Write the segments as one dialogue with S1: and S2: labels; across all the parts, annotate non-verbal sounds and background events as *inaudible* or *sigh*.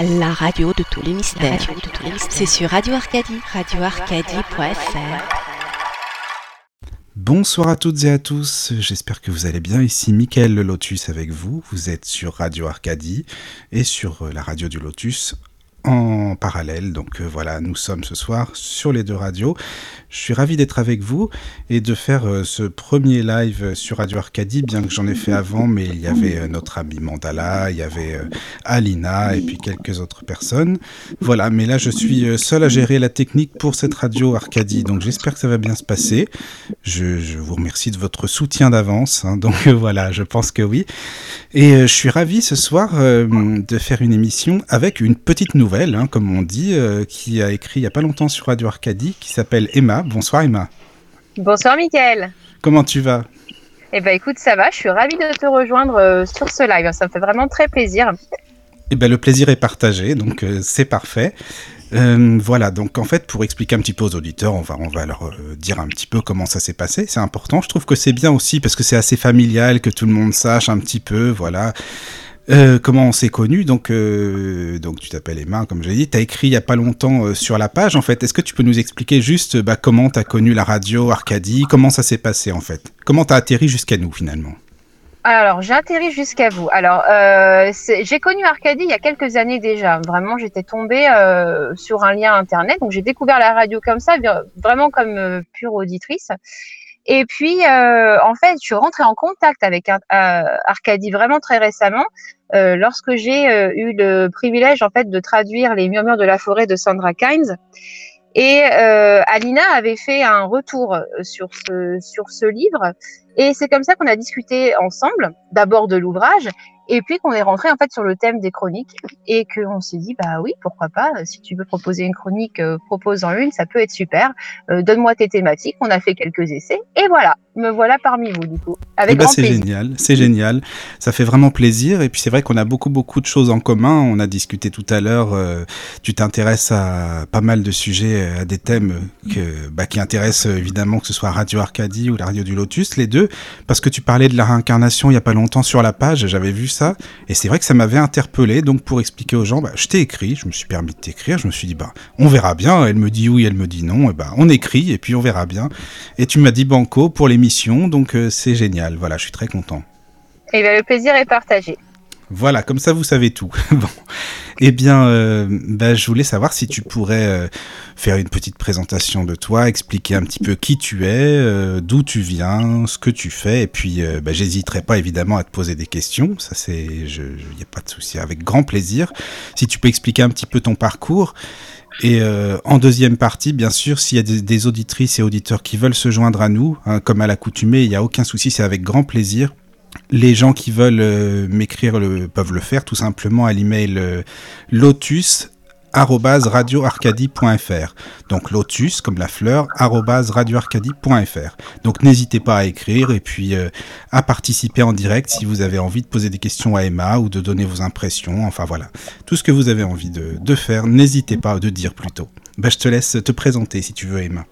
S1: La radio de tous les mystères. C'est sur Radio Arcadie, radioarcadie.fr.
S2: Bonsoir à toutes et à tous, j'espère que vous allez bien. Ici Mickaël le Lotus avec vous. Vous êtes sur Radio Arcadie et sur la radio du Lotus en parallèle. Donc euh, voilà, nous sommes ce soir sur les deux radios. Je suis ravi d'être avec vous et de faire euh, ce premier live sur Radio Arcadie, bien que j'en ai fait avant, mais il y avait euh, notre ami Mandala, il y avait Alina et puis quelques autres personnes. Voilà, mais là je suis seul à gérer la technique pour cette radio Arcadie, donc j'espère que ça va bien se passer. Je, vous remercie de votre soutien d'avance, hein. donc voilà, je pense que oui. Et je suis ravi ce soir de faire une émission avec une petite nouvelle, hein, comme on dit, qui a écrit il n'y a pas longtemps sur Radio Arcadie, qui s'appelle Emma Bonsoir Emma.
S3: Bonsoir Mickaël.
S2: Comment tu vas?
S3: Eh ben écoute, ça va. Je suis ravie de te rejoindre euh, sur ce live. Ça me fait vraiment très plaisir.
S2: Eh ben le plaisir est partagé, donc euh, c'est parfait. Euh, voilà, donc en fait, pour expliquer un petit peu aux auditeurs, on va, on va leur dire un petit peu comment ça s'est passé. C'est important. Je trouve que c'est bien aussi parce que c'est assez familial, que tout le monde sache un petit peu, voilà. Euh, comment on s'est connu donc, euh, donc tu t'appelles Emma, comme je l'ai dit. Tu as écrit il n'y a pas longtemps euh, sur la page, en fait. Est-ce que tu peux nous expliquer juste bah, comment tu as connu la radio Arcadie? Comment ça s'est passé, en fait? Comment tu as atterri jusqu'à nous, finalement?
S3: Alors, j'ai atterri jusqu'à vous. Alors, j'ai connu Arcadie il y a quelques années déjà. Vraiment, j'étais tombée sur un lien internet. Donc, j'ai découvert la radio comme ça, vraiment comme pure auditrice. Et puis, en fait, je suis rentrée en contact avec Arcadie vraiment très récemment euh, lorsque j'ai euh, eu le privilège en fait de traduire les Murmures de la forêt de Sandra Kynes. Et euh, Alina avait fait un retour sur sur ce livre. Et c'est comme ça qu'on a discuté ensemble, d'abord de l'ouvrage, et puis qu'on est rentré en fait sur le thème des chroniques et qu'on s'est dit bah oui pourquoi pas si tu veux proposer une chronique euh, propose-en une ça peut être super. Euh, donne-moi tes thématiques on a fait quelques essais et voilà me voilà parmi vous du coup
S2: avec ben, c'est génial c'est génial. Ça fait vraiment plaisir et puis c'est vrai qu'on a beaucoup beaucoup de choses en commun. On a discuté tout à l'heure euh, tu t'intéresses à pas mal de sujets à des thèmes que bah, qui intéressent évidemment que ce soit Radio Arcadie ou la radio du Lotus les deux. Parce que tu parlais de la réincarnation il y a pas longtemps sur la page j'avais vu et c'est vrai que ça m'avait interpellé. Donc pour expliquer aux gens, bah, je t'ai écrit, je me suis permis de t'écrire. Je me suis dit, bah, on verra bien. Elle me dit oui, elle me dit non. Et bah, on écrit et puis on verra bien. Et tu m'as dit banco pour l'émission. Donc euh, c'est génial. Voilà, je suis très content.
S3: Et bien, le plaisir est partagé.
S2: Voilà, comme ça vous savez tout. *laughs* bon. Eh bien, euh, bah, je voulais savoir si tu pourrais euh, faire une petite présentation de toi, expliquer un petit peu qui tu es, euh, d'où tu viens, ce que tu fais, et puis bah, j'hésiterai pas évidemment à te poser des questions. Ça, c'est, il n'y a pas de souci, avec grand plaisir. Si tu peux expliquer un petit peu ton parcours. Et en deuxième partie, bien sûr, s'il y a des, auditrices et auditeurs qui veulent se joindre à nous, hein, comme à l'accoutumée, il n'y a aucun souci, c'est avec grand plaisir les gens qui veulent euh, m'écrire peuvent le faire tout simplement à l'email euh, lotus donc lotus comme la fleur radioarcadie.fr donc n'hésitez pas à écrire et puis euh, à participer en direct si vous avez envie de poser des questions à Emma ou de donner vos impressions. Enfin voilà. Tout ce que vous avez envie de, faire n'hésitez pas de dire plutôt ben, je te laisse te présenter si tu veux Emma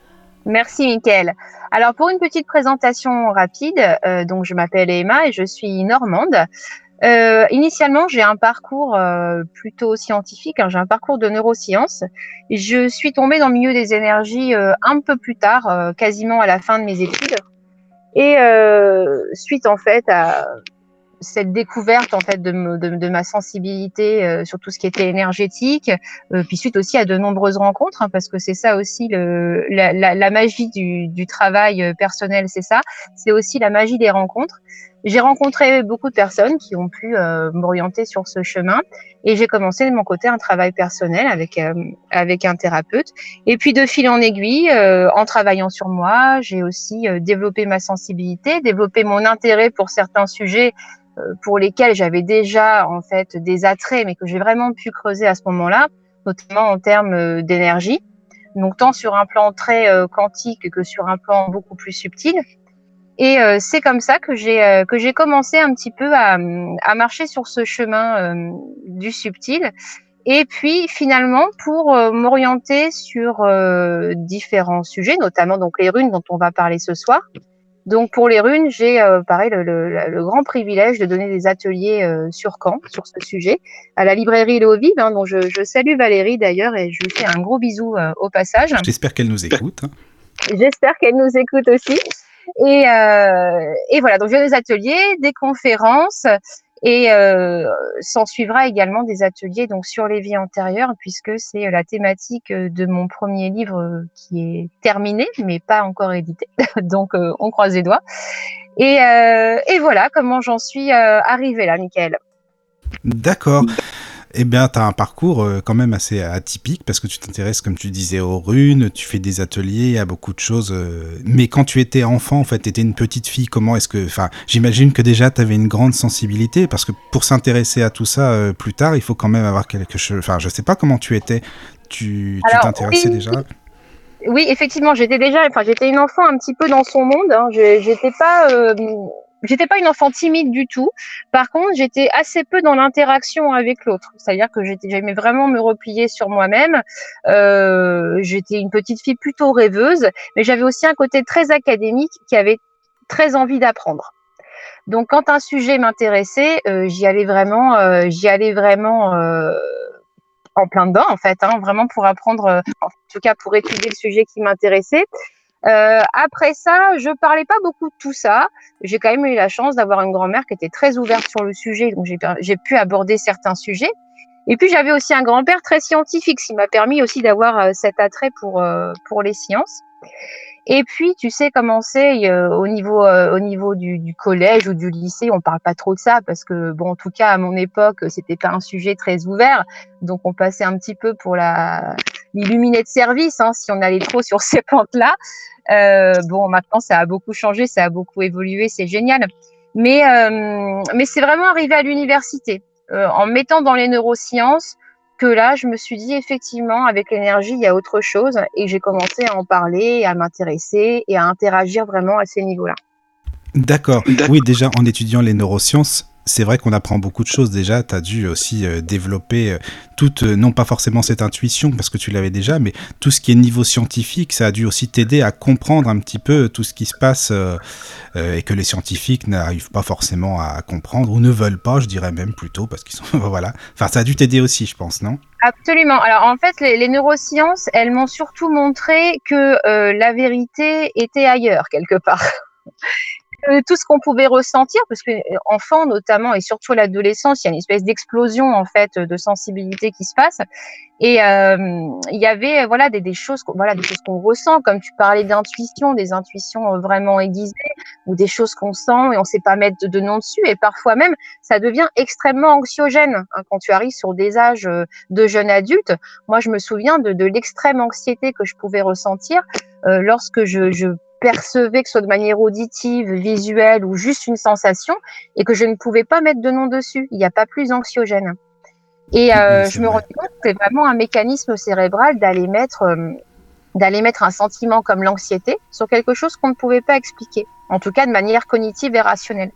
S3: Merci Mickaël. Alors pour une petite présentation rapide, euh, donc je m'appelle Emma et je suis normande. Euh, initialement, j'ai un parcours euh, plutôt scientifique, hein, j'ai un parcours de neurosciences. Je suis tombée dans le milieu des énergies un peu plus tard, quasiment à la fin de mes études. Et suite en fait à cette découverte en fait de, de, ma sensibilité euh, sur tout ce qui était énergétique, euh, puis suite aussi à de nombreuses rencontres, hein, parce que c'est ça aussi le, la, la, la magie du, du, travail euh, personnel, c'est ça, c'est aussi la magie des rencontres. J'ai rencontré beaucoup de personnes qui ont pu m'orienter sur ce chemin et j'ai commencé de mon côté un travail personnel avec avec un thérapeute. Et puis de fil en aiguille, en travaillant sur moi, j'ai aussi développé ma sensibilité, développé mon intérêt pour certains sujets euh, pour lesquels j'avais déjà en fait des attraits, mais que j'ai vraiment pu creuser à ce moment-là, notamment en termes euh, d'énergie. Donc tant sur un plan très euh, quantique que sur un plan beaucoup plus subtil. Et c'est comme ça que j'ai que j'ai commencé un petit peu à, à marcher sur ce chemin du subtil. Et puis finalement, pour m'orienter sur différents sujets, notamment donc les runes dont on va parler ce soir, Donc pour les runes, j'ai pareil le, grand privilège de donner des ateliers sur Caen sur ce sujet à la librairie Léovive, hein, dont je, salue Valérie d'ailleurs et je lui fais un gros bisou au passage.
S2: J'espère qu'elle nous écoute. Hein. *laughs*
S3: J'espère qu'elle nous écoute aussi. Et, et voilà, donc j'ai des ateliers, des conférences, et euh, s'en suivra également des ateliers donc sur les vies antérieures, puisque c'est la thématique de mon premier livre qui est terminé, mais pas encore édité. *laughs* donc euh, on croise les doigts. Et, euh, et voilà comment j'en suis euh, arrivée là, Michael.
S2: D'accord eh bien, tu as un parcours euh, quand même assez atypique parce que tu t'intéresses, comme tu disais, aux runes, tu fais des ateliers, à beaucoup de choses. Euh, mais quand tu étais enfant, en fait, tu étais une petite fille, comment est-ce que. Enfin, j'imagine que déjà, tu avais une grande sensibilité parce que pour s'intéresser à tout ça euh, plus tard, il faut quand même avoir quelque chose. Enfin, je sais pas comment tu étais. Tu t'intéressais déjà?
S3: Oui, effectivement, j'étais déjà, enfin, j'étais une enfant un petit peu dans son monde. Hein. J'étais pas, j'étais pas une enfant timide du tout. Par contre, j'étais assez peu dans l'interaction avec l'autre. C'est-à-dire que j'aimais vraiment me replier sur moi-même. Euh, j'étais une petite fille plutôt rêveuse, mais j'avais aussi un côté très académique qui avait très envie d'apprendre. Donc, quand un sujet m'intéressait, euh, j'y allais vraiment, euh, j'y allais vraiment en plein dedans, en fait, hein, vraiment pour apprendre, en tout cas pour étudier le sujet qui m'intéressait. Euh, après ça, je parlais pas beaucoup de tout ça. J'ai quand même eu la chance d'avoir une grand-mère qui était très ouverte sur le sujet, donc j'ai pu aborder certains sujets. Et puis j'avais aussi un grand-père très scientifique, ce qui m'a permis aussi d'avoir euh, cet attrait pour euh, pour les sciences. Et puis, tu sais comment c'est au niveau au niveau du, du, collège ou du lycée, on parle pas trop de ça parce que bon, en tout cas à mon époque, c'était pas un sujet très ouvert, donc on passait un petit peu pour la l'illuminé de service hein, si on allait trop sur ces pentes-là. Euh, bon, maintenant, ça a beaucoup changé, ça a beaucoup évolué, c'est génial. Mais, euh, mais c'est vraiment arrivé à l'université, euh, en mettant dans les neurosciences, que là, je me suis dit, effectivement, avec l'énergie, il y a autre chose. Et j'ai commencé à en parler, à m'intéresser et à interagir vraiment à ces niveaux-là.
S2: D'accord. Oui, déjà, en étudiant les neurosciences, c'est vrai qu'on apprend beaucoup de choses déjà. Tu as dû aussi euh, développer euh, toute, euh, non pas forcément cette intuition parce que tu l'avais déjà, mais tout ce qui est niveau scientifique, ça a dû aussi t'aider à comprendre un petit peu tout ce qui se passe et que les scientifiques n'arrivent pas forcément à comprendre ou ne veulent pas, je dirais même plutôt, parce qu'ils sont. *laughs* voilà. Enfin, ça a dû t'aider aussi, je pense, non?
S3: Absolument. Alors en fait, les, les neurosciences, elles m'ont surtout montré que la vérité était ailleurs quelque part tout ce qu'on pouvait ressentir, parce que euh, enfant notamment et surtout l'adolescence, il y a une espèce d'explosion en fait de sensibilité qui se passe. Et euh, il y avait voilà des, des choses, voilà des choses qu'on ressent, comme tu parlais d'intuition, des intuitions euh, vraiment aiguisées, ou des choses qu'on sent et on sait pas mettre de, de, nom dessus. Et parfois même, ça devient extrêmement anxiogène hein, quand tu arrives sur des âges de jeunes adultes. Moi, je me souviens de, de l'extrême anxiété que je pouvais ressentir euh, lorsque je, je percevais, que ce soit de manière auditive, visuelle ou juste une sensation, et que je ne pouvais pas mettre de nom dessus. Il n'y a pas plus anxiogène. Et euh, je me rends compte que c'est vraiment un mécanisme cérébral d'aller mettre, euh, d'aller mettre un sentiment comme l'anxiété sur quelque chose qu'on ne pouvait pas expliquer, en tout cas de manière cognitive et rationnelle.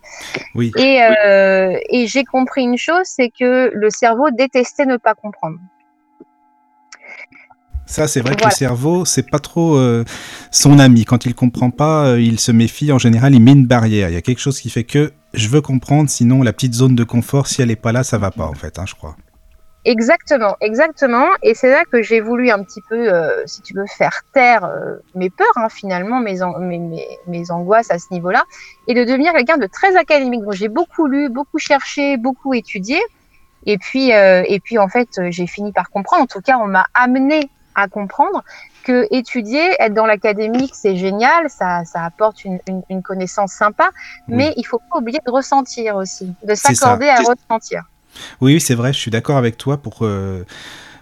S2: Oui.
S3: Et, euh, et j'ai compris une chose, c'est que le cerveau détestait ne pas comprendre.
S2: Ça, c'est vrai que le cerveau, c'est pas trop euh, son ami. Quand il comprend pas, euh, il se méfie. En général, il met une barrière. Il y a quelque chose qui fait que je veux comprendre, sinon la petite zone de confort, si elle est pas là, ça va pas, en fait, hein, je crois.
S3: Exactement, exactement. Et c'est là que j'ai voulu un petit peu, euh, si tu veux, faire taire mes peurs, hein, finalement, mes, mes, mes, angoisses à ce niveau-là, et de devenir quelqu'un de très académique. Donc, j'ai beaucoup lu, beaucoup cherché, beaucoup étudié. Et puis, et puis en fait, j'ai fini par comprendre. En tout cas, on m'a amené à comprendre que étudier, être dans l'académique, c'est génial, ça, ça apporte une, une, connaissance sympa, mais il faut pas oublier de ressentir aussi, de s'accorder à ressentir.
S2: Oui, c'est vrai, je suis d'accord avec toi pour euh,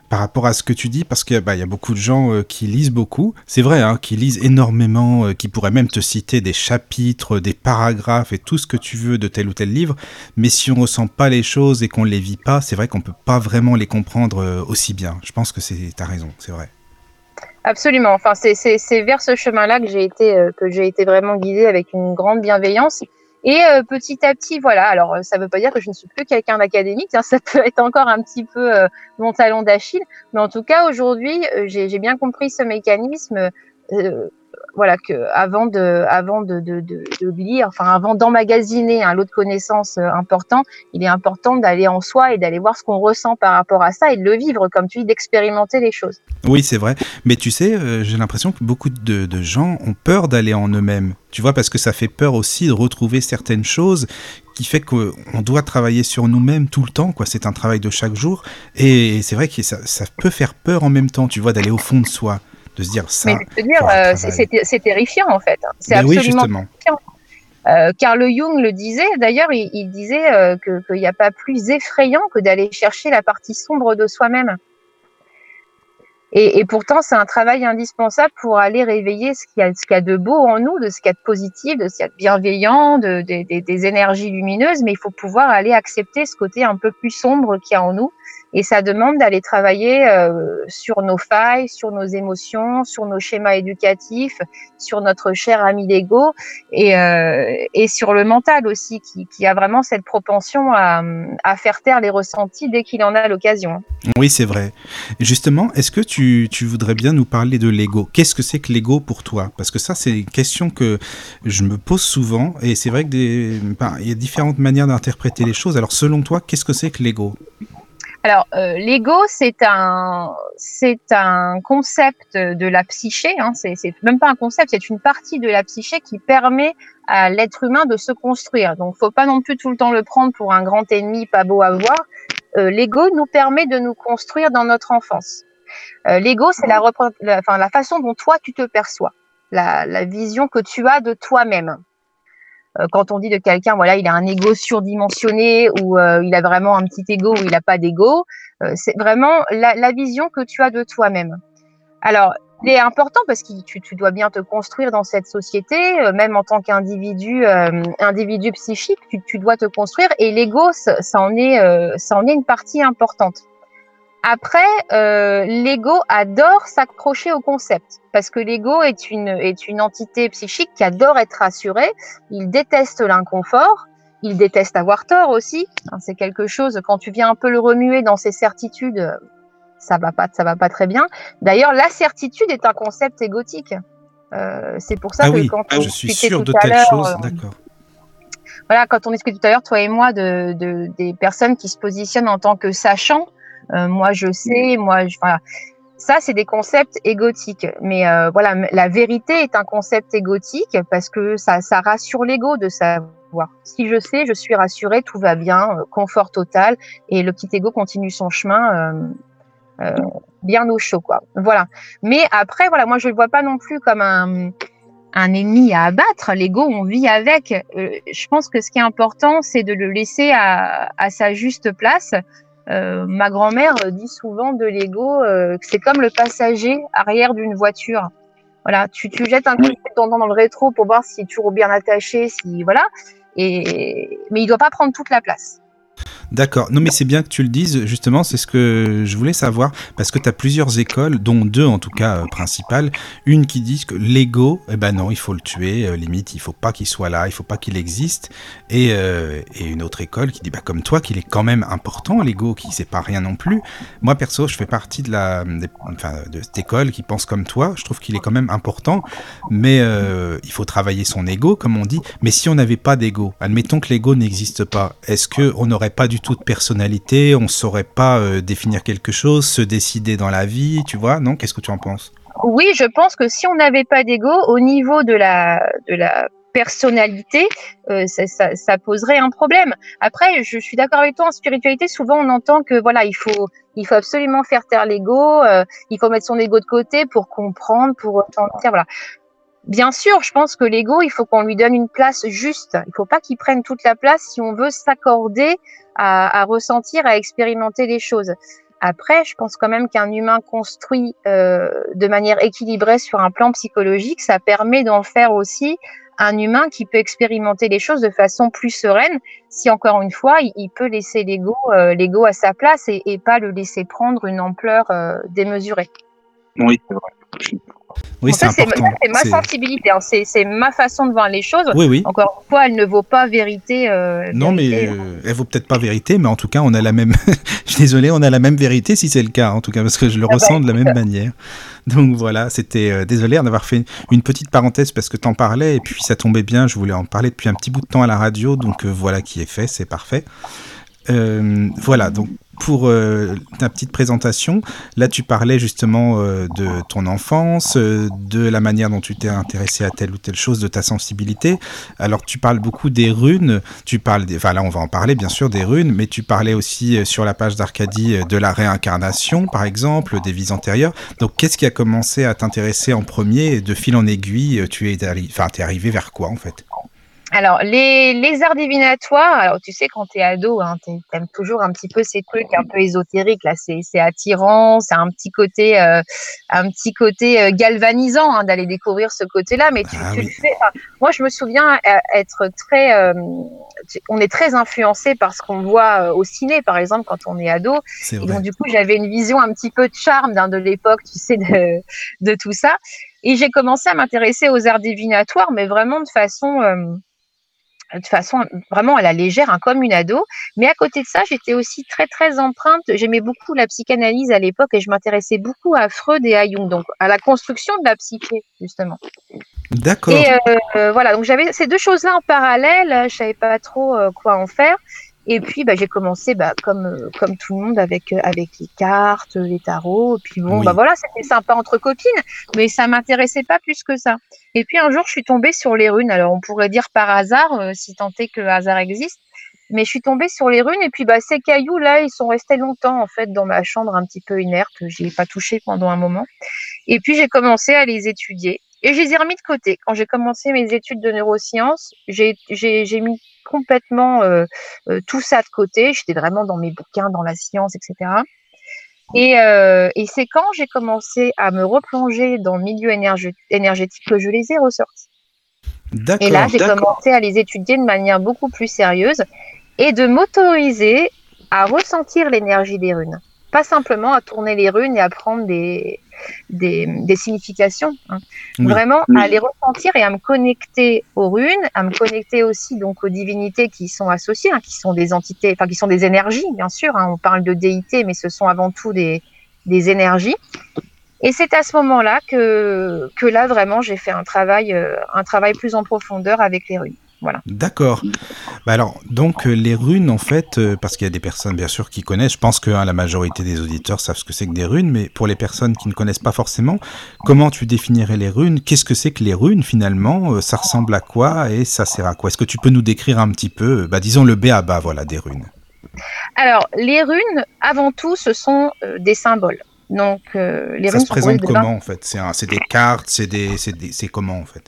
S2: par rapport à ce que tu dis, parce qu'il bah, y a beaucoup de gens euh, qui lisent beaucoup, c'est vrai, hein, qui lisent énormément, euh, qui pourraient même te citer des chapitres, des paragraphes et tout ce que tu veux de tel ou tel livre, mais si on ressent pas les choses et qu'on les vit pas, c'est vrai qu'on peut pas vraiment les comprendre euh, aussi bien. Je pense que c'est, as raison, c'est vrai.
S3: Absolument. Enfin, c'est vers ce chemin-là que j'ai été que j'ai été vraiment guidée avec une grande bienveillance. Et euh, petit à petit, voilà. Alors, ça ne veut pas dire que je ne suis plus quelqu'un d'académique. Hein, *laughs* ça peut être encore un petit peu euh, mon talon d'Achille. Mais en tout cas, aujourd'hui, euh, j'ai bien compris ce mécanisme. Voilà que avant de lire, enfin avant d'emmagasiner un lot de connaissances euh, important, il est important d'aller en soi et d'aller voir ce qu'on ressent par rapport à ça et de le vivre, comme tu dis, d'expérimenter les choses.
S2: Oui, c'est vrai. Mais tu sais, euh, j'ai l'impression que beaucoup de, de gens ont peur d'aller en eux-mêmes. Tu vois, parce que ça fait peur aussi de retrouver certaines choses qui fait qu'on doit travailler sur nous-mêmes tout le temps, quoi. C'est un travail de chaque jour. Et c'est vrai que ça, ça, peut faire peur en même temps, tu vois, d'aller au fond de soi de se dire ça.
S3: Mais dire, euh, c'est terrifiant en fait. C'est
S2: absolument oui, terrifiant.
S3: Euh, Carl Jung le disait, d'ailleurs, il, il, disait euh, qu'il n'y a pas plus effrayant que d'aller chercher la partie sombre de soi-même. Et, et, pourtant, c'est un travail indispensable pour aller réveiller ce qu'il y, qu y, a de beau en nous, de ce qu'il y a de positif, de ce qu'il y a de bienveillant, de, de, de, des énergies lumineuses, mais il faut pouvoir aller accepter ce côté un peu plus sombre qu'il y a en nous et ça demande d'aller travailler euh, sur nos failles, sur nos émotions, sur nos schémas éducatifs, sur notre cher ami l'ego et, euh, sur le mental aussi, qui, a vraiment cette propension à, faire taire les ressentis dès qu'il en a l'occasion.
S2: Oui, c'est vrai. Justement, est-ce que tu, voudrais bien nous parler de l'ego? Qu'est-ce que c'est que l'ego pour toi? Parce que ça, c'est une question que je me pose souvent et c'est vrai que des, ben, il y a différentes manières d'interpréter les choses. Alors, selon toi, qu'est-ce que c'est que l'ego?
S3: Alors, euh, l'ego, c'est un, c'est un concept de la psyché. Hein, c'est, même pas un concept, c'est une partie de la psyché qui permet à l'être humain de se construire. Donc, faut pas non plus tout le temps le prendre pour un grand ennemi pas beau à voir. Euh, l'ego nous permet de nous construire dans notre enfance. Euh, l'ego, c'est la, la, la façon dont toi tu te perçois, la, la vision que tu as de toi-même. Euh, quand on dit de quelqu'un, voilà, il a un ego surdimensionné ou euh, il a vraiment un petit ego ou il n'a pas d'ego, euh, c'est vraiment la, vision que tu as de toi-même. Alors, il est important parce que tu, dois bien te construire dans cette société, même en tant qu'individu, individu psychique, tu, dois te construire et l'ego, ça en est une partie importante. Après, euh, l'ego adore s'accrocher au concept parce que l'ego est une, est une entité psychique qui adore être rassurée. Il déteste l'inconfort. Il déteste avoir tort aussi. C'est quelque chose, quand tu viens un peu le remuer dans ses certitudes, ça va pas, ça va pas très bien. D'ailleurs, la certitude est un concept égotique. Euh, c'est pour ça
S2: ah
S3: que
S2: oui.
S3: quand
S2: ah, je suis sûr de telle chose, euh, d'accord.
S3: Voilà, quand on discute tout à l'heure, toi et moi, de, de, des personnes qui se positionnent en tant que sachants, moi je sais, moi je, voilà. Ça, c'est des concepts égotiques. Mais euh, voilà, la vérité est un concept égotique parce que ça, ça rassure l'ego de savoir. Si je sais, je suis rassurée, tout va bien, euh, confort total, et le petit ego continue son chemin euh, euh, bien au chaud, quoi. Voilà. Mais après, voilà, moi je le vois pas non plus comme un, ennemi à abattre. L'ego, on vit avec. Euh, je pense que ce qui est important, c'est de le laisser à sa juste place. Euh, ma grand-mère dit souvent de l'ego euh, que c'est comme le passager arrière d'une voiture. Voilà, tu, tu jettes un coup de temps dans le rétro pour voir s'il est toujours bien attaché, si voilà. Et mais il doit pas prendre toute la place.
S2: D'accord. Non, mais c'est bien que tu le dises, justement, c'est ce que je voulais savoir, parce que tu as plusieurs écoles, dont deux en tout cas euh, principales. Une qui dit que l'ego, eh ben non, il faut le tuer, euh, limite, il faut pas qu'il soit là, il faut pas qu'il existe. Et, euh, et, une autre école qui dit, bah, comme toi, qu'il est quand même important, l'ego, qui sait pas rien non plus. Moi, perso, je fais partie de, la, enfin, de cette école qui pense comme toi, je trouve qu'il est quand même important, mais il faut travailler son ego, comme on dit. Mais si on n'avait pas d'ego, admettons que l'ego n'existe pas, est-ce qu'on pas du tout de personnalité, on saurait pas euh, définir quelque chose, se décider dans la vie, tu vois, non? Qu'est-ce que tu en penses?
S3: Oui, je pense que si on n'avait pas d'ego, au niveau de la, de la personnalité, euh, ça, poserait un problème. Après, je suis d'accord avec toi, en spiritualité, souvent on entend que voilà, il faut, il faut absolument faire taire l'ego, euh, il faut mettre son ego de côté pour comprendre, pour ressentir, voilà. Bien sûr, je pense que l'ego, il faut qu'on lui donne une place juste. Il faut pas qu'il prenne toute la place si on veut s'accorder à, ressentir, à expérimenter les choses. Après, je pense quand même qu'un humain construit euh, de manière équilibrée sur un plan psychologique, ça permet d'en faire aussi un humain qui peut expérimenter les choses de façon plus sereine, si encore une fois, il, peut laisser l'ego euh, l'ego à sa place et, et, pas le laisser prendre une ampleur euh, démesurée.
S4: Oui, c'est vrai.
S2: Oui, c'est important.
S3: C'est ma sensibilité, hein. c'est ma façon de voir les choses.
S2: Oui, oui.
S3: Encore une fois, elle ne vaut pas vérité.
S2: Euh, non, mais euh, elle vaut peut-être pas vérité, mais en tout cas, on a la même. *laughs* je suis désolé, on a la même vérité si c'est le cas, en tout cas, parce que je le ah ressens bah, de la même manière. Donc voilà, c'était euh, désolé d'en avoir fait une petite parenthèse parce que t'en parlais et puis ça tombait bien. Je voulais en parler depuis un petit bout de temps à la radio, donc voilà qui est fait, c'est parfait. Voilà, donc pour euh, ta petite présentation, là tu parlais justement euh, de ton enfance, euh, de la manière dont tu t'es intéressé à telle ou telle chose, de ta sensibilité. Alors tu parles beaucoup des runes, tu parles, des, enfin là on va en parler bien sûr des runes, mais tu parlais aussi sur la page d'Arcadie de la réincarnation par exemple, des vies antérieures. Donc qu'est-ce qui a commencé à t'intéresser en premier de fil en aiguille Tu es, es arrivé vers quoi en fait?
S3: Alors, les, les, arts divinatoires, alors tu sais, quand tu es ado, hein, tu aimes toujours un petit peu ces trucs un peu ésotériques, là, c'est attirant, c'est un petit côté, euh, un petit côté euh, galvanisant hein, d'aller découvrir ce côté-là, mais tu, ah tu le fais. moi, je me souviens euh, être très. on est très influencé par ce qu'on voit au ciné, par exemple, quand on est ado. Et donc, du coup, j'avais une vision un petit peu de charme hein, de l'époque, tu sais, de, de tout ça. Et j'ai commencé à m'intéresser aux arts divinatoires, mais vraiment de façon de façon vraiment à la légère, hein, comme une ado. Mais à côté de ça, j'étais aussi très très empreinte. J'aimais beaucoup la psychanalyse à l'époque et je m'intéressais beaucoup à Freud et à Jung, donc à la construction de la psyché justement.
S2: D'accord.
S3: Et euh, voilà, donc j'avais ces deux choses-là en parallèle. Je savais pas trop euh, quoi en faire. Et puis, bah, j'ai commencé, bah, comme, euh, comme tout le monde, avec, euh, avec les cartes, les tarots. Et puis, bon, bah, voilà, c'était sympa entre copines, mais ça m'intéressait pas plus que ça. Et puis, un jour, je suis tombée sur les runes. Alors, on pourrait dire par hasard, euh, si tant est que le hasard existe. Mais je suis tombée sur les runes et puis bah, ces cailloux là, ils sont restés longtemps en fait dans ma chambre un petit peu inerte. J'y ai pas touché pendant un moment. Et puis j'ai commencé à les étudier et je les ai remis de côté. Quand j'ai commencé mes études de neurosciences, j'ai mis complètement euh, euh, tout ça de côté. J'étais vraiment dans mes bouquins, dans la science, etc. Euh, et, c'est quand j'ai commencé à me replonger dans le milieu énergétique que je les ai ressortis. Et là, j'ai commencé à les étudier de manière beaucoup plus sérieuse et de m'autoriser à ressentir l'énergie des runes. Pas simplement à tourner les runes et à prendre des, des, significations. Hein. Vraiment à les ressentir et à me connecter aux runes, à me connecter aussi donc aux divinités qui sont associées, hein, qui sont des entités, enfin qui sont des énergies, bien sûr. Hein. On parle de déité, mais ce sont avant tout des, des énergies. Et c'est à ce moment-là que, que là vraiment j'ai fait un travail, euh, un travail plus en profondeur avec les runes. Voilà.
S2: D'accord. Bah alors, donc euh, les runes, en fait, euh, parce qu'il y a des personnes bien sûr qui connaissent, je pense que hein, la majorité des auditeurs savent ce que c'est que des runes, mais pour les personnes qui ne connaissent pas forcément, comment tu définirais les runes? Qu'est-ce que c'est que les runes finalement? Euh, Ça ressemble à quoi et ça sert à quoi? Est-ce que tu peux nous décrire un petit peu, bah, disons le B à bas, voilà, des runes?
S3: Alors, les runes, avant tout, ce sont des symboles. Donc, les
S2: ça
S3: se
S2: présente comment en fait? C'est des cartes, c'est comment en fait?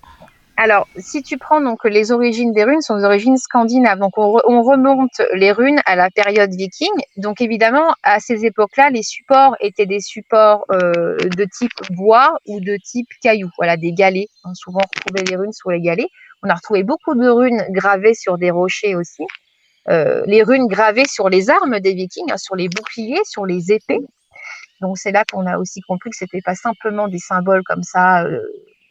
S3: Alors, si tu prends donc les origines des runes, sont des origines scandinaves. Donc, on, remonte les runes à la période viking. Donc, évidemment, à ces époques-là, les supports étaient des supports euh, de type bois ou de type caillou. Voilà, des galets. On a souvent retrouvé les runes sur les galets. On a retrouvé beaucoup de runes gravées sur des rochers aussi. Euh, les runes gravées sur les armes des vikings, hein, sur les boucliers, sur les épées. Donc, c'est là qu'on a aussi compris que c'était pas simplement des symboles comme ça. Euh,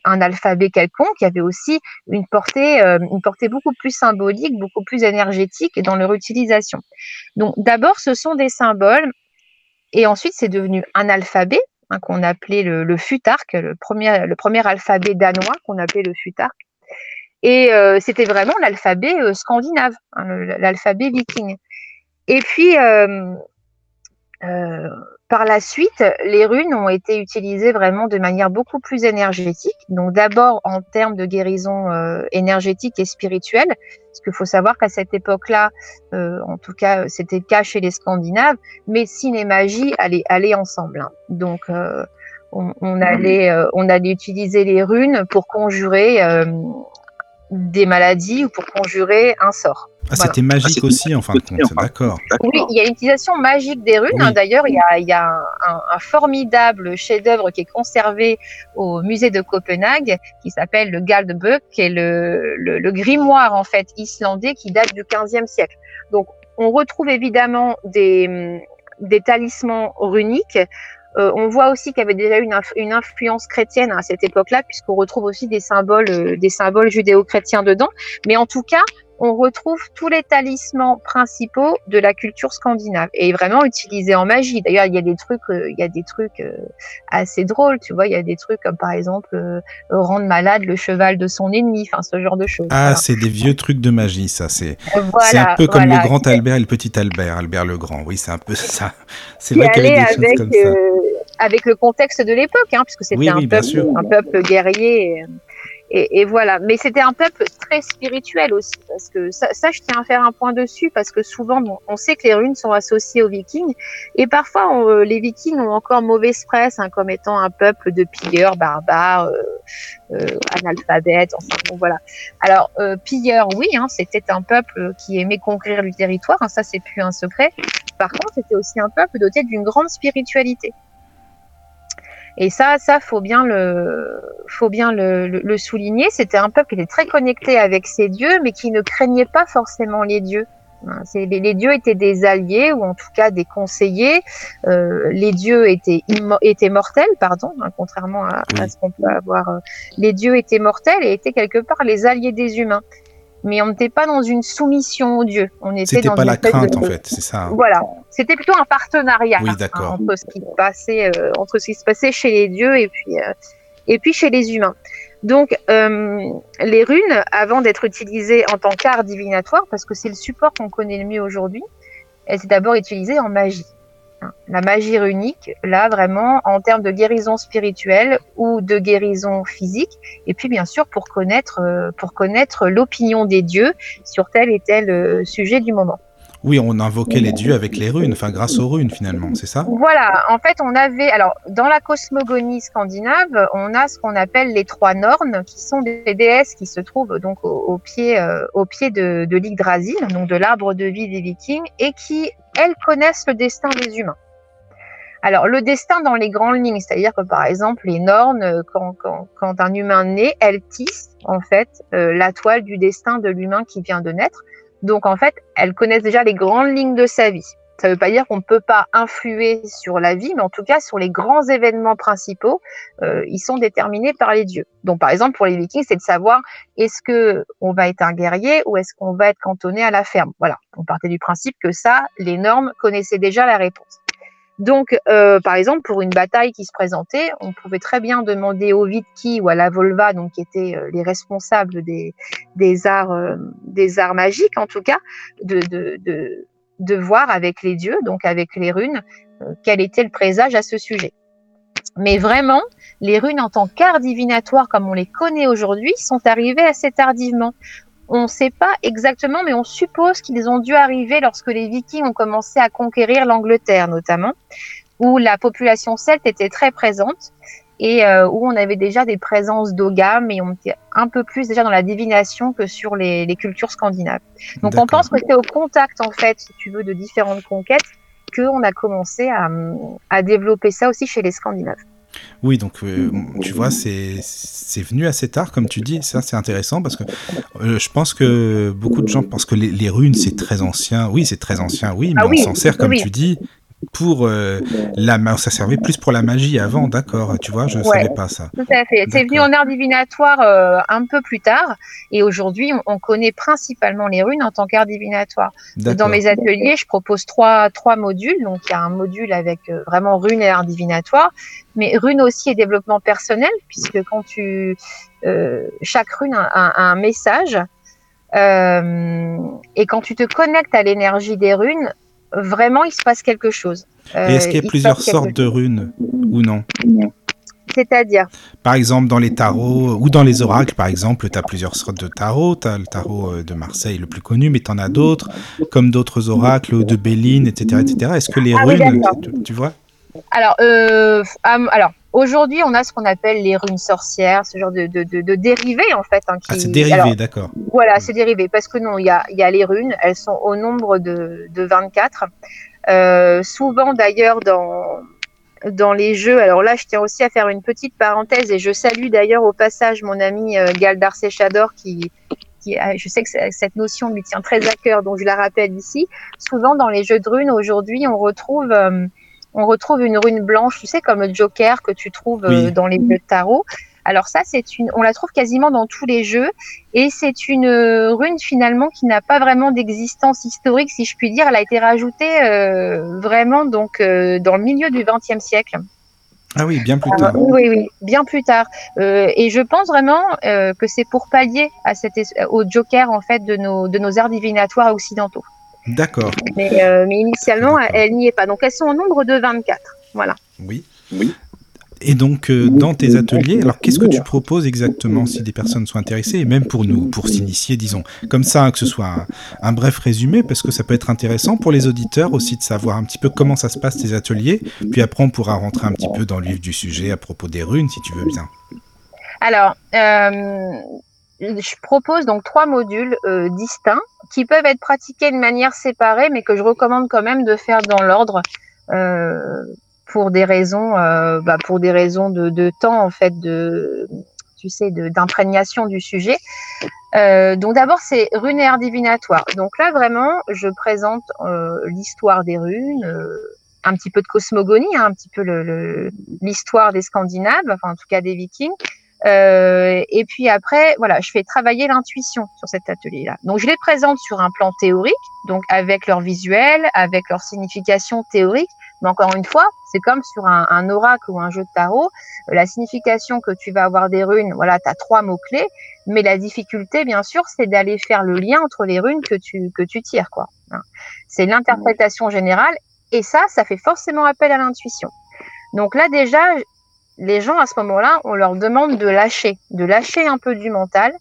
S3: un alphabet quelconque, il y avait aussi une portée, euh, une portée beaucoup plus symbolique, beaucoup plus énergétique dans leur utilisation. Donc d'abord, ce sont des symboles, et ensuite c'est devenu un alphabet hein, qu'on appelait le, le, le premier, le premier alphabet danois qu'on appelait le futark. Et euh, c'était vraiment l'alphabet euh, scandinave, hein, l'alphabet viking. Et puis, par la suite, les runes ont été utilisées vraiment de manière beaucoup plus énergétique. Donc d'abord en termes de guérison euh, énergétique et spirituelle, parce qu'il faut savoir qu'à cette époque-là, euh, en tout cas c'était le cas chez les Scandinaves, médecine et magie allaient, allaient ensemble. Hein. Donc euh, on, on, allait, on allait utiliser les runes pour conjurer des maladies ou pour conjurer un sort.
S2: Ah, c'était magique ah, aussi, en fin de compte, d'accord.
S3: Oui, il y a une utilisation magique des runes. Hein. D'ailleurs, il y a, un, formidable chef-d'œuvre qui est conservé au musée de Copenhague, qui s'appelle le Galdebøk, qui est le, grimoire en fait islandais qui date du 15e siècle. Donc, on retrouve évidemment des, des talismans runiques Euh, on voit aussi qu'il y avait déjà une, une influence chrétienne à cette époque-là, puisqu'on retrouve aussi des symboles, euh, des symboles judéo-chrétiens dedans. Mais en tout cas, on retrouve tous les talismans principaux de la culture scandinave et vraiment utilisés en magie. D'ailleurs, il y a des trucs, euh, il y a des trucs euh, assez drôles, tu vois. Il y a des trucs comme par exemple euh, rendre malade le cheval de son ennemi, enfin ce genre de choses.
S2: Ah, c'est des vieux trucs de magie, ça. C'est un peu comme le grand Albert et le petit Albert, Albert le Grand. Oui, c'est un peu ça. *laughs*
S3: C'est vrai qu'il y avait des choses comme ça. avec le contexte de l'époque, hein, puisque c'était un, peuple, un peuple guerrier. Et, et, voilà. Mais c'était un peuple très spirituel aussi, parce que ça, ça, je tiens à faire un point dessus, parce que souvent, on sait que les runes sont associées aux Vikings, et parfois, euh, les Vikings ont encore mauvaise presse, hein, comme étant un peuple de pilleurs, barbares, euh, euh, analphabètes. Enfin, bon, voilà. Alors, euh, pilleurs, oui, hein, c'était un peuple qui aimait conquérir du territoire. Hein, ça, c'est plus un secret. Par contre, c'était aussi un peuple doté d'une grande spiritualité. Et ça, ça faut bien le, faut bien le, le, souligner. C'était un peuple qui était très connecté avec ses dieux, mais qui ne craignait pas forcément les dieux. Hein, les, les, dieux étaient des alliés ou en tout cas des conseillers. Euh, les dieux étaient, étaient mortels, pardon, hein, contrairement à, à ce qu'on peut avoir. Euh, les dieux étaient mortels et étaient quelque part les alliés des humains mais on n'était pas dans une soumission au Dieu. On était
S2: dans pas la crainte en fait, c'est ça. Hein.
S3: Voilà, c'était plutôt un partenariat hein, entre ce qui passait, euh, entre ce qui se passait chez les dieux et puis euh, et puis chez les humains. Donc euh, les runes, avant d'être utilisées en tant qu'art divinatoire, parce que c'est le support qu'on connaît le mieux aujourd'hui, elles étaient d'abord utilisées en magie. La magie runique, là vraiment en termes de guérison spirituelle ou de guérison physique, et puis bien sûr pour connaître, euh, pour connaître l'opinion des dieux sur tel et tel euh, sujet du moment.
S2: Oui, on invoquait les dieux avec les runes, enfin grâce aux runes finalement, c'est ça?
S3: Voilà, en fait on avait, alors dans la cosmogonie scandinave, on a ce qu'on appelle les trois nornes, qui sont des déesses qui se trouvent donc au, pied, euh, au pied de, de l'Yggdrasil, donc de l'arbre de vie des vikings, et qui elles connaissent le destin des humains. Alors, le destin dans les grandes lignes, c'est-à-dire que par exemple, les nornes, euh, quand, quand, un humain naît, elles tissent en fait euh, la toile du destin de l'humain qui vient de naître. Donc, en fait, elles connaissent déjà les grandes lignes de sa vie. Ça ne veut pas dire qu'on ne peut pas influer sur la vie, mais en tout cas, sur les grands événements principaux, euh, ils sont déterminés par les dieux. Donc, par exemple, pour les Vikings, c'est de savoir est-ce que on va être un guerrier ou est-ce qu'on va être cantonné à la ferme? Voilà. On partait du principe que ça, les normes connaissaient déjà la réponse. Donc, euh, par exemple, pour une bataille qui se présentait, on pouvait très bien demander au Vitki ou à la Volva, donc qui étaient euh, les responsables des, des arts, euh, des arts magiques en tout cas, de, voir avec les dieux, donc avec les runes, quel était le présage à ce sujet. Mais vraiment, les runes en tant qu'art divinatoire comme on les connaît aujourd'hui sont arrivées assez tardivement on ne sait pas exactement, mais on suppose qu'ils ont dû arriver lorsque les Vikings ont commencé à conquérir l'Angleterre, notamment, où la population celte était très présente et euh, où on avait déjà des présences d'ogam et on était un peu plus déjà dans la divination que sur les, les cultures scandinaves. Donc on pense que c'est au contact, en fait, si tu veux, de différentes conquêtes qu'on a commencé à, à développer ça aussi chez les Scandinaves.
S2: Oui, donc euh, tu vois, c'est venu assez tard, comme tu dis. Ça, c'est intéressant parce que euh, je pense que beaucoup de gens pensent que les, les runes, c'est très ancien. Oui, c'est très ancien, oui, mais
S3: ah oui,
S2: on s'en sert, comme
S3: oui.
S2: tu dis, pour euh, la ça servait plus pour la magie avant, d'accord, tu vois, je ne
S3: Ouais.
S2: savais pas ça.
S3: Tout à fait. C'est venu en art divinatoire euh, un peu plus tard. Et aujourd'hui, on, on connaît principalement les runes en tant qu'art divinatoire. Dans mes ateliers, je propose trois, trois modules. Donc, il y a un module avec euh, vraiment runes et art divinatoire, mais runes aussi et développement personnel, puisque quand tu. chaque rune a, a- a un message. Et quand tu te connectes à l'énergie des runes, vraiment, il se passe quelque chose. Euh,
S2: Et est-ce qu'il y a
S3: se
S2: plusieurs sortes de runes ou non?
S3: C'est-à-dire?
S2: Par exemple, dans les tarots ou dans les oracles, par exemple, tu as plusieurs sortes de tarots. Tu as le tarot euh, de Marseille, le plus connu, mais tu en as d'autres, comme d'autres oracles de Béline, etc. etc. Est-ce que les
S3: Ah
S2: runes, tu, tu vois?
S3: Alors, euh, alors aujourd'hui, on a ce qu'on appelle les runes sorcières, ce genre de, de, de, de dérivés en fait. hein, qui,
S2: Ah, c'est dérivé, d'accord.
S3: voilà, c'est dérivé parce que non, il y a, il y a les runes, elles sont au nombre de, de 24. Euh, souvent d'ailleurs dans dans les jeux. Alors là, je tiens aussi à faire une petite parenthèse et je salue d'ailleurs au passage mon ami euh, Galdar Séchador qui qui, a- je sais que cette notion lui tient très à cœur, donc je la rappelle ici. Souvent dans les jeux de runes aujourd'hui, on retrouve euh, on retrouve une rune blanche, tu sais, comme le Joker que tu trouves
S2: Oui.
S3: dans les jeux de tarot. Alors ça, c'est une, on la trouve quasiment dans tous les jeux, et c'est une euh, rune finalement qui n'a pas vraiment d'existence historique, si je puis dire. Elle a été rajoutée euh, vraiment donc euh, dans le milieu du XXe siècle.
S2: Ah oui, bien plus
S3: Ah,
S2: tard.
S3: oui, oui, bien plus tard. Euh, et je pense vraiment euh, que c'est pour pallier à cet es- au Joker en fait de nos de nos arts divinatoires occidentaux.
S2: D'accord.
S3: Mais, euh, mais initialement, elle, n'y est pas. Donc elles sont au nombre de 24. Voilà.
S2: Oui. Et donc, euh, dans tes ateliers, alors qu'est-ce que tu proposes exactement si des personnes sont intéressées, et même pour nous, pour s'initier, disons, comme ça, hein, que ce soit un, un bref résumé, parce que ça peut être intéressant pour les auditeurs aussi de savoir un petit peu comment ça se passe tes ateliers, puis après on pourra rentrer un petit peu dans le vif du sujet à propos des runes, si tu veux bien.
S3: Alors, euh, je propose donc trois modules euh, distincts qui peuvent être pratiqués de manière séparée, mais que je recommande quand même de faire dans l'ordre euh, pour des raisons, euh, bah, pour des raisons de, temps en fait, de tu sais, d'imprégnation du sujet. Euh, donc d'abord c'est art divinatoire. Donc là vraiment, je présente l'histoire des runes. un petit peu de cosmogonie, hein, un petit peu l'histoire des Scandinaves, enfin en tout cas des Vikings, euh, et puis après, voilà, je fais travailler l'intuition sur cet atelier-là. Donc, je les présente sur un plan théorique, donc avec leur visuel, avec leur signification théorique. Mais encore une fois, c'est comme sur un, oracle ou un jeu de tarot. Euh, La signification que tu vas avoir des runes, voilà, tu as trois mots-clés. Mais la difficulté, bien sûr, c'est d'aller faire le lien entre les runes que tu, que tu tires, quoi. Hein. C'est l'interprétation générale. Et ça, ça fait forcément appel à l'intuition. Donc là, déjà, les gens à ce moment-là, on leur demande de lâcher, de lâcher un peu du mental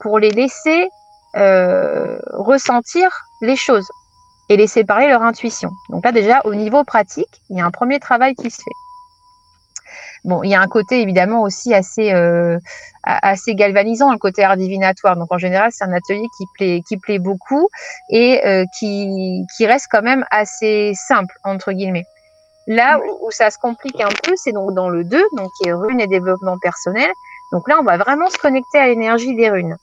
S3: pour les laisser euh, ressentir les choses et laisser parler leur intuition. Donc là déjà, au niveau pratique, il y a un premier travail qui se fait. Bon, il y a un côté évidemment aussi assez euh, galvanisant, le côté art divinatoire. Donc en général, c'est un atelier qui plaît qui plaît beaucoup et euh, qui qui reste quand même assez simple entre guillemets. Là où, où ça se complique un peu, c'est donc dans le 2, donc qui est runes et développement personnel. Donc là, on va vraiment se connecter à l'énergie des runes.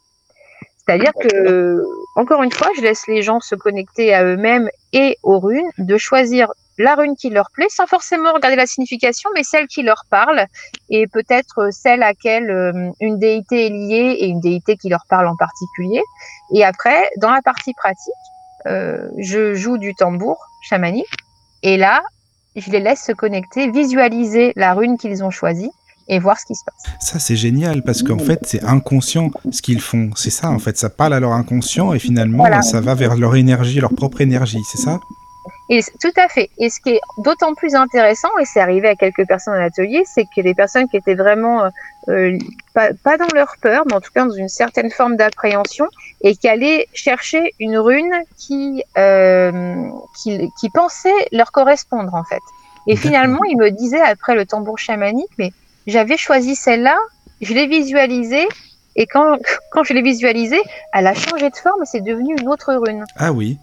S3: C'est-à-dire que, encore une fois, je laisse les gens se connecter à eux-mêmes et aux runes, de choisir la rune qui leur plaît, sans forcément regarder la signification, mais celle qui leur parle, et peut-être celle à laquelle euh, une déité est liée et une déité qui leur parle en particulier. Et après, dans la partie pratique, euh, je joue du tambour chamanique, et là, je les laisse se connecter, visualiser la rune qu'ils ont choisie et voir ce qui se passe.
S2: Ça, c'est génial parce qu'en fait, c'est inconscient ce qu'ils font. C'est ça, en fait, ça parle à leur inconscient et finalement,
S3: Voilà.
S2: ça va vers leur énergie, leur propre énergie, c'est ça?
S3: Et tout à fait. Et ce qui est d'autant plus intéressant, et c'est arrivé à quelques personnes à l'atelier, c'est que les personnes qui étaient vraiment euh, pas, pas dans leur peur, mais en tout cas dans une certaine forme d'appréhension, et qui allaient chercher une rune qui, euh, qui, qui pensait leur correspondre en fait. Et finalement, ils me disaient après le tambour chamanique, mais j'avais choisi celle-là, je l'ai visualisée, et quand, *laughs* quand je l'ai visualisée, elle a changé de forme, c'est devenu une autre rune.
S2: Ah oui,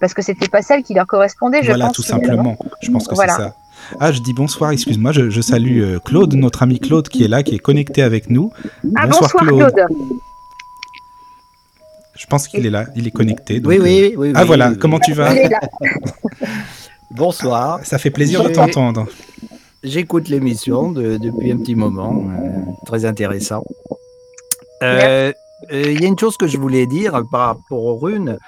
S3: Parce que c'était pas celle qui leur correspondait, je
S2: voilà,
S3: pense.
S2: tout
S3: finalement.
S2: simplement. Je pense que
S3: Voilà.
S2: c'est ça. Ah, je dis bonsoir, excuse-moi, je, je salue euh, Claude, notre ami Claude qui est là, qui est connecté avec nous.
S3: Ah, bonsoir, Claude.
S2: Je pense qu'il est là, il est connecté. donc,
S4: Oui,
S2: euh,
S4: oui, oui.
S2: Ah
S4: oui,
S2: voilà,
S4: oui,
S2: comment
S4: oui.
S2: tu vas. *laughs*
S4: Bonsoir.
S2: Ça fait plaisir de t'entendre.
S4: J'écoute l'émission de- depuis un petit moment. euh, très intéressant. Euh, euh, Il y a une chose que je voulais dire par rapport aux runes.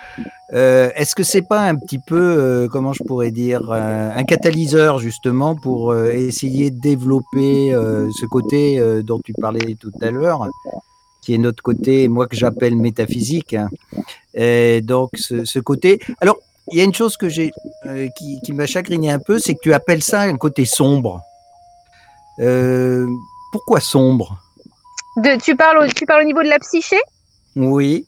S4: Euh, Est-ce que c'est pas un petit peu, euh, comment je pourrais dire, euh, un catalyseur justement pour essayer de développer ce côté dont tu parlais tout à l'heure, qui est notre côté, moi que j'appelle métaphysique. hein. Et donc ce, ce côté. Alors, il y a une chose que j'ai, qui, qui m'a chagriné un peu, c'est que tu appelles ça un côté sombre. Pourquoi sombre?
S3: De- tu, parles au, tu parles au niveau de la psyché?
S4: Oui.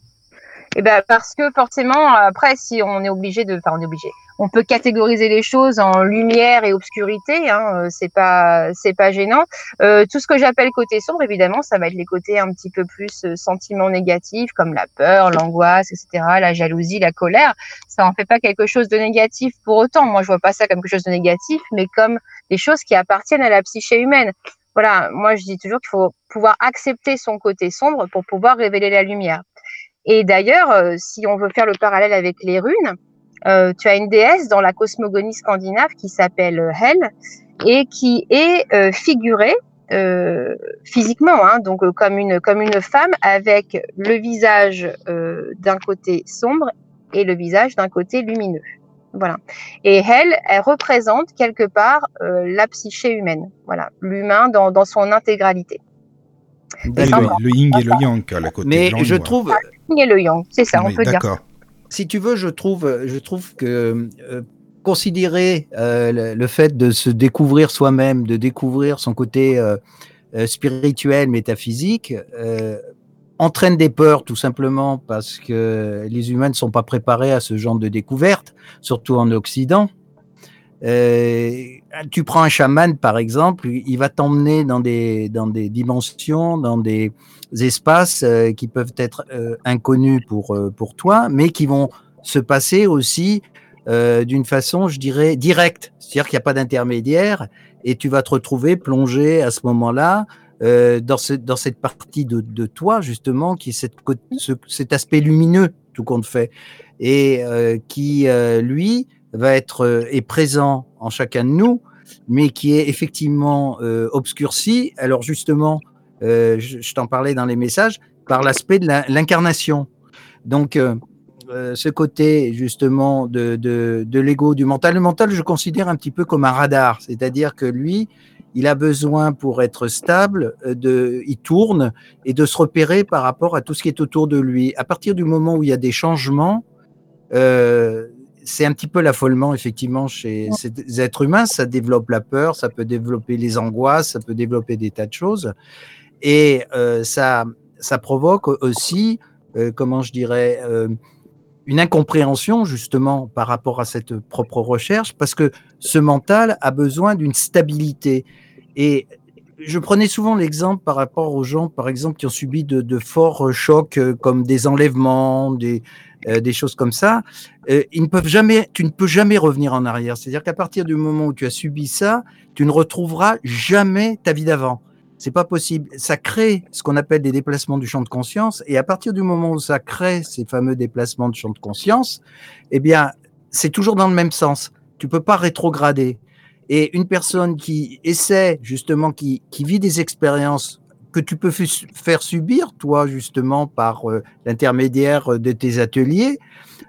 S3: Eh ben parce que forcément, après, si on est obligé de, enfin, on est obligé. On peut catégoriser les choses en lumière et obscurité. Hein, euh, c'est pas, c'est pas gênant. Euh, tout ce que j'appelle côté sombre, évidemment, ça va être les côtés un petit peu plus euh, sentiments négatifs, comme la peur, l'angoisse, etc., la jalousie, la colère. Ça en fait pas quelque chose de négatif pour autant. Moi, je vois pas ça comme quelque chose de négatif, mais comme des choses qui appartiennent à la psyché humaine. Voilà, moi je dis toujours qu'il faut pouvoir accepter son côté sombre pour pouvoir révéler la lumière. Et d'ailleurs, euh, si on veut faire le parallèle avec les runes, tu as une déesse dans la cosmogonie scandinave qui s'appelle Hel et qui est figurée physiquement, hein, donc comme une comme une femme avec le visage d'un côté sombre et le visage d'un côté lumineux. Voilà. Et elle, elle représente quelque part euh, la psyché humaine. Voilà, l'humain dans, dans, son intégralité.
S2: Le, le, yin et le yang, la côté
S4: Mais je trouve.
S3: Le yin et le yang, c'est ça, on peut dire.
S4: Si tu veux, je trouve, je trouve que euh, considérer euh, le, fait de se découvrir soi-même, de découvrir son côté spirituel, métaphysique, entraîne des peurs tout simplement parce que les humains ne sont pas préparés à ce genre de découverte, surtout en Occident. Euh, tu prends un chaman par exemple, il va t'emmener dans des, dans des dimensions, dans des espaces euh, qui peuvent être euh, inconnus pour, pour toi, mais qui vont se passer aussi d'une façon, je dirais, directe. C'est-à-dire qu'il n'y a pas d'intermédiaire et tu vas te retrouver plongé à ce moment-là euh, dans, dans cette partie de, de, toi, justement, qui est cette, cet aspect lumineux, tout compte fait, et euh, qui, euh, lui, va être est présent en chacun de nous, mais qui est effectivement obscurci. Alors, justement, je, je t'en parlais dans les messages, par l'aspect de l'incarnation. Donc, ce côté justement de, de, l'ego, du mental. Le mental, je considère un petit peu comme un radar, c'est-à-dire que lui, il a besoin pour être stable, euh, de, il tourne et de se repérer par rapport à tout ce qui est autour de lui. À partir du moment où il y a des changements, euh, c'est un petit peu l'affolement effectivement chez ces êtres humains. Ça développe la peur, ça peut développer les angoisses, ça peut développer des tas de choses, et euh, ça, ça provoque aussi, comment je dirais, une incompréhension justement par rapport à cette propre recherche, parce que ce mental a besoin d'une stabilité. Et je prenais souvent l'exemple par rapport aux gens, par exemple, qui ont subi de, forts chocs euh, comme des enlèvements, des, euh, des choses comme ça. Euh, ils ne peuvent jamais, tu ne peux jamais revenir en arrière. C'est-à-dire qu'à partir du moment où tu as subi ça, tu ne retrouveras jamais ta vie d'avant. C'est pas possible. Ça crée ce qu'on appelle des déplacements du champ de conscience. Et à partir du moment où ça crée ces fameux déplacements du champ de conscience, eh bien, c'est toujours dans le même sens. Tu peux pas rétrograder. Et une personne qui essaie, justement, qui, qui vit des expériences que tu peux faire subir, toi, justement, par euh, l'intermédiaire de tes ateliers,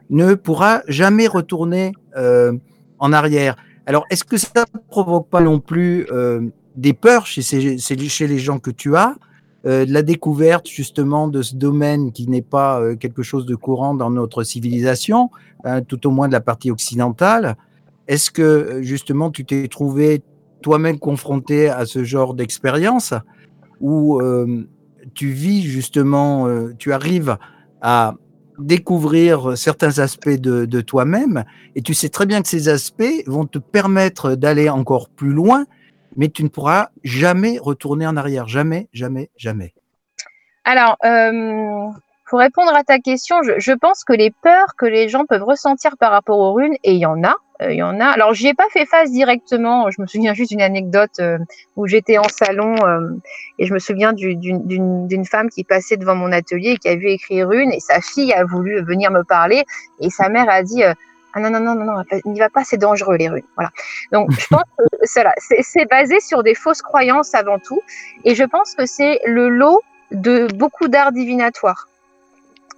S4: ne pourra jamais retourner euh, en arrière. Alors, est-ce que ça ne provoque pas non plus euh, des peurs chez, chez les gens que tu as, de la découverte justement de ce domaine qui n'est pas quelque chose de courant dans notre civilisation, hein, tout au moins de la partie occidentale, est-ce que justement tu t'es trouvé toi-même confronté à ce genre d'expérience? Où euh, tu vis justement, euh, tu arrives à découvrir certains aspects de, toi-même et tu sais très bien que ces aspects vont te permettre d'aller encore plus loin, mais tu ne pourras jamais retourner en arrière, jamais, jamais, jamais.
S3: Alors, pour répondre à ta question, je, je, pense que les peurs que les gens peuvent ressentir par rapport aux runes, et il y en a, euh, il y en a. Alors, j'y ai pas fait face directement. Je me souviens juste d'une anecdote euh, où j'étais en salon euh, et je me souviens d'une femme qui passait devant mon atelier et qui a vu écrire une et sa fille a voulu venir me parler et sa mère a dit ah non non non non n'y va pas c'est dangereux les runes voilà donc je pense que *laughs* c'est basé sur des fausses croyances avant tout et je pense que c'est le lot de beaucoup d'art divinatoire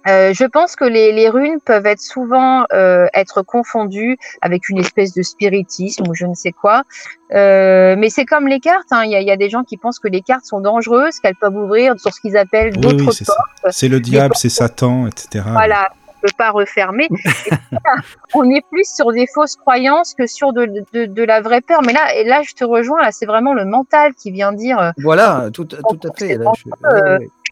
S3: euh, je pense que les, les, runes peuvent être souvent euh, être confondues avec une espèce de spiritisme ou je ne sais quoi. Euh, mais c'est comme les cartes. Hein. Il y, a, y, a des gens qui pensent que les cartes sont dangereuses, qu'elles peuvent ouvrir sur ce qu'ils appellent d'autres portes.
S2: C'est le diable, c'est Satan, etc.
S3: Voilà, on peut pas refermer. *laughs* *laughs* on est plus sur des fausses croyances que sur de, de, de, la vraie peur. Mais là, et là, je te rejoins. Là, c'est vraiment le mental qui vient dire. Euh,
S4: voilà, tout, tout à fait. Là,
S3: je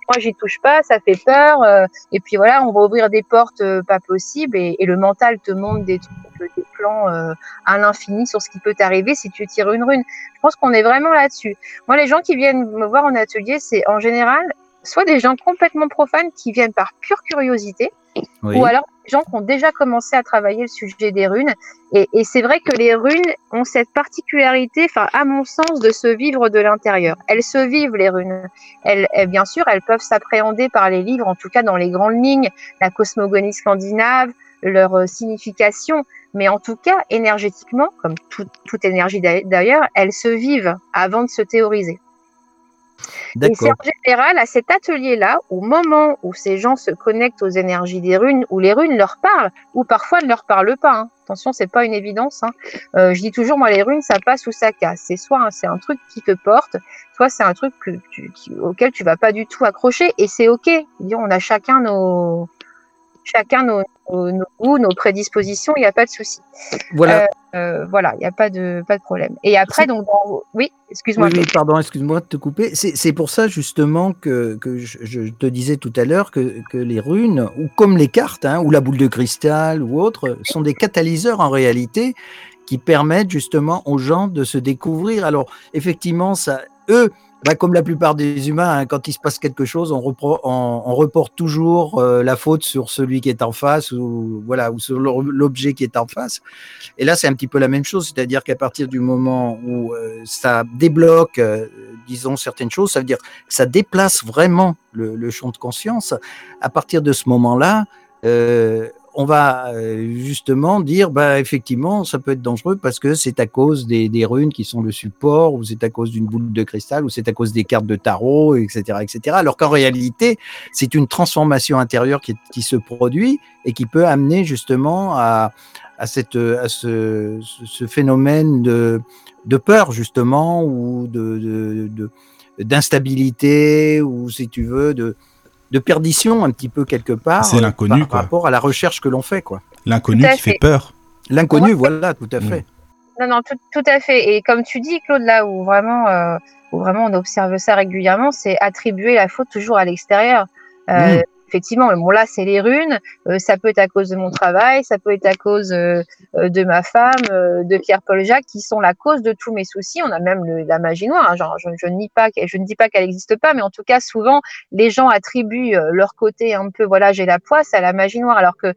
S3: moi j'y touche pas, ça fait peur. Euh, et puis voilà, on va ouvrir des portes euh, pas possibles et, le mental te montre des trucs, des plans euh, à l'infini sur ce qui peut t'arriver si tu tires une rune. Je pense qu'on est vraiment là-dessus. Moi, les gens qui viennent me voir en atelier, c'est en général soit des gens complètement profanes qui viennent par pure curiosité, ou alors des gens qui ont déjà commencé à travailler le sujet des runes. Et, et c'est vrai que les runes ont cette particularité, enfin à mon sens, de se vivre de l'intérieur. Elles se vivent les runes. Elles, bien sûr, elles peuvent s'appréhender par les livres, en tout cas dans les grandes lignes, la cosmogonie scandinave, leur signification, mais en tout cas, énergétiquement, comme toute énergie d'ailleurs, elles se vivent avant de se théoriser. Et c'est en général à cet atelier-là, au moment où ces gens se connectent aux énergies des runes, où les runes leur parlent, ou parfois ne leur parlent pas. Hein. Attention, c'est pas une évidence. Hein. Euh, je dis toujours, moi, les runes, ça passe ou ça casse. C'est soit c'est un truc qui te porte, soit c'est un truc que auquel tu vas pas du tout accrocher, et c'est ok. On a chacun nos, chacun nos, nos, goûts, nos prédispositions, il n'y a pas de souci.
S4: Voilà.
S3: Euh, euh, voilà, il n'y a pas de, pas de problème. Et après, donc, oui, excuse-moi.
S4: Oui, pardon, excuse-moi de te couper. C'est pour ça, justement, que, que je, te disais tout à l'heure que, que, les runes, ou comme les cartes, hein, ou la boule de cristal, ou autres, sont des catalyseurs en réalité qui permettent justement aux gens de se découvrir. Alors, effectivement, ça, eux, bah, comme la plupart des humains, hein, quand il se passe quelque chose, on, reporte toujours euh, la faute sur celui qui est en face ou voilà ou sur l'objet qui est en face. Et là, c'est un petit peu la même chose, c'est-à-dire qu'à partir du moment où euh, ça débloque, euh, disons certaines choses, ça veut dire que ça déplace vraiment le champ de conscience. À partir de ce moment-là, on va euh, justement dire, bah, effectivement, ça peut être dangereux parce que c'est à cause des, runes qui sont le support, ou c'est à cause d'une boule de cristal, ou c'est à cause des cartes de tarot, etc., etc. Alors qu'en réalité, c'est une transformation intérieure qui, se produit et qui peut amener justement à, cette, à ce, phénomène de, peur justement ou de d'instabilité ou si tu veux de de perdition un petit peu quelque part.
S2: C'est l'inconnu,
S4: par, rapport à la recherche que l'on fait, quoi.
S2: L'inconnu qui fait, peur.
S4: L'inconnu, voilà, tout à fait.
S3: Non, non, tout, à fait. Et comme tu dis, Claude, là où vraiment, euh, où vraiment on observe ça régulièrement, c'est attribuer la faute toujours à l'extérieur. Euh, effectivement, bon là, c'est les runes. Euh, ça peut être à cause de mon travail, ça peut être à cause euh, euh, de ma femme, de Pierre-Paul Jacques, qui sont la cause de tous mes soucis. On a même la magie noire. Hein, genre, je, dis pas, je ne dis pas qu'elle n'existe pas, mais en tout cas, souvent, les gens attribuent leur côté un peu, voilà, j'ai la poisse à la magie noire, alors que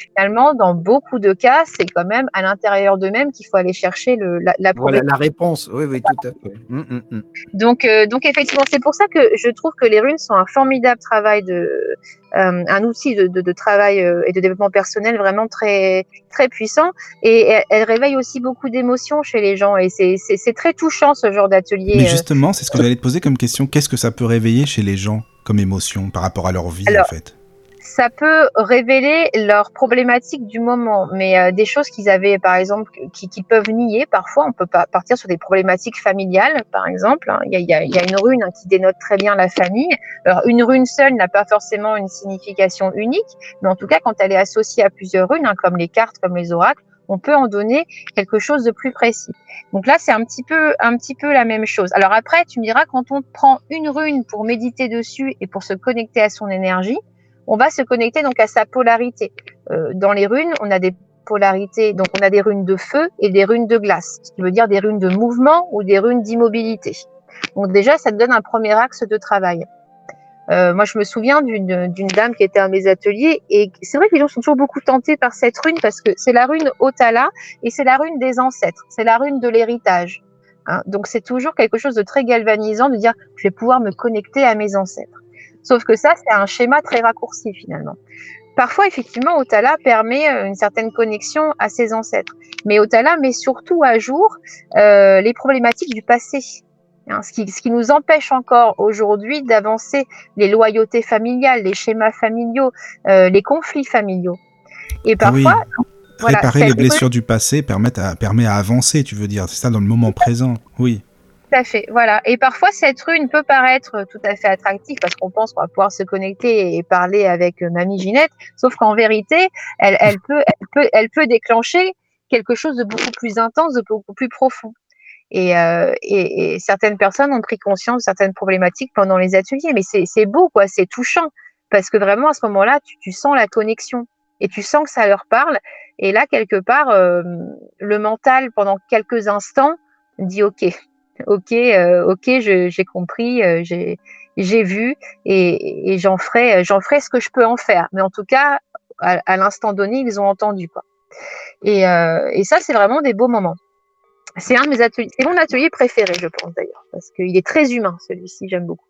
S3: finalement, dans beaucoup de cas, c'est quand même à l'intérieur d'eux-mêmes qu'il faut aller chercher le, la, la,
S4: voilà, la réponse. Oui, oui, tout à fait. Hum, hum,
S3: hum. Donc, euh, donc effectivement, c'est pour ça que je trouve que les runes sont un formidable travail de, euh, un outil de, de, de travail euh, et de développement personnel vraiment très, très puissant. Et elles réveillent aussi beaucoup d'émotions chez les gens. Et c'est très touchant ce genre d'atelier.
S2: Mais justement, c'est ce que j'allais te poser comme question. Qu'est-ce que ça peut réveiller chez les gens comme émotion par rapport à leur vie, en fait?
S3: Ça peut révéler leurs problématiques du moment, mais euh, des choses qu'ils avaient, par exemple, qui, qui, peuvent nier. Parfois, on peut partir sur des problématiques familiales, par exemple. Hein. Il y, a, y, a, une rune hein, qui dénote très bien la famille. Alors, une rune seule n'a pas forcément une signification unique, mais en tout cas, quand elle est associée à plusieurs runes, hein, comme les cartes, comme les oracles, on peut en donner quelque chose de plus précis. Donc là, c'est un petit peu, un petit peu la même chose. Alors après, tu me diras, quand on prend une rune pour méditer dessus et pour se connecter à son énergie, on va se connecter donc à sa polarité. Euh, dans les runes, on a des polarités, donc on a des runes de feu et des runes de glace, ce qui veut dire des runes de mouvement ou des runes d'immobilité. Donc déjà, ça te donne un premier axe de travail. Euh, moi, je me souviens d'une dame qui était à mes ateliers et c'est vrai que les gens sont toujours beaucoup tentés par cette rune parce que c'est la rune Otala et c'est la rune des ancêtres, c'est la rune de l'héritage. Hein. Donc c'est toujours quelque chose de très galvanisant de dire je vais pouvoir me connecter à mes ancêtres. Sauf que ça, c'est un schéma très raccourci finalement. Parfois, effectivement, Otala permet euh, une certaine connexion à ses ancêtres. Mais Otala met surtout à jour euh, les problématiques du passé. Hein, ce, qui, ce, qui, nous empêche encore aujourd'hui d'avancer les loyautés familiales, les schémas familiaux, euh, les conflits familiaux.
S2: Et parfois... Réparer les blessures du passé permet à, permet à avancer, tu veux dire. C'est ça dans le moment présent. Oui.
S3: Tout à fait, voilà. Et parfois, cette rune peut paraître tout à fait attractive parce qu'on pense qu'on va pouvoir se connecter et parler avec euh, Mamie Ginette, sauf qu'en vérité, elle, elle, peut, elle, peut, elle peut déclencher quelque chose de beaucoup plus intense, de beaucoup plus profond. Et, euh, et, et, certaines personnes ont pris conscience de certaines problématiques pendant les ateliers, mais c'est beau, quoi, c'est touchant, parce que vraiment à ce moment-là, tu, tu, sens la connexion et tu sens que ça leur parle. Et là, quelque part, euh, le mental, pendant quelques instants, dit OK, ok, euh, ok, j'ai compris, euh, j'ai vu et, j'en ferai, j'en ferai ce que je peux en faire. Mais en tout cas, à, l'instant donné, ils ont entendu quoi. Et, euh, et ça, c'est vraiment des beaux moments. C'est un de mes ateliers, c'est mon atelier préféré, je pense d'ailleurs, parce qu'il est très humain celui-ci, j'aime beaucoup.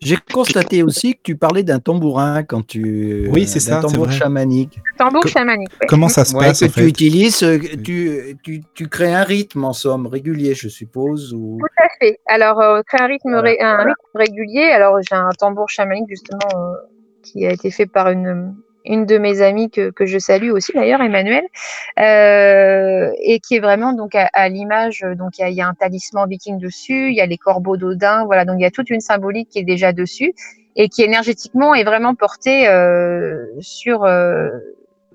S4: J'ai constaté aussi que tu parlais d'un tambourin quand tu.
S2: Oui, c'est ça.
S4: tambour chamanique.
S3: Tambour chamanique.
S2: Comment ça se passe
S4: que
S2: en fait
S4: tu utilises, euh, tu, tu, tu, crées un rythme en somme régulier, je suppose. Ou...
S3: Tout à fait. Alors, euh, créer un rythme, un rythme régulier. Alors, j'ai un tambour chamanique justement euh, qui a été fait par une, une de mes amies que, que je salue aussi d'ailleurs, Emmanuel, euh, et qui est vraiment donc à, l'image. Donc il y, a un talisman viking dessus, il y a les corbeaux d'Odin, voilà. Donc il y a toute une symbolique qui est déjà dessus et qui énergétiquement est vraiment portée euh, sur euh,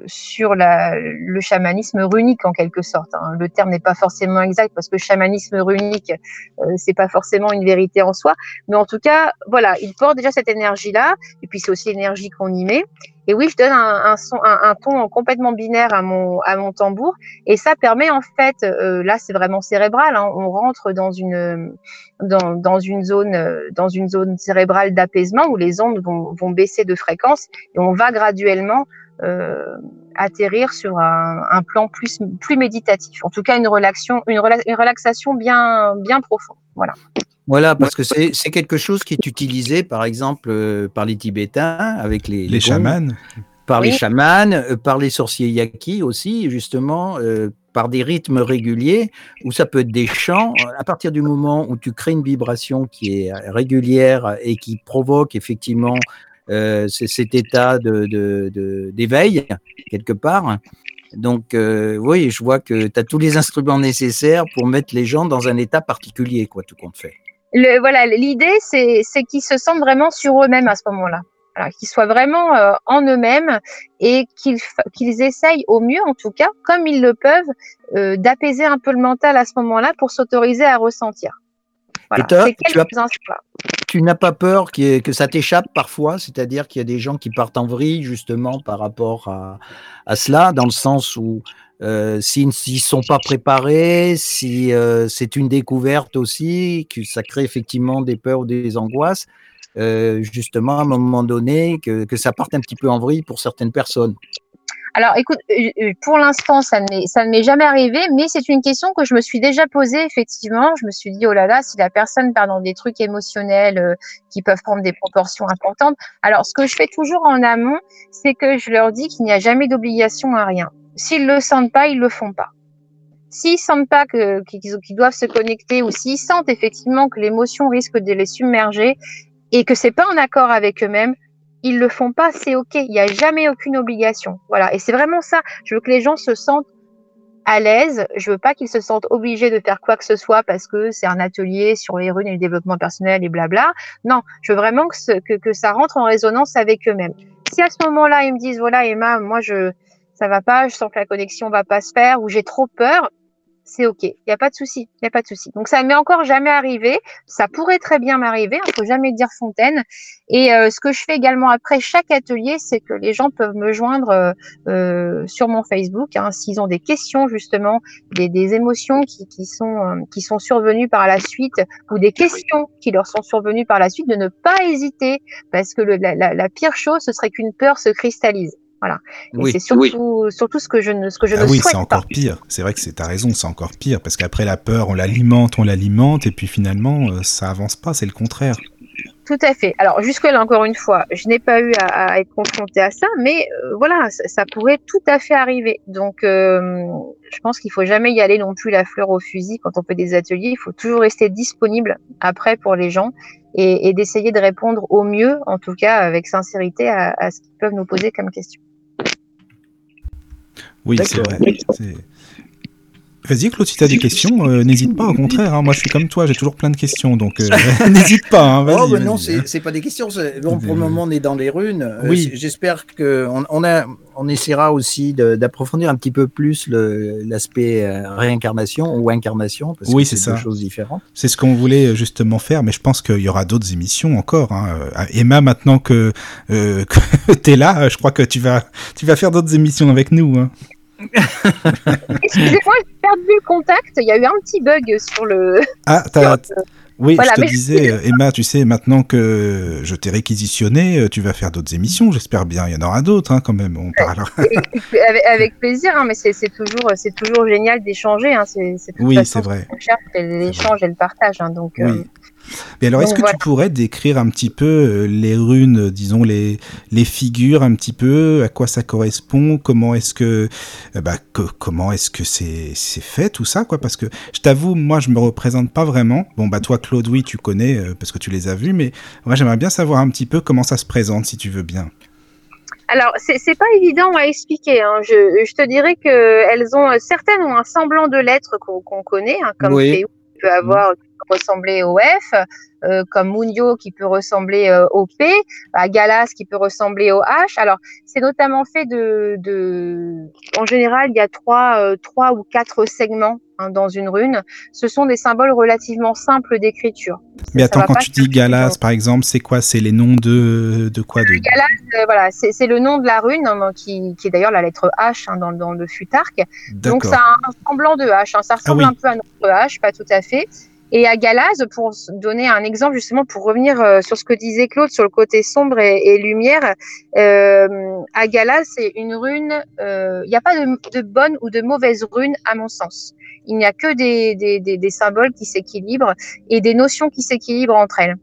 S3: sur la, le chamanisme runique en quelque sorte. Hein. Le terme n'est pas forcément exact parce que chamanisme runique, euh, c'est pas forcément une vérité en soi, mais en tout cas, voilà, il porte déjà cette énergie-là, et puis c'est aussi l'énergie qu'on y met. Et oui, je donne un, un, son, un, un, ton complètement binaire à mon, à mon tambour, et ça permet en fait, euh, là c'est vraiment cérébral, hein, on rentre dans une, dans, dans, une zone, dans une zone cérébrale d'apaisement où les ondes vont, vont baisser de fréquence, et on va graduellement euh, atterrir sur un, un, plan plus, plus méditatif. En tout cas, une relaxation, une, une relaxation bien, bien profonde. Voilà.
S4: Voilà, parce que c'est quelque chose qui est utilisé, par exemple, euh, par les Tibétains, avec les,
S2: les, chamans.
S4: Par les chamans, euh, par les sorciers yaki aussi, justement, euh, par des rythmes réguliers, où ça peut être des chants. À partir du moment où tu crées une vibration qui est régulière et qui provoque effectivement euh, cet état d'éveil, de, quelque part. Donc, euh, oui, je vois que tu as tous les instruments nécessaires pour mettre les gens dans un état particulier, quoi, tout compte fait.
S3: Le, voilà, l'idée, c'est qu'ils se sentent vraiment sur eux-mêmes à ce moment-là. qu'ils soient vraiment euh, en eux-mêmes et qu'ils essayent au mieux, en tout cas, comme ils le peuvent, euh, d'apaiser un peu le mental à ce moment-là pour s'autoriser à ressentir.
S4: Voilà, tu, tu n'as pas peur que, que ça t'échappe parfois, c'est-à-dire qu'il y a des gens qui partent en vrille justement par rapport à, à cela, dans le sens où euh, s'ils ne sont pas préparés, si euh, c'est une découverte aussi, que ça crée effectivement des peurs ou des angoisses, euh, justement à un moment donné, que, que ça parte un petit peu en vrille pour certaines personnes.
S3: Alors, écoute, euh, euh, pour l'instant, ça ne m'est jamais arrivé, mais c'est une question que je me suis déjà posée, effectivement. Je me suis dit, oh là là, si la personne part dans des trucs émotionnels euh, qui peuvent prendre des proportions importantes. Alors, ce que je fais toujours en amont, c'est que je leur dis qu'il n'y a jamais d'obligation à rien. S'ils le sentent pas, ils le font pas. S'ils sentent pas qu'ils doivent se connecter ou s'ils sentent effectivement que l'émotion risque de les submerger et que c'est pas en accord avec eux-mêmes, ils le font pas, c'est ok. Il n'y a jamais aucune obligation. Voilà. Et c'est vraiment ça. Je veux que les gens se sentent à l'aise. Je veux pas qu'ils se sentent obligés de faire quoi que ce soit parce que c'est un atelier sur les runes et le développement personnel et blabla. Non, je veux vraiment que, ça rentre en résonance avec eux-mêmes. Si à ce moment-là, ils me disent, voilà, Emma, moi, je, ça va pas, je sens que la connexion va pas se faire ou j'ai trop peur, c'est ok. Il n'y a pas de souci. Il y a pas de souci. Donc ça m'est encore jamais arrivé. Ça pourrait très bien m'arriver. Il faut jamais dire fontaine. Et euh, ce que je fais également après chaque atelier, c'est que les gens peuvent me joindre euh, euh sur mon Facebook hein, s'ils ont des questions justement, des, des émotions qui, qui sont euh, qui sont survenues par la suite ou des questions qui leur sont survenues par la suite, de ne pas hésiter parce que le, la, la, la pire chose, ce serait qu'une peur se cristallise. Voilà. C'est surtout, surtout ce que je ne, ce que je
S2: ah
S3: ne
S2: oui, c'est encore pire. C'est vrai que c'est ta raison, c'est encore pire parce qu'après la peur, on l'alimente, on l'alimente et puis finalement, euh, ça avance pas. C'est le contraire.
S3: Tout à fait. Alors jusque-là, encore une fois, je n'ai pas eu à, être confrontée à ça, mais euh, voilà, ça, pourrait tout à fait arriver. Donc, euh, je pense qu'il faut jamais y aller non plus la fleur au fusil quand on fait des ateliers. Il faut toujours rester disponible après pour les gens et, et d'essayer de répondre au mieux, en tout cas avec sincérité, à, à ce qu'ils peuvent nous poser comme question.
S2: Oui, c'est vrai. Vas-y, Claude, si tu as des questions, euh, n'hésite pas, au contraire. Hein, moi, je suis comme toi, j'ai toujours plein de questions, donc euh, *laughs* *laughs* n'hésite pas. Hein,
S4: oh, ben non, c'est pas des questions. Bon, pour le moment, on est dans les runes. Euh, oui. J'espère qu'on on a, on essaiera aussi d'approfondir un petit peu plus l'aspect réincarnation ou incarnation, parce
S2: oui,
S4: que
S2: c'est
S4: deux choses différentes.
S2: C'est ce qu'on voulait justement faire, mais je pense qu'il y aura d'autres émissions encore. Hein. Emma, maintenant que, *laughs* que tu es là, je crois que tu vas, tu vas faire d'autres émissions avec nous. Hein. *laughs*
S3: Excusez-moi, j'ai perdu le contact. Il y a eu un petit bug sur le.
S2: Ah, *laughs* t'as. Oui, je te disais, euh, Emma, tu sais, maintenant que je t'ai réquisitionné, euh, tu vas faire d'autres émissions, j'espère bien. Il y en aura d'autres, hein, quand même. On parle. *laughs*
S3: avec, plaisir, hein, mais c'est toujours, génial d'échanger. Hein,
S2: oui, c'est vrai.
S3: L'échange et le partage. Hein, donc, euh,
S2: Mais alors, est-ce que tu pourrais décrire un petit peu euh, les runes, disons les les figures, un petit peu, à quoi ça correspond, comment est-ce que, euh, bah, comment est-ce que c'est c'est fait tout ça, quoi? Parce que je t'avoue, moi, je me représente pas vraiment. Bon, bah toi, Claude, oui, tu connais euh, parce que tu les as vus, mais moi, j'aimerais bien savoir un petit peu comment ça se présente, si tu veux bien.
S3: Alors, c'est pas évident à expliquer. Hein. Je, je, te dirais que elles ont certaines ont un semblant de lettres qu'on connaît, hein, comme oui. peut avoir ressembler au F, euh, comme Munio qui peut ressembler euh, au P, à Galas qui peut ressembler au H. Alors, c'est notamment fait de, de, en général, il y a trois, euh, trois ou quatre segments hein, dans une rune. Ce sont des symboles relativement simples d'écriture.
S2: Mais attends, quand tu dis Galas, par exemple, c'est quoi? C'est les noms de, de quoi de...
S3: Galas, voilà, c'est le nom de la rune, hein, qui, qui, est d'ailleurs la lettre H hein, dans, dans, le futark. Donc, ça a un semblant de H. Ça ah ressemble un peu à notre H, pas tout à fait. Et à Galaz, pour donner un exemple justement, pour revenir euh, sur ce que disait Claude sur le côté sombre et, lumière, euh, à Galaz, c'est une rune. Euh, il n'y a pas de, bonne ou de mauvaise rune à mon sens. Il n'y a que des, des, des symboles qui s'équilibrent et des notions qui s'équilibrent entre elles.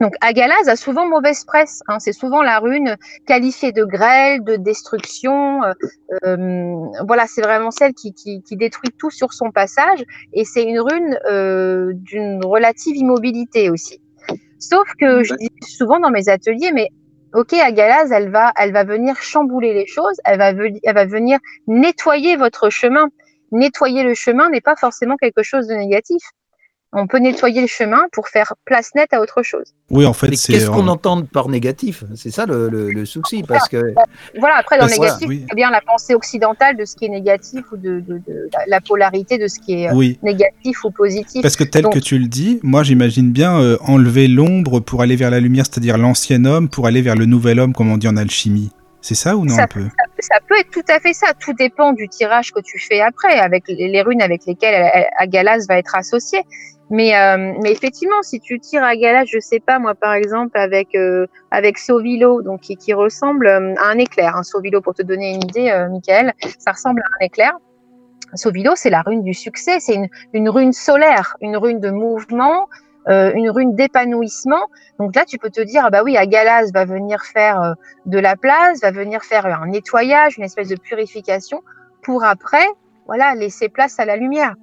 S3: Donc Agalaz a souvent mauvaise presse. Hein. C'est souvent la rune qualifiée de grêle, de destruction. Euh, euh, voilà, c'est vraiment celle qui, qui, qui, détruit tout sur son passage. Et c'est une rune euh, d'une relative immobilité aussi. Sauf que je dis souvent dans mes ateliers, mais ok, Agalaz, elle va, elle va venir chambouler les choses. Elle va, elle va venir nettoyer votre chemin. Nettoyer le chemin n'est pas forcément quelque chose de négatif on peut nettoyer le chemin pour faire place nette à autre chose.
S2: Oui, en fait, c'est.
S4: Qu'est-ce qu'on entend par négatif? C'est ça le, souci, parce que.
S3: Voilà, après dans le négatif, c'est bien la pensée occidentale de ce qui est négatif ou de, la polarité de ce qui est euh, négatif ou positif.
S2: Parce que tel que tu le dis, moi j'imagine bien euh, enlever l'ombre pour aller vers la lumière, c'est-à-dire l'ancien homme pour aller vers le nouvel homme, comme on dit en alchimie. C'est ça ou non
S3: ça,
S2: un peu?
S3: ça, peut être tout à fait ça. Tout dépend du tirage que tu fais après, avec les runes avec lesquelles Agalas va être associé. Mais, euh, mais effectivement, si tu tires à Galas, je sais pas moi par exemple avec euh, avec Sovilo, donc qui, qui ressemble euh, à un éclair. Un hein, pour te donner une idée, euh, Michael, ça ressemble à un éclair. Sovilo, c'est la rune du succès, c'est une, une rune solaire, une rune de mouvement, euh, une rune d'épanouissement. Donc là, tu peux te dire, ah bah oui, Agalas va venir faire de la place, va venir faire un nettoyage, une espèce de purification, pour après, voilà, laisser place à la lumière.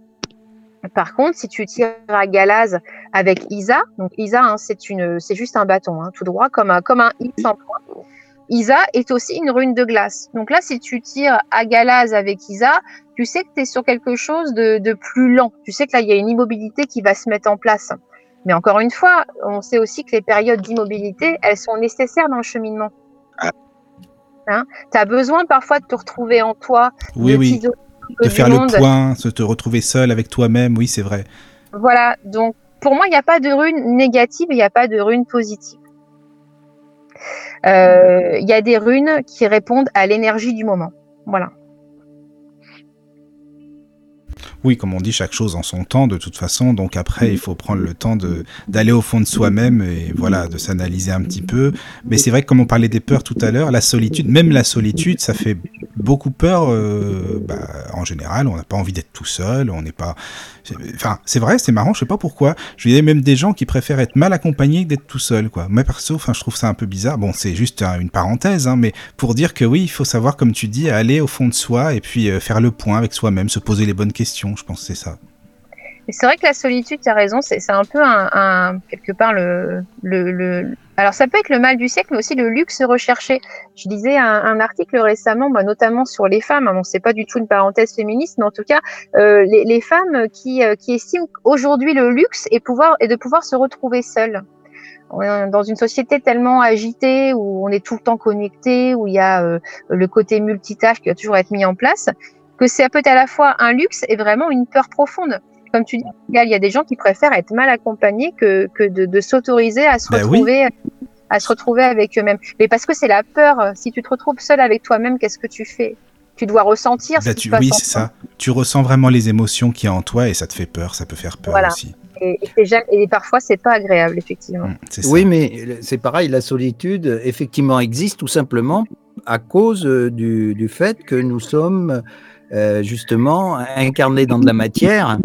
S3: Par contre, si tu tires à Galaz avec Isa, donc Isa, hein, c'est une, c'est juste un bâton, hein, tout droit, comme un, comme un X en point. Isa est aussi une rune de glace. Donc là, si tu tires à Galaz avec Isa, tu sais que tu es sur quelque chose de, de, plus lent. Tu sais que là, il y a une immobilité qui va se mettre en place. Mais encore une fois, on sait aussi que les périodes d'immobilité, elles sont nécessaires dans le cheminement. Hein? Tu as besoin parfois de te retrouver en toi,
S2: oui, de oui de faire le point, de te retrouver seul avec toi-même, oui, c'est vrai.
S3: Voilà, donc pour moi, il n'y a pas de rune négative, il n'y a pas de rune positive. Euh, il y a des runes qui répondent à l'énergie du moment. Voilà.
S2: Oui, comme on dit, chaque chose en son temps, de toute façon. Donc après, il faut prendre le temps d'aller au fond de soi-même et voilà, de s'analyser un petit peu. Mais c'est vrai que comme on parlait des peurs tout à l'heure, la solitude, même la solitude, ça fait beaucoup peur. Euh, bah, en général, on n'a pas envie d'être tout seul. On n'est pas. Enfin, c'est vrai, c'est marrant. Je sais pas pourquoi. Je a même des gens qui préfèrent être mal accompagnés que d'être tout seul, quoi. Moi perso, enfin, je trouve ça un peu bizarre. Bon, c'est juste une parenthèse, hein, mais pour dire que oui, il faut savoir, comme tu dis, aller au fond de soi et puis euh, faire le point avec soi-même, se poser les bonnes questions je pense que c'est ça.
S3: C'est vrai que la solitude, tu as raison, c'est un peu un, quelque part le, Alors ça peut être le mal du siècle, mais aussi le luxe recherché. Je disais un, article récemment, notamment sur les femmes. Bon, c'est pas du tout une parenthèse féministe, mais en tout cas, euh, les, femmes qui, euh, estiment aujourd'hui le luxe et de pouvoir se retrouver seules. Dans une société tellement agitée où on est tout le temps connecté, où il y a euh, le côté multitâche qui va toujours être mis en place, que ça peut être à la fois un luxe et vraiment une peur profonde. Comme tu dis, il y a des gens qui préfèrent être mal accompagnés que, que de, de s'autoriser à se ben retrouver. à se retrouver avec eux-mêmes. Mais parce que c'est la peur. Si tu te retrouves seul avec toi-même, qu'est-ce que tu fais? Tu dois ressentir.
S2: Ben tu, oui, c'est ça. Tu ressens vraiment les émotions qu'il y a en toi et ça te fait peur. Ça peut faire peur aussi.
S3: Et, et, et parfois, c'est pas agréable, effectivement. Mmh,
S4: oui, mais c'est pareil. La solitude, effectivement, existe tout simplement à cause euh, du, du fait que nous sommes euh, justement incarné dans de la matière.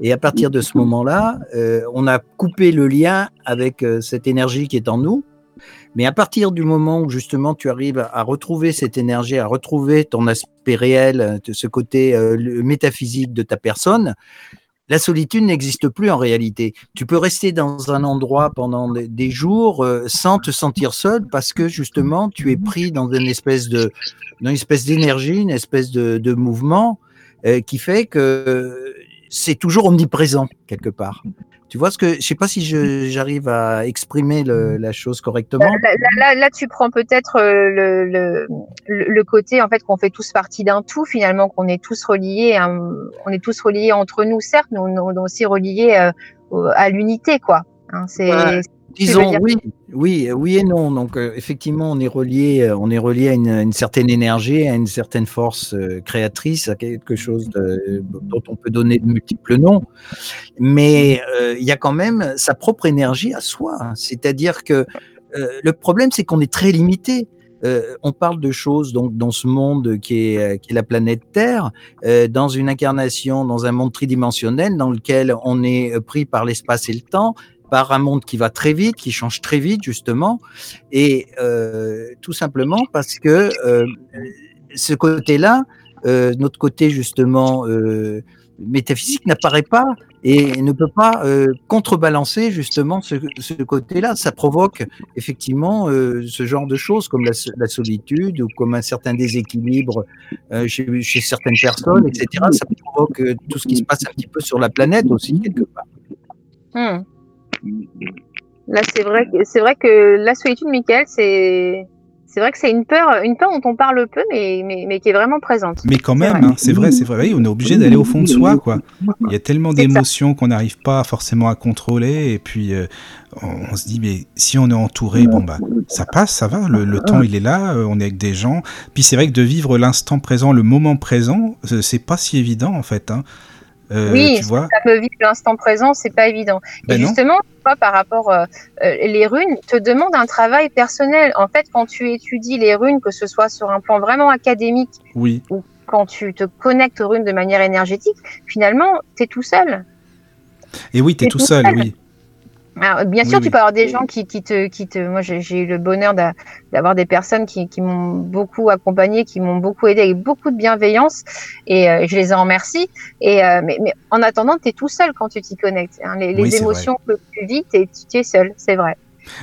S4: Et à partir de ce moment-là, euh, on a coupé le lien avec euh, cette énergie qui est en nous. Mais à partir du moment où justement tu arrives à retrouver cette énergie, à retrouver ton aspect réel, ce côté métaphysique de ta personne, la solitude n'existe plus en réalité. Tu peux rester dans un endroit pendant des jours sans te sentir seul parce que justement tu es pris dans une espèce de, une espèce d'énergie, une espèce de, de mouvement euh, qui fait que c'est toujours omniprésent quelque part. Tu vois ce que je sais pas si j'arrive à exprimer le, la chose correctement.
S3: Là, là, là tu prends peut-être euh, le, le, le, côté en fait qu'on fait tous partie d'un tout finalement, qu'on est tous reliés, hein, on est tous reliés entre nous certes, mais on est aussi reliés euh, à l'unité quoi. Hein, c'est
S4: Disons oui, oui, oui et non. Donc euh, effectivement, on est relié, euh, on est relié à une, certaine énergie, à une certaine force euh, créatrice, à quelque chose dont on peut donner de multiples noms. Mais il y a quand même sa propre énergie à soi. C'est-à-dire que le problème, c'est qu'on est très limité. on parle de choses donc dans ce monde qui est, qui est la planète Terre, dans une incarnation, dans un monde tridimensionnel dans lequel on est pris par l'espace et le temps, par un monde qui va très vite, qui change très vite justement, et euh, tout simplement parce que euh, ce côté-là, euh, notre côté justement métaphysique n'apparaît pas et ne peut pas contrebalancer justement ce, côté-là. Ça provoque effectivement ce genre de choses comme la, solitude ou comme un certain déséquilibre chez, certaines personnes, etc. Ça provoque tout ce qui se passe un petit peu sur la planète aussi quelque part.
S3: Hmm. Là, c'est vrai, c'est vrai que la solitude, Michael, c'est c'est vrai que c'est une peur, une peur dont on parle peu, mais, mais, qui est vraiment présente.
S2: Mais quand même, hein, c'est vrai, c'est vrai. on est obligé d'aller au fond de soi, quoi. Il y a tellement d'émotions qu'on n'arrive pas forcément à contrôler, et puis euh, on, se dit, mais si on est entouré, bon bah, ça passe, ça va. Le, temps, il est là. Euh, on est avec des gens. Puis c'est vrai que de vivre l'instant présent, le moment présent, euh, c'est pas si évident en fait. Hein.
S3: Euh, oui, tu vois ça peut vivre l'instant présent, c'est pas évident. et ben justement, toi, par rapport euh, euh, les runes, te demandent un travail personnel. En fait, quand tu étudies les runes, que ce soit sur un plan vraiment académique
S2: oui.
S3: ou quand tu te connectes aux runes de manière énergétique, finalement, tu es tout seul.
S2: Et oui, tu es, tout, seul, oui
S3: bien sûr, tu peux avoir des gens qui, te, qui te. Moi, j'ai eu le bonheur d'avoir des personnes qui, m'ont beaucoup accompagné, qui m'ont beaucoup aidé avec beaucoup de bienveillance, et euh, je les en remercie. Et euh, mais, en attendant, tu es tout seul quand tu t'y connectes. Hein. Les, émotions que tu vis, tu es seul, c'est vrai.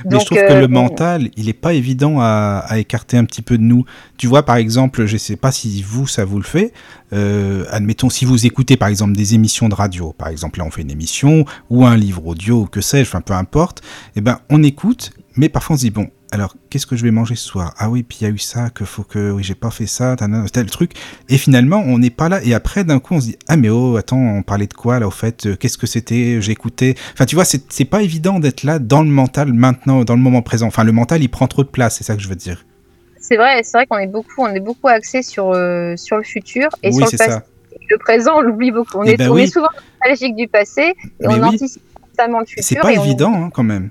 S2: Mais je trouve que le euh, mental, il n'est pas évident à, écarter un petit peu de nous. Tu vois, par exemple, je ne sais pas si vous, ça vous le fait. Euh, admettons, si vous écoutez par exemple des émissions de radio, par exemple là on fait une émission, ou un livre audio, ou que sais-je, enfin peu importe, eh ben on écoute, mais parfois on se dit, bon, alors qu'est-ce que je vais manger ce soir? Ah oui, puis il y a eu ça, que faut que oui, j'ai pas fait ça, tel truc. Et finalement, on n'est pas là. Et après, d'un coup, on se dit ah mais oh, attends, on parlait de quoi là au fait euh, Qu'est-ce que c'était? J'écoutais. Enfin, tu vois, c'est pas évident d'être là dans le mental maintenant, dans le moment présent. Enfin, le mental, il prend trop de place, c'est ça que je veux dire.
S3: C'est vrai, c'est vrai qu'on est beaucoup, on est beaucoup axé sur euh, sur le futur et sur le passé. Le présent, on l'oublie beaucoup. On, eh est, ben est, souvent nostalgique du passé et on anticipe constamment le futur.
S2: C'est pas évident hein, quand même.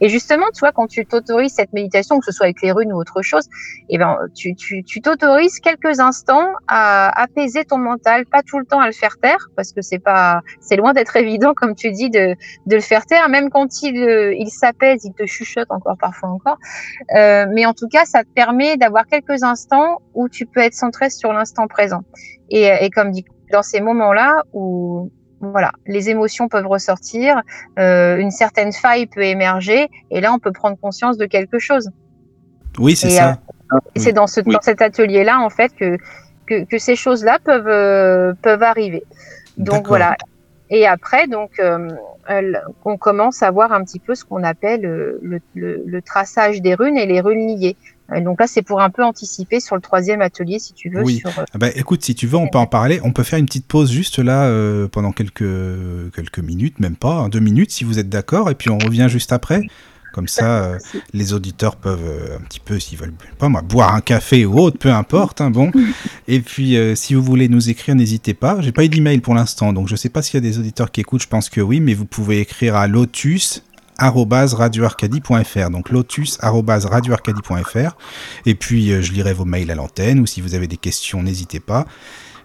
S3: Et justement, tu vois, quand tu t'autorises cette méditation, que ce soit avec les runes ou autre chose, eh ben, tu, tu, tu t'autorises quelques instants à apaiser ton mental, pas tout le temps à le faire taire, parce que c'est pas, c'est loin d'être *laughs* évident, comme tu dis, de, de le faire taire, même quand il, il s'apaise, il te chuchote encore parfois encore. Euh, mais en tout cas, ça te permet d'avoir quelques instants où tu peux être centré sur l'instant présent. Et, et comme dit, dans ces moments-là où voilà, les émotions peuvent ressortir, euh, une certaine faille peut émerger, et là, on peut prendre conscience de quelque chose.
S2: Oui, c'est ça.
S3: Euh, et c'est dans, ce, dans cet atelier-là, en fait, que, que, ces choses-là peuvent, euh, peuvent arriver. Donc voilà. Et après, donc, on commence à voir un petit peu ce qu'on appelle le, le, traçage des runes et les runes liées donc là, c'est pour un peu anticiper sur le troisième atelier, si tu veux.
S2: Oui.
S3: Sur,
S2: ah bah, écoute, si tu veux, on peut en parler. On peut faire une petite pause juste là euh, pendant quelques, quelques minutes, même pas, hein, deux minutes, si vous êtes d'accord, et puis on revient juste après. Comme ça, euh, les auditeurs peuvent euh, un petit peu, s'ils veulent pas moi, boire un café ou autre, peu importe. Hein, bon. Et puis, si vous voulez nous écrire, n'hésitez pas. J'ai pas eu d'email pour l'instant, donc je sais pas s'il y a des auditeurs qui écoutent. Je pense que oui, mais vous pouvez écrire à Lotus radioarcadie.fr donc lotus radioarcadie.fr et puis euh, je lirai vos mails à l'antenne ou si vous avez des questions n'hésitez pas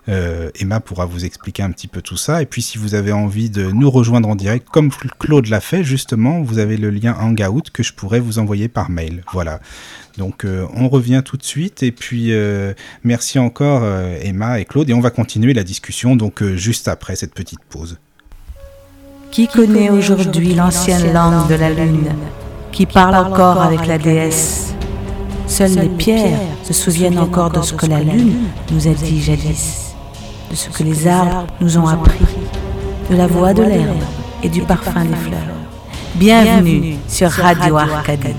S2: Emma pourra vous expliquer un petit peu tout ça. Et puis si vous avez envie de nous rejoindre en direct, comme Claude l'a fait justement, vous avez le lien Hangout que je pourrais vous envoyer par mail. Voilà. Donc on revient tout de suite et puis merci encore Emma et Claude et on va continuer la discussion donc juste après cette petite pause.
S5: Qui connaît aujourd'hui l'ancienne langue de la Lune? Qui parle encore avec la déesse? Seules les pierres se souviennent encore de ce que la Lune nous a dit jadis, de ce que les arbres nous ont appris, de la voix de l'herbe et du parfum des fleurs. Bienvenue sur Radio Arcadie.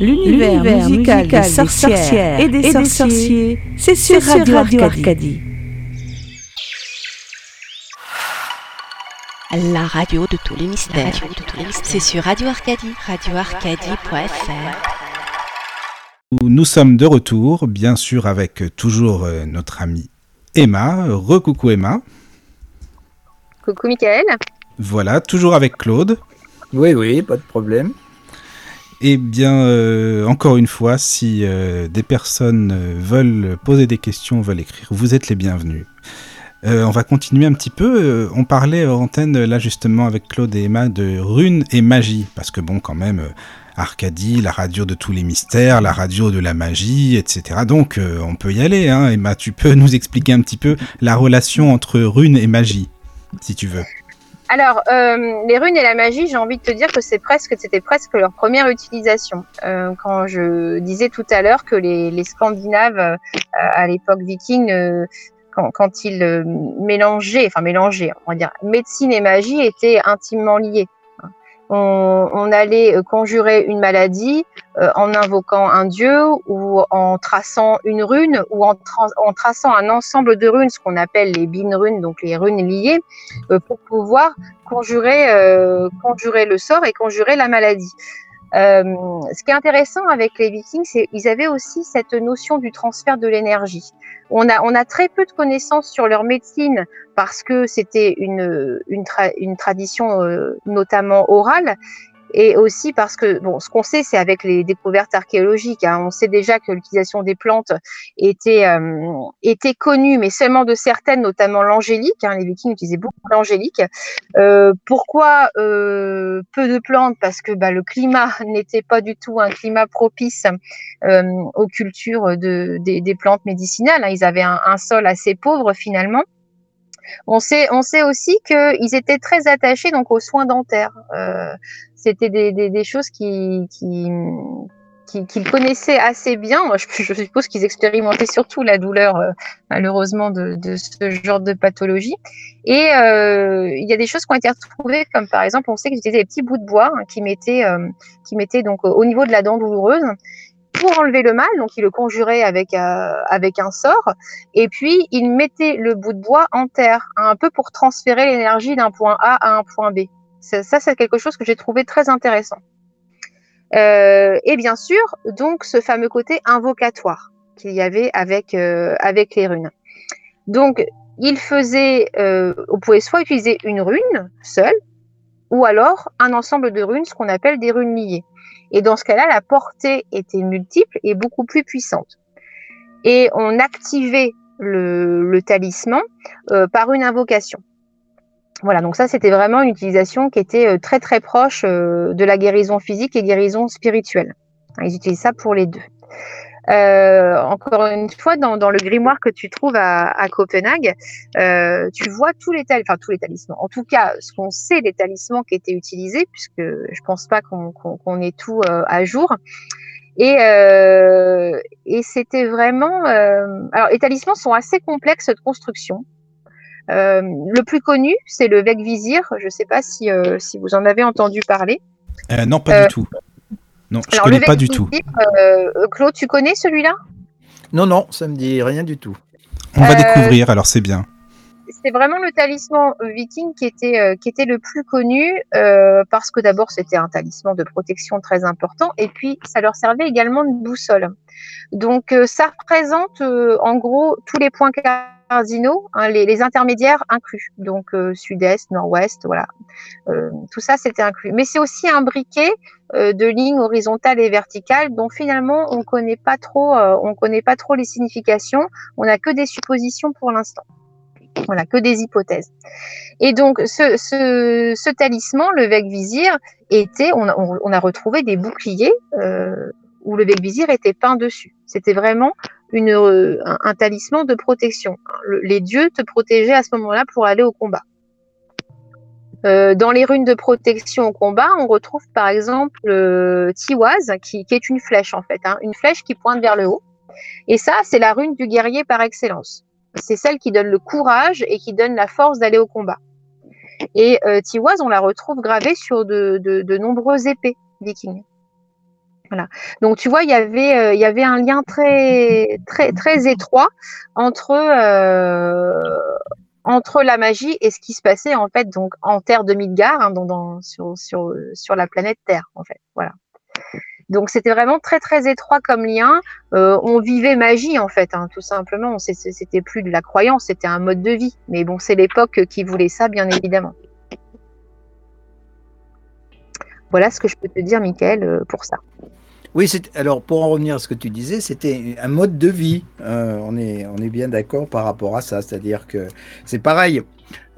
S5: L'univers musical, des, sorcières et des, sorciers, c'est sur, Radio, Arcadie.
S1: La radio de tous les mystères. C'est sur Radio Arcadie. RadioArcadie.fr.
S2: Nous sommes de retour, bien sûr, avec toujours euh, notre amie Emma. Recoucou Emma.
S3: Coucou Michael.
S2: Voilà, toujours avec Claude.
S4: Oui, oui, pas de problème.
S2: Eh bien, euh, encore une fois, si euh, des personnes euh, veulent poser des questions, veulent écrire, vous êtes les bienvenus. on va continuer un petit peu. on parlait en antenne, là justement, avec Claude et Emma, de runes et magie. Parce que bon, quand même, Arcadie, la radio de tous les mystères, la radio de la magie, etc. Donc, on peut y aller. Hein. Emma, tu peux *laughs* nous expliquer un petit peu la relation entre runes et magie, si tu veux.
S3: Alors, euh, les runes et la magie, j'ai envie de te dire que c'est presque, c'était presque leur première utilisation. Euh, quand je disais tout à l'heure que les, les Scandinaves, euh, à l'époque viking, quand, quand, ils mélangeaient, enfin mélangeaient, on va dire, médecine et magie étaient intimement liés on, allait euh, conjurer une maladie euh, en invoquant un dieu ou en traçant une rune ou en, traçant un ensemble de runes, ce qu'on appelle les bin runes, donc les runes liées, euh, pour pouvoir conjurer, conjurer le sort et conjurer la maladie. Ce qui est intéressant avec les Vikings, c'est qu'ils avaient aussi cette notion du transfert de l'énergie. On a, on a très peu de connaissances sur leur médecine parce que c'était une, une, une tradition euh, notamment orale et aussi parce que bon, ce qu'on sait, c'est avec les découvertes archéologiques. Hein, on sait déjà que l'utilisation des plantes était euh, était connue, mais seulement de certaines, notamment l'angélique. Hein, les Vikings utilisaient beaucoup l'angélique. Euh, pourquoi euh, peu de plantes? Parce que bah, le climat *laughs* n'était pas du tout un climat propice euh, aux cultures de, des, des plantes médicinales. Hein. Ils avaient un, un sol assez pauvre finalement. On sait, on sait aussi qu'ils étaient très attachés donc aux soins dentaires. Euh, C'était des, choses qui, qui qu'ils connaissaient assez bien. Je, suppose qu'ils expérimentaient surtout la douleur, euh, malheureusement, de, ce genre de pathologie. Et euh, il y a des choses qui ont été retrouvées, comme par exemple, on sait qu'ils utilisaient des petits bouts de bois hein, qui mettaient, qui mettaient donc au niveau de la dent douloureuse pour enlever le mal, donc il le conjurait avec, euh, avec un sort, et puis il mettait le bout de bois en terre, un peu pour transférer l'énergie d'un point A à un point B. Ça, c'est quelque chose que j'ai trouvé très intéressant. Euh, et bien sûr, donc ce fameux côté invocatoire. qu'il y avait avec, avec les runes. Donc, il faisait, on pouvait soit utiliser une rune seule, ou alors un ensemble de runes, ce qu'on appelle des runes liées. Et dans ce cas-là, la portée était multiple et beaucoup plus puissante. Et on activait le, talisman euh, par une invocation. Voilà, donc ça c'était vraiment une utilisation qui était euh, très très proche euh, de la guérison physique et guérison spirituelle. Ils utilisent ça pour les deux. Euh, encore une fois, dans, dans, le grimoire que tu trouves à, à Copenhague, euh, tu vois tous les, enfin, tous les talismans. En tout cas, ce qu'on sait des talismans qui étaient utilisés, puisque je pense pas qu'on qu ait tout euh, à jour. Et, et c'était vraiment. Alors, les talismans sont assez complexes de construction. Le plus connu, c'est le Vec Vizir. Je ne sais pas si, si vous en avez entendu parler.
S2: non, pas du tout. Non, je ne connais pas du tout.
S3: Euh, Claude, tu connais celui-là?
S4: Non, non, ça me dit rien du tout.
S2: On va euh, découvrir, alors c'est bien.
S3: C'est vraiment le talisman viking qui était, euh, qui était le plus connu parce que d'abord c'était un talisman de protection très important et puis ça leur servait également de boussole. Donc ça représente en gros tous les points cardinaux, hein, les, intermédiaires inclus, donc sud-est, nord-ouest, voilà. tout ça c'était inclus. Mais c'est aussi un briquet euh, de lignes horizontales et verticales dont finalement on connaît pas euh, connaît pas trop les significations. On n'a que des suppositions pour l'instant. Voilà, que des hypothèses. Et donc, ce, talisman, le Vec Vizir, était, on a, retrouvé des boucliers euh, où le Vec Vizir était peint dessus. C'était vraiment une, un, talisman de protection. les dieux te protégeaient à ce moment-là pour aller au combat. Euh, dans les runes de protection au combat, on retrouve par exemple le Tiwaz, qui, est une flèche en fait, hein, une flèche qui pointe vers le haut. Et ça, c'est la rune du guerrier par excellence. C'est celle qui donne le courage et qui donne la force d'aller au combat. Et euh, Tiwaz, on la retrouve gravée sur de, de, nombreuses épées vikings. Voilà. Donc tu vois, il y avait, euh, un lien très, étroit entre, euh, entre la magie et ce qui se passait en fait donc en Terre de Midgard, hein, sur, sur la planète Terre en fait. Voilà. Donc c'était vraiment très très étroit comme lien. Euh, on vivait magie en fait, hein, tout simplement. C'était plus de la croyance, c'était un mode de vie. Mais bon, c'est l'époque qui voulait ça, bien évidemment. Voilà ce que je peux te dire, Michael, euh, pour ça.
S4: Oui, alors pour en revenir à ce que tu disais, c'était un mode de vie. Euh, on, est, on est bien d'accord par rapport à ça. C'est-à-dire que c'est pareil.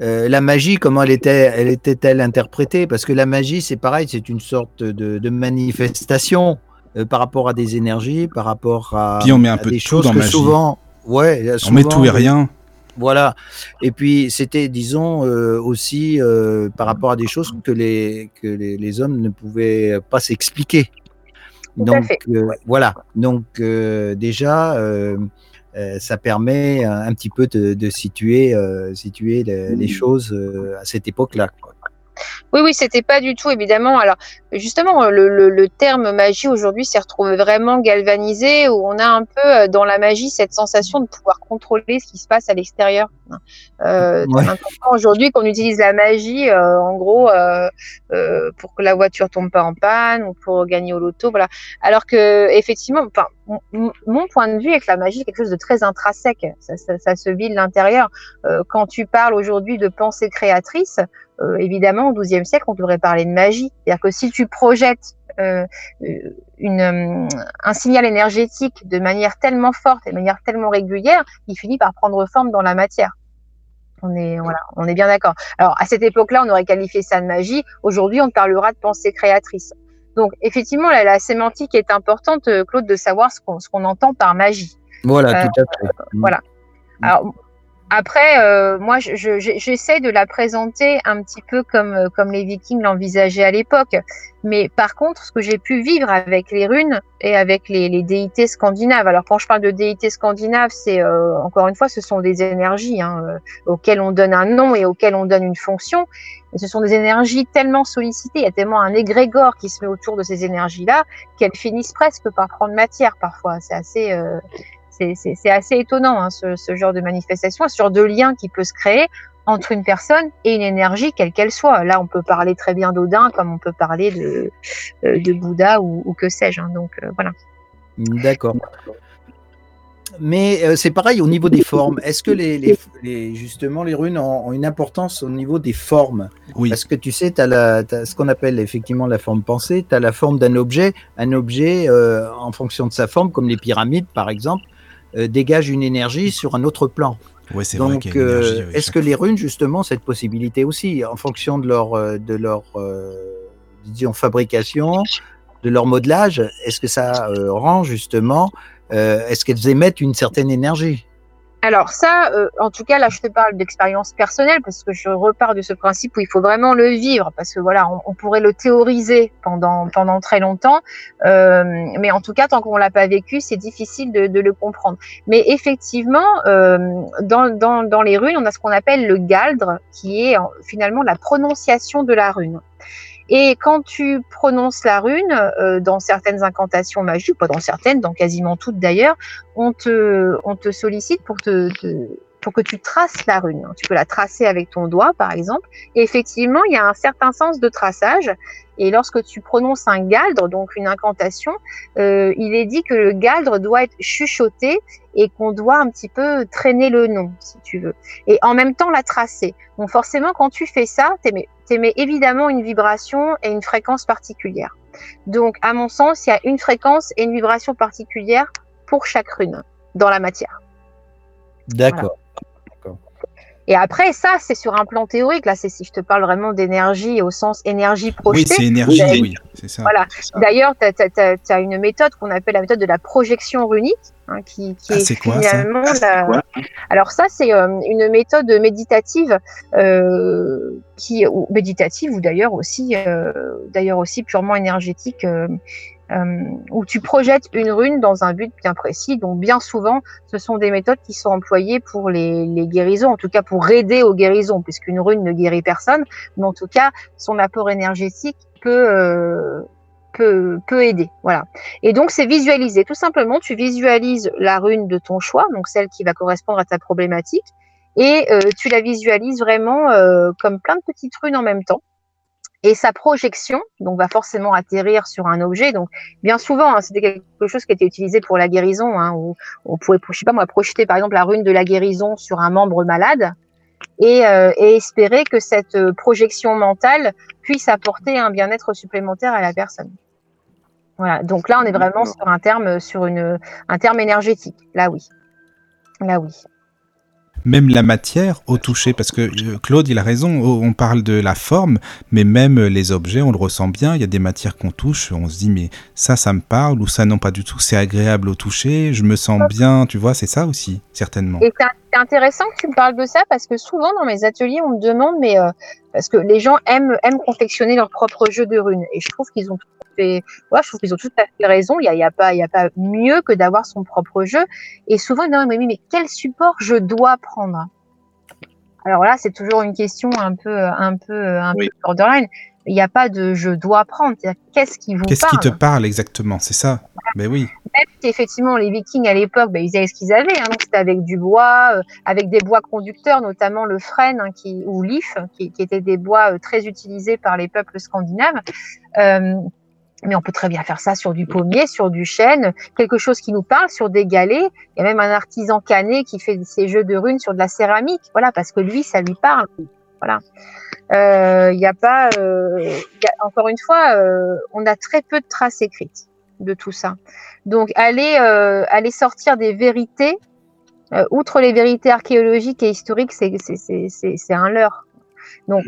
S4: Euh, la magie, comment elle était, elle était-elle interprétée? Parce que la magie, c'est pareil, c'est une sorte de, manifestation euh, par rapport à des énergies, par rapport à,
S2: Puis on met un peu
S4: des
S2: de choses dans
S4: que
S2: magie.
S4: souvent, ouais,
S2: on met tout et rien.
S4: Voilà. Et puis c'était, disons, aussi par rapport à des choses que les, que les hommes ne pouvaient pas s'expliquer. Donc euh, voilà, donc euh, déjà, euh, ça permet un, petit peu de, situer, situer les, les choses à cette époque-là.
S3: Oui, oui, c'était pas du tout évidemment. Alors justement, le, terme magie aujourd'hui s'est retrouvé vraiment galvanisé, où on a un peu euh, dans la magie cette sensation de pouvoir contrôler ce qui se passe à l'extérieur. Euh, aujourd'hui qu'on utilise la magie, euh, en gros, euh, pour que la voiture tombe pas en panne ou pour gagner au loto, voilà. Alors que effectivement, enfin, mon point de vue est que la magie est quelque chose de très intrinsèque. Ça, ça, ça se vit de l'intérieur. quand tu parles aujourd'hui de pensée créatrice, évidemment, au XIIe siècle, on devrait parler de magie. C'est-à-dire que si tu projettes euh, une, euh, un signal énergétique de manière tellement forte et de manière tellement régulière, il finit par prendre forme dans la matière. On est, voilà, on est bien d'accord. Alors, à cette époque-là, on aurait qualifié ça de magie. Aujourd'hui, on parlera de pensée créatrice. Donc, effectivement, la, la sémantique est importante, Claude, de savoir ce qu'on qu'on entend par magie.
S4: Voilà, tout à fait.
S3: Voilà. Alors, après, euh, moi, j'essaie de la présenter un petit peu comme, euh, comme les Vikings l'envisageaient à l'époque. Mais par contre, ce que j'ai pu vivre avec les runes et avec les, les, déités scandinaves. Alors, quand je parle de déités scandinaves, c'est euh, encore une fois, ce sont des énergies hein, auxquelles on donne un nom et auxquelles on donne une fonction. Et ce sont des énergies tellement sollicitées, il y a tellement un égrégore qui se met autour de ces énergies-là qu'elles finissent presque par prendre matière parfois. C'est assez, c'est assez étonnant, hein, ce, genre de manifestation, ce genre de lien qui peut se créer entre une personne et une énergie, quelle qu'elle soit. Là, on peut parler très bien d'Odin, comme on peut parler de, euh, de Bouddha ou, que sais-je. Hein. donc, euh, voilà.
S4: D'accord. mais euh, c'est pareil au niveau des formes. Est-ce que les, les, les, justement les runes ont, ont, une importance au niveau des formes?
S2: Oui.
S4: Parce que tu sais, tu as, as, ce qu'on appelle effectivement la forme pensée, tu as la forme d'un objet. Un objet, euh, en fonction de sa forme, comme les pyramides par exemple, dégage une énergie sur un autre plan.
S2: Ouais,
S4: Donc, euh,
S2: oui,
S4: est-ce que les runes, justement, cette possibilité aussi, en fonction de leur, euh, de leur euh, disons, fabrication, de leur modelage, est-ce que ça euh, rend justement, euh, est-ce qu'elles émettent une certaine énergie?
S3: Alors ça, euh, en tout cas, là, je te parle d'expérience personnelle parce que je repars de ce principe où il faut vraiment le vivre parce que voilà, on, pourrait le théoriser pendant pendant très longtemps, euh, mais en tout cas, tant qu'on l'a pas vécu, c'est difficile de, le comprendre. Mais effectivement, euh, dans, dans dans les runes, on a ce qu'on appelle le galdre, qui est en, finalement la prononciation de la rune. Et quand tu prononces la rune, euh, dans certaines incantations magiques, pas dans certaines, dans quasiment toutes d'ailleurs, on te, on te sollicite pour, te, pour que tu traces la rune. Tu peux la tracer avec ton doigt, par exemple. Et effectivement, il y a un certain sens de traçage. Et lorsque tu prononces un galdre, donc une incantation, euh, il est dit que le galdre doit être chuchoté et qu'on doit un petit peu traîner le nom, si tu veux. Et en même temps, la tracer. Donc forcément, quand tu fais ça, t'émets, t'émets évidemment une vibration et une fréquence particulière. Donc, à mon sens, il y a une fréquence et une vibration particulière pour chaque rune dans la matière.
S4: D'accord.
S3: Et après, ça, c'est sur un plan théorique. Là, c'est si je te parle vraiment d'énergie au sens énergie
S2: Oui,
S3: projetée.
S2: c'est énergie, oui, c'est ça.
S3: Voilà. D'ailleurs, tu as, une méthode qu'on appelle la méthode de la projection runique, hein, qui, qui
S2: Ah,
S3: est
S2: c'est quoi, ça
S3: finalement la- Alors ça, c'est euh, une méthode méditative, euh, qui ou méditative ou d'ailleurs aussi, euh, d'ailleurs aussi purement énergétique, euh, où tu projettes une rune dans un but bien précis. Donc bien souvent, ce sont des méthodes qui sont employées pour les, les guérisons, en tout cas pour aider aux guérisons, puisqu'une rune ne guérit personne, mais en tout cas, son apport énergétique peut euh, peut, peut aider. Voilà. Et donc, c'est visualiser. Tout simplement, tu visualises la rune de ton choix, donc celle qui va correspondre à ta problématique, et euh, tu la visualises vraiment euh, comme plein de petites runes en même temps. Et sa projection, donc, va forcément atterrir sur un objet. Donc, bien souvent, hein, c'était quelque chose qui était utilisé pour la guérison, hein, où on pouvait, je sais pas moi, projeter par exemple la rune de la guérison sur un membre malade et, euh, et espérer que cette euh, projection mentale puisse apporter un bien-être supplémentaire à la personne. Voilà. Donc là, on est vraiment sur un terme, sur une, un terme énergétique. Là, oui. Là, oui.
S2: Même la matière au toucher, parce que euh, Claude, il a raison, on parle de la forme, mais même les objets, on le ressent bien, il y a des matières qu'on touche, on se dit, mais ça, ça me parle, ou ça, non, pas du tout, c'est agréable au toucher, je me sens bien, tu vois, c'est ça aussi, certainement.
S3: Et c'est intéressant que tu me parles de ça, parce que souvent, dans mes ateliers, on me demande, mais euh, parce que les gens aiment, aiment confectionner leur propre jeu de runes, et je trouve qu'ils ont tout ouais, je trouve qu'ils ont tout à fait raison, il n'y a, il y a, pas, il y a pas mieux que d'avoir son propre jeu, et souvent, ils me demandent, mais, mais quel support je dois prendre? Alors là, c'est toujours une question un peu, un peu, un oui. peu borderline. Il n'y a pas de je dois prendre. Qu'est-ce qui vous
S2: Qu'est-ce
S3: parle
S2: qui te parle? exactement? C'est ça. Ben oui.
S3: Même si effectivement les Vikings à l'époque, ben, ils avaient ce qu'ils avaient. Hein, donc c'était avec du bois, euh, avec des bois conducteurs, notamment le frêne hein, qui, ou l'if, qui, qui étaient des bois euh, très utilisés par les peuples scandinaves. Euh, mais on peut très bien faire ça sur du pommier, sur du chêne, quelque chose qui nous parle, sur des galets. Il y a même un artisan canet qui fait ses jeux de runes sur de la céramique, voilà, parce que lui, ça lui parle. Voilà. Il euh, n'y a pas, euh, y a, encore une fois, euh, on a très peu de traces écrites de tout ça. Donc, aller, euh, aller sortir des vérités, euh, outre les vérités archéologiques et historiques, c'est un leurre. Donc,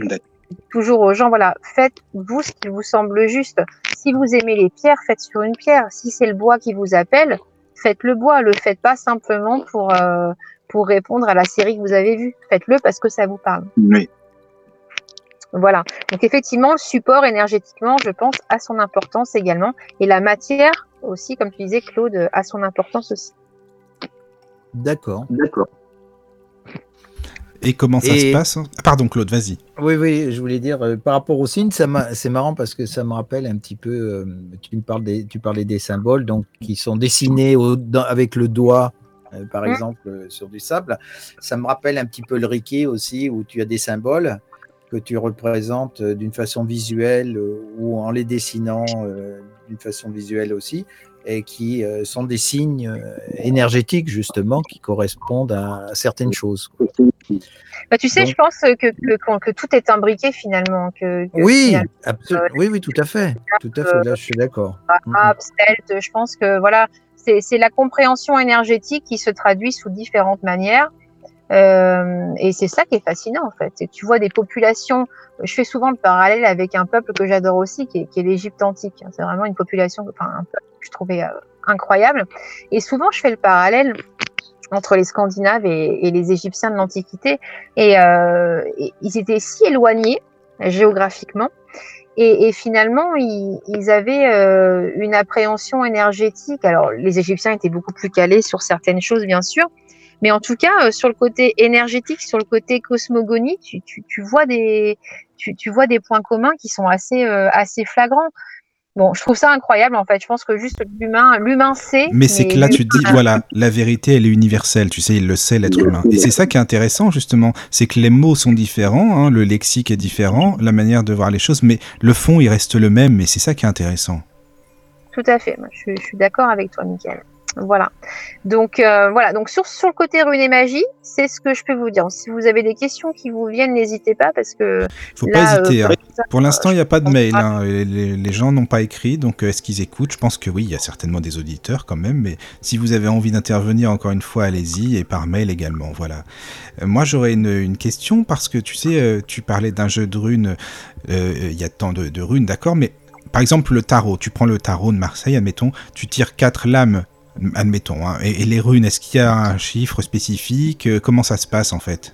S3: toujours aux gens, voilà, faites-vous ce qui vous semble juste. Si vous aimez les pierres, faites sur une pierre. Si c'est le bois qui vous appelle, faites le bois. Le faites pas simplement pour, euh, pour répondre à la série que vous avez vue. Faites-le parce que ça vous parle.
S6: Oui.
S3: Voilà. Donc effectivement, le support énergétiquement, je pense, a son importance également. Et la matière aussi, comme tu disais, Claude, a son importance aussi.
S4: D'accord.
S6: D'accord.
S2: Et comment ça Et... se passe Pardon, Claude, vas-y.
S4: Oui, oui, je voulais dire, euh, par rapport au signe, c'est marrant parce que ça me rappelle un petit peu, euh, tu, me parles des, tu parlais des symboles donc, qui sont dessinés au, dans, avec le doigt, euh, par mmh. exemple, sur du sable. Ça me rappelle un petit peu le Reiki aussi, où tu as des symboles que tu représentes d'une façon visuelle ou en les dessinant d'une façon visuelle aussi. Et qui sont des signes énergétiques justement qui correspondent à certaines choses.
S3: Bah, tu sais, je pense que, que, que, tout est imbriqué finalement. Que,
S4: oui, absolument. oui, oui, tout à fait. Tout à fait. Là, je suis d'accord.
S3: je pense que voilà, c'est la compréhension énergétique qui se traduit sous différentes manières. Euh, et c'est ça qui est fascinant en fait. tu vois des populations. Je fais souvent le parallèle avec un peuple que j'adore aussi, qui est, est l'Égypte antique. C'est vraiment une population, enfin un peuple je trouvais euh, incroyable. Et souvent, je fais le parallèle entre les Scandinaves et, les Égyptiens de l'Antiquité. Et, euh, ils étaient si éloignés géographiquement. Et, finalement, ils, avaient euh, une appréhension énergétique. Alors, les Égyptiens étaient beaucoup plus calés sur certaines choses, bien sûr. Mais en tout cas, sur le côté énergétique, sur le côté cosmogonie, tu, vois, des, points communs qui sont assez flagrants. Bon, je trouve ça incroyable en fait. Je pense que juste l'humain, l'humain sait.
S2: Mais c'est que là, tu te dis, voilà, la vérité, elle est universelle. Tu sais, il le sait, l'être humain. Et c'est ça qui est intéressant justement, c'est que les mots sont différents, hein, le lexique est différent, la manière de voir les choses, mais le fond, il reste le même. Et c'est ça qui est intéressant.
S3: Tout à fait. Je, je suis d'accord avec toi, Michael. Voilà. Donc euh, voilà. Donc sur, sur le côté rune et magie, c'est ce que je peux vous dire. Si vous avez des questions qui vous viennent, n'hésitez pas parce que.
S2: Faut pas hésiter. Euh, hein. Pour l'instant, il n'y a pas de mail. Hein. Les, gens n'ont pas écrit, donc euh, est-ce qu'ils écoutent? Je pense que oui. Il y a certainement des auditeurs quand même. Mais si vous avez envie d'intervenir, encore une fois, allez-y et par mail également. Voilà. moi, j'aurais une, question parce que tu sais, tu parlais d'un jeu de runes. Il y a tant de, de runes, d'accord, mais par exemple, le tarot, tu prends le tarot de Marseille, admettons, tu tires quatre lames admettons. Hein. Et, les runes, est-ce qu'il y a un chiffre spécifique? Euh, Comment ça se passe en fait?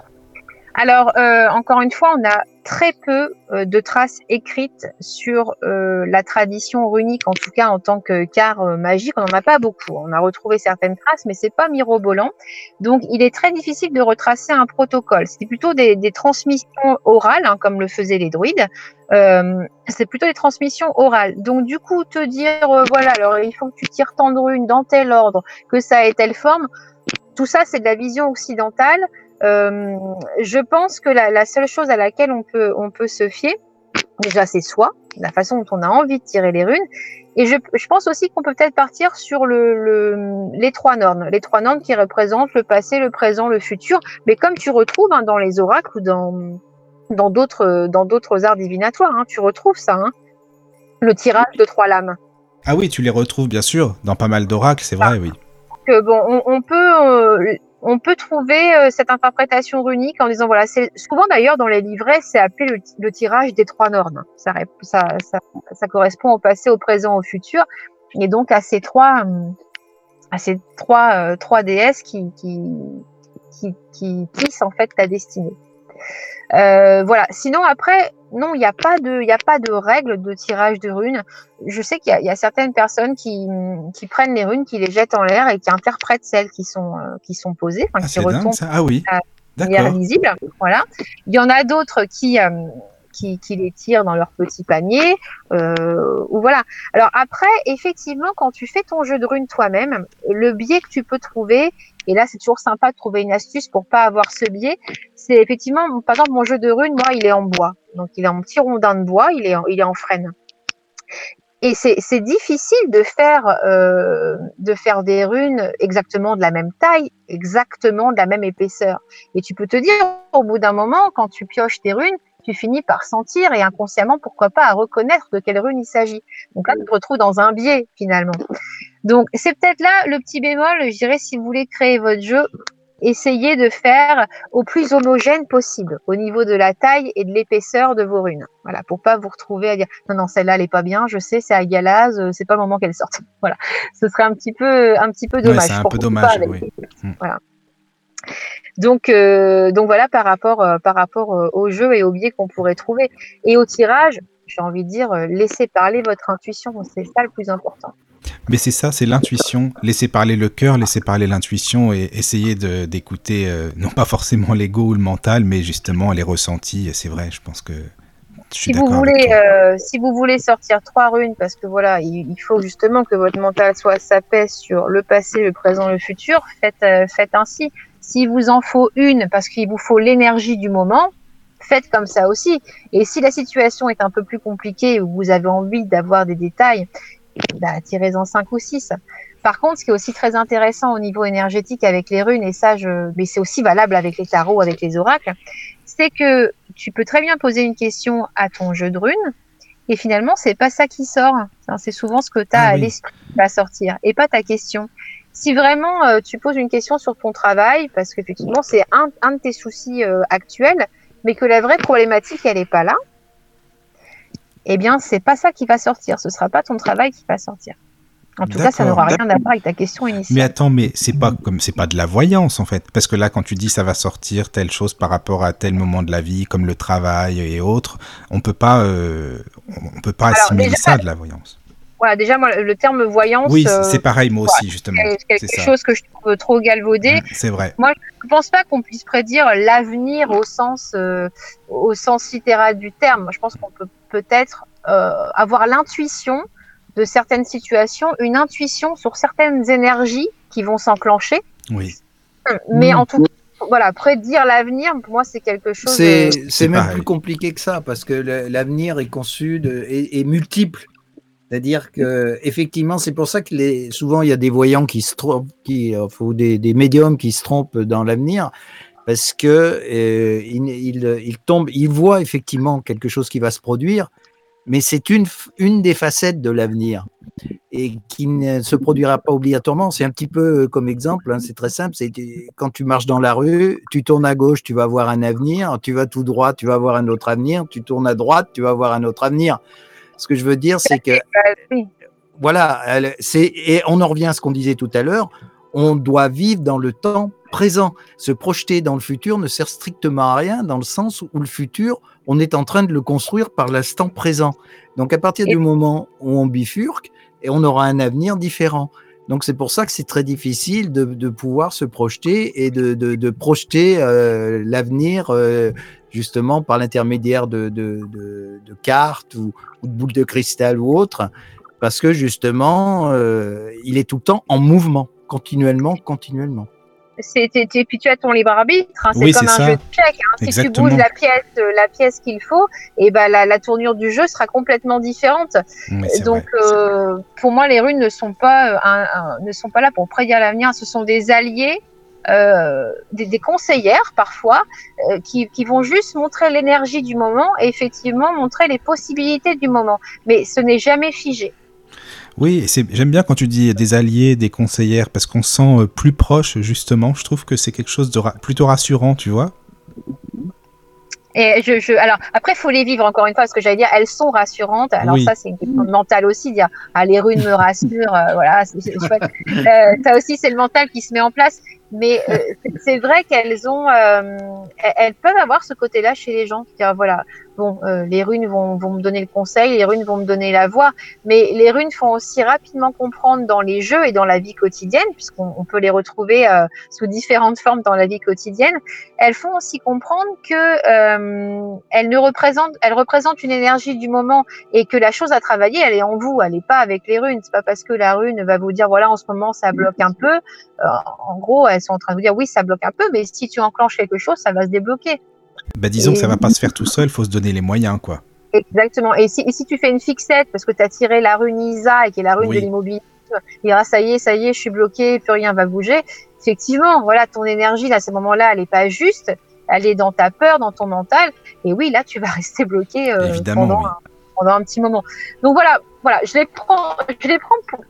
S3: Alors, euh, encore une fois, on a très peu euh, de traces écrites sur euh, la tradition runique, en tout cas en tant que car euh, magique. On n'en a pas beaucoup. On a retrouvé certaines traces, mais c'est pas mirobolant. Donc, il est très difficile de retracer un protocole. C'est plutôt des, des, transmissions orales, hein, comme le faisaient les druides. c'est plutôt des transmissions orales. Donc, du coup, te dire, voilà, alors il faut que tu tires tant de runes dans tel ordre, que ça ait telle forme, tout ça, c'est de la vision occidentale. Euh, je pense que la, seule chose à laquelle on peut, on peut se fier, déjà, c'est soi, la façon dont on a envie de tirer les runes. Et je, je pense aussi qu'on peut peut-être partir sur le, le, les trois normes, les trois normes qui représentent le passé, le présent, le futur. Mais comme tu retrouves hein, dans les oracles ou dans dans d'autres dans d'autres arts divinatoires, hein, tu retrouves ça, hein, le tirage de trois lames.
S2: Ah oui, tu les retrouves bien sûr dans pas mal d'oracles, c'est vrai, ah. oui.
S3: Que bon, on, on peut euh, on peut trouver euh, cette interprétation runique en disant voilà, c'est souvent d'ailleurs dans les livrets, c'est appelé le, tirage des trois normes. Ça, correspond au passé, au présent, au futur, et donc à ces trois, à ces trois, euh, trois déesses qui, qui, qui, qui tissent en fait ta destinée. Euh, voilà. Sinon, après, non, il n'y a pas de, il a pas de règle de tirage de runes. Je sais qu'il y, a certaines personnes qui, qui prennent les runes, qui les jettent en l'air et qui interprètent celles qui sont, euh, qui sont posées,
S2: ah, qui retombent. Ah oui.
S3: visible. Voilà. Il y en a d'autres qui, euh, qui, qui, les tirent dans leur petit panier. Euh, ou voilà. Alors après, effectivement, quand tu fais ton jeu de runes toi-même, le biais que tu peux trouver, et là c'est toujours sympa de trouver une astuce pour pas avoir ce biais, c'est effectivement, par exemple, mon jeu de runes, moi, il est en bois. Donc il est en petit rondin de bois, il est en, il est en frêne. Et c'est difficile de faire, euh, de faire des runes exactement de la même taille, exactement de la même épaisseur. Et tu peux te dire, au bout d'un moment, quand tu pioches tes runes, tu finis par sentir et inconsciemment, pourquoi pas, à reconnaître de quelle rune il s'agit. Donc là, tu te retrouves dans un biais finalement. Donc c'est peut-être là le petit bémol, je dirais, si vous voulez créer votre jeu, essayez de faire au plus homogène possible au niveau de la taille et de l'épaisseur de vos runes. Voilà, pour pas vous retrouver à dire non non celle-là elle est pas bien, je sais c'est à Galaz, euh, c'est pas le moment qu'elle sorte. Voilà, ce serait un petit peu un petit peu dommage.
S2: c'est un peu dommage, oui.
S3: Hmm. Voilà. Donc, euh, donc voilà par rapport, euh, par rapport euh, au jeu et aux biais qu'on pourrait trouver. Et au tirage, j'ai envie de dire, laissez parler votre intuition, c'est ça le plus important.
S2: Mais c'est ça, c'est l'intuition. Laissez parler le cœur, laissez parler l'intuition et essayez d'écouter, non pas forcément l'ego ou le mental, mais justement les ressentis. C'est vrai, je pense que.
S3: Si vous voulez, euh, si vous voulez sortir trois runes, parce que voilà, il, faut justement que votre mental soit s'apaise sur le passé, le présent, le futur. Faites, faites ainsi. S'il vous en faut une parce qu'il vous faut l'énergie du moment, faites comme ça aussi. Et si la situation est un peu plus compliquée ou vous avez envie d'avoir des détails, bah, tirez-en 5 ou 6. Par contre, ce qui est aussi très intéressant au niveau énergétique avec les runes, et ça, je, mais c'est aussi valable avec les tarots, avec les oracles, c'est que tu peux très bien poser une question à ton jeu de runes, et finalement, c'est pas ça qui sort. C'est souvent ce que tu as
S2: Ah
S3: à
S2: oui.
S3: l'esprit qui va sortir, et pas ta question. Si vraiment euh, tu poses une question sur ton travail, parce qu'effectivement, c'est un, un de tes soucis euh, actuels, mais que la vraie problématique, elle est pas là, eh bien, c'est pas ça qui va sortir. Ce sera pas ton travail qui va sortir. En tout cas, ça n'aura rien à voir avec ta question initiale.
S2: Mais attends, mais c'est pas comme c'est pas de la voyance en fait, parce que là, quand tu dis ça va sortir telle chose par rapport à tel moment de la vie, comme le travail et autres, on peut pas, euh, on peut pas
S3: Alors,
S2: assimiler
S3: déjà-
S2: ça à de la voyance.
S3: Voilà, déjà, moi, le terme voyance,
S2: Oui,
S3: euh,
S2: c'est pareil moi aussi justement.
S3: c'est quelque
S2: ça.
S3: chose que je trouve trop galvaudé.
S2: C'est vrai.
S3: Je pense pas qu'on puisse prédire l'avenir au sens euh, au sens littéral du terme. Moi, je pense qu'on peut peut-être euh, avoir l'intuition de certaines situations, une intuition sur certaines énergies qui vont s'enclencher.
S2: Oui.
S3: Mais
S4: Mm.
S3: en tout cas, voilà, prédire l'avenir, pour moi, c'est quelque chose.
S4: C'est c'est
S2: C'est
S4: même
S2: pareil.
S4: plus compliqué que ça parce que l'avenir est conçu de, est, est multiple. C'est-à-dire que effectivement, c'est pour ça que souvent il y a des voyants qui se trompent, ou des, médiums qui se trompent dans l'avenir parce que euh, ils, tombent, ils voient effectivement quelque chose qui va se produire, mais c'est une, des facettes de l'avenir et qui ne se produira pas obligatoirement. C'est un petit peu comme exemple, hein, c'est très simple. C'est quand tu marches dans la rue, tu tournes à gauche, tu vas avoir un avenir. Tu vas tout droit, tu vas avoir un autre avenir. Tu tournes à droite, tu vas avoir un autre avenir. Ce que je veux dire, c'est que
S3: oui.
S4: voilà, c'est et on en revient à ce qu'on disait tout à l'heure. On doit vivre dans le temps présent. Se projeter dans le futur ne sert strictement à rien dans le sens où le futur, on est en train de le construire par l'instant présent. Donc à partir du moment où on bifurque, et on aura un avenir différent. Donc c'est pour ça que c'est très difficile de, de pouvoir se projeter et de, de, de projeter euh, l'avenir euh, justement par l'intermédiaire de, de, de, de cartes ou, ou de boules de cristal ou autre, parce que justement, euh, il est tout le temps en mouvement, continuellement, continuellement.
S3: t'es- puis tu as ton libre arbitre. hein, c'est
S2: Oui,
S3: comme un
S2: ça.
S3: jeu de chèque. hein. Si tu bouges la pièce, euh, la pièce qu'il faut, et ben la, la tournure du jeu sera complètement différente. Donc
S2: vrai.
S3: euh, pour moi, les runes ne sont pas un- un- ne sont pas là pour prédire l'avenir. Ce sont des alliés. Euh, des, des conseillères parfois euh, qui, qui vont juste montrer l'énergie du moment et effectivement montrer les possibilités du moment mais ce n'est jamais figé
S2: Oui, j'aime bien quand tu dis des alliés, des conseillères, parce qu'on se sent euh, plus proche, justement. Je trouve que c'est quelque chose de ra- plutôt rassurant, tu vois.
S3: Et je, je, alors après, faut les vivre encore une fois, parce que j'allais dire, elles sont rassurantes. Alors
S2: Oui.
S3: ça, c'est une question mentale aussi, dire ah les runes me rassurent, euh, voilà. *laughs* Euh, ça aussi, c'est le mental qui se met en place. Mais euh, c'est- vrai qu'elles ont, euh, elles, peuvent avoir ce côté-là chez les gens, dire voilà, bon, euh, les runes vont, vont me donner le conseil, les runes vont me donner la voie, mais les runes font aussi rapidement comprendre dans les jeux et dans la vie quotidienne, puisqu'on on peut les retrouver euh, sous différentes formes dans la vie quotidienne elles font aussi comprendre que euh, elles ne représentent, elles représentent une énergie du moment et que la chose à travailler, elle est en vous, elle n'est pas avec les runes. C'est pas parce que la rune va vous dire voilà en ce moment ça bloque un peu. Euh, en gros, sont en train de vous dire oui ça bloque un peu, mais si tu enclenches quelque chose, ça va se débloquer.
S2: Bah, disons que ça va pas se faire tout seul, faut se donner les moyens, quoi.
S3: Exactement. Et si, et si tu fais une fixette parce que tu as tiré la rune Isa et qui est la rune
S2: Oui.
S3: de l'immobilisme, il dira ça y est, ça y est, je suis bloqué, plus rien va bouger. Effectivement, voilà, ton énergie là, à ce moment-là, elle est pas juste. Elle est dans ta peur, dans ton mental. Et oui, là, tu vas *laughs* rester bloqué euh,
S2: Évidemment,
S3: pendant,
S2: oui.
S3: un, pendant un petit moment. Donc voilà, voilà, je les prends, je les prends pour,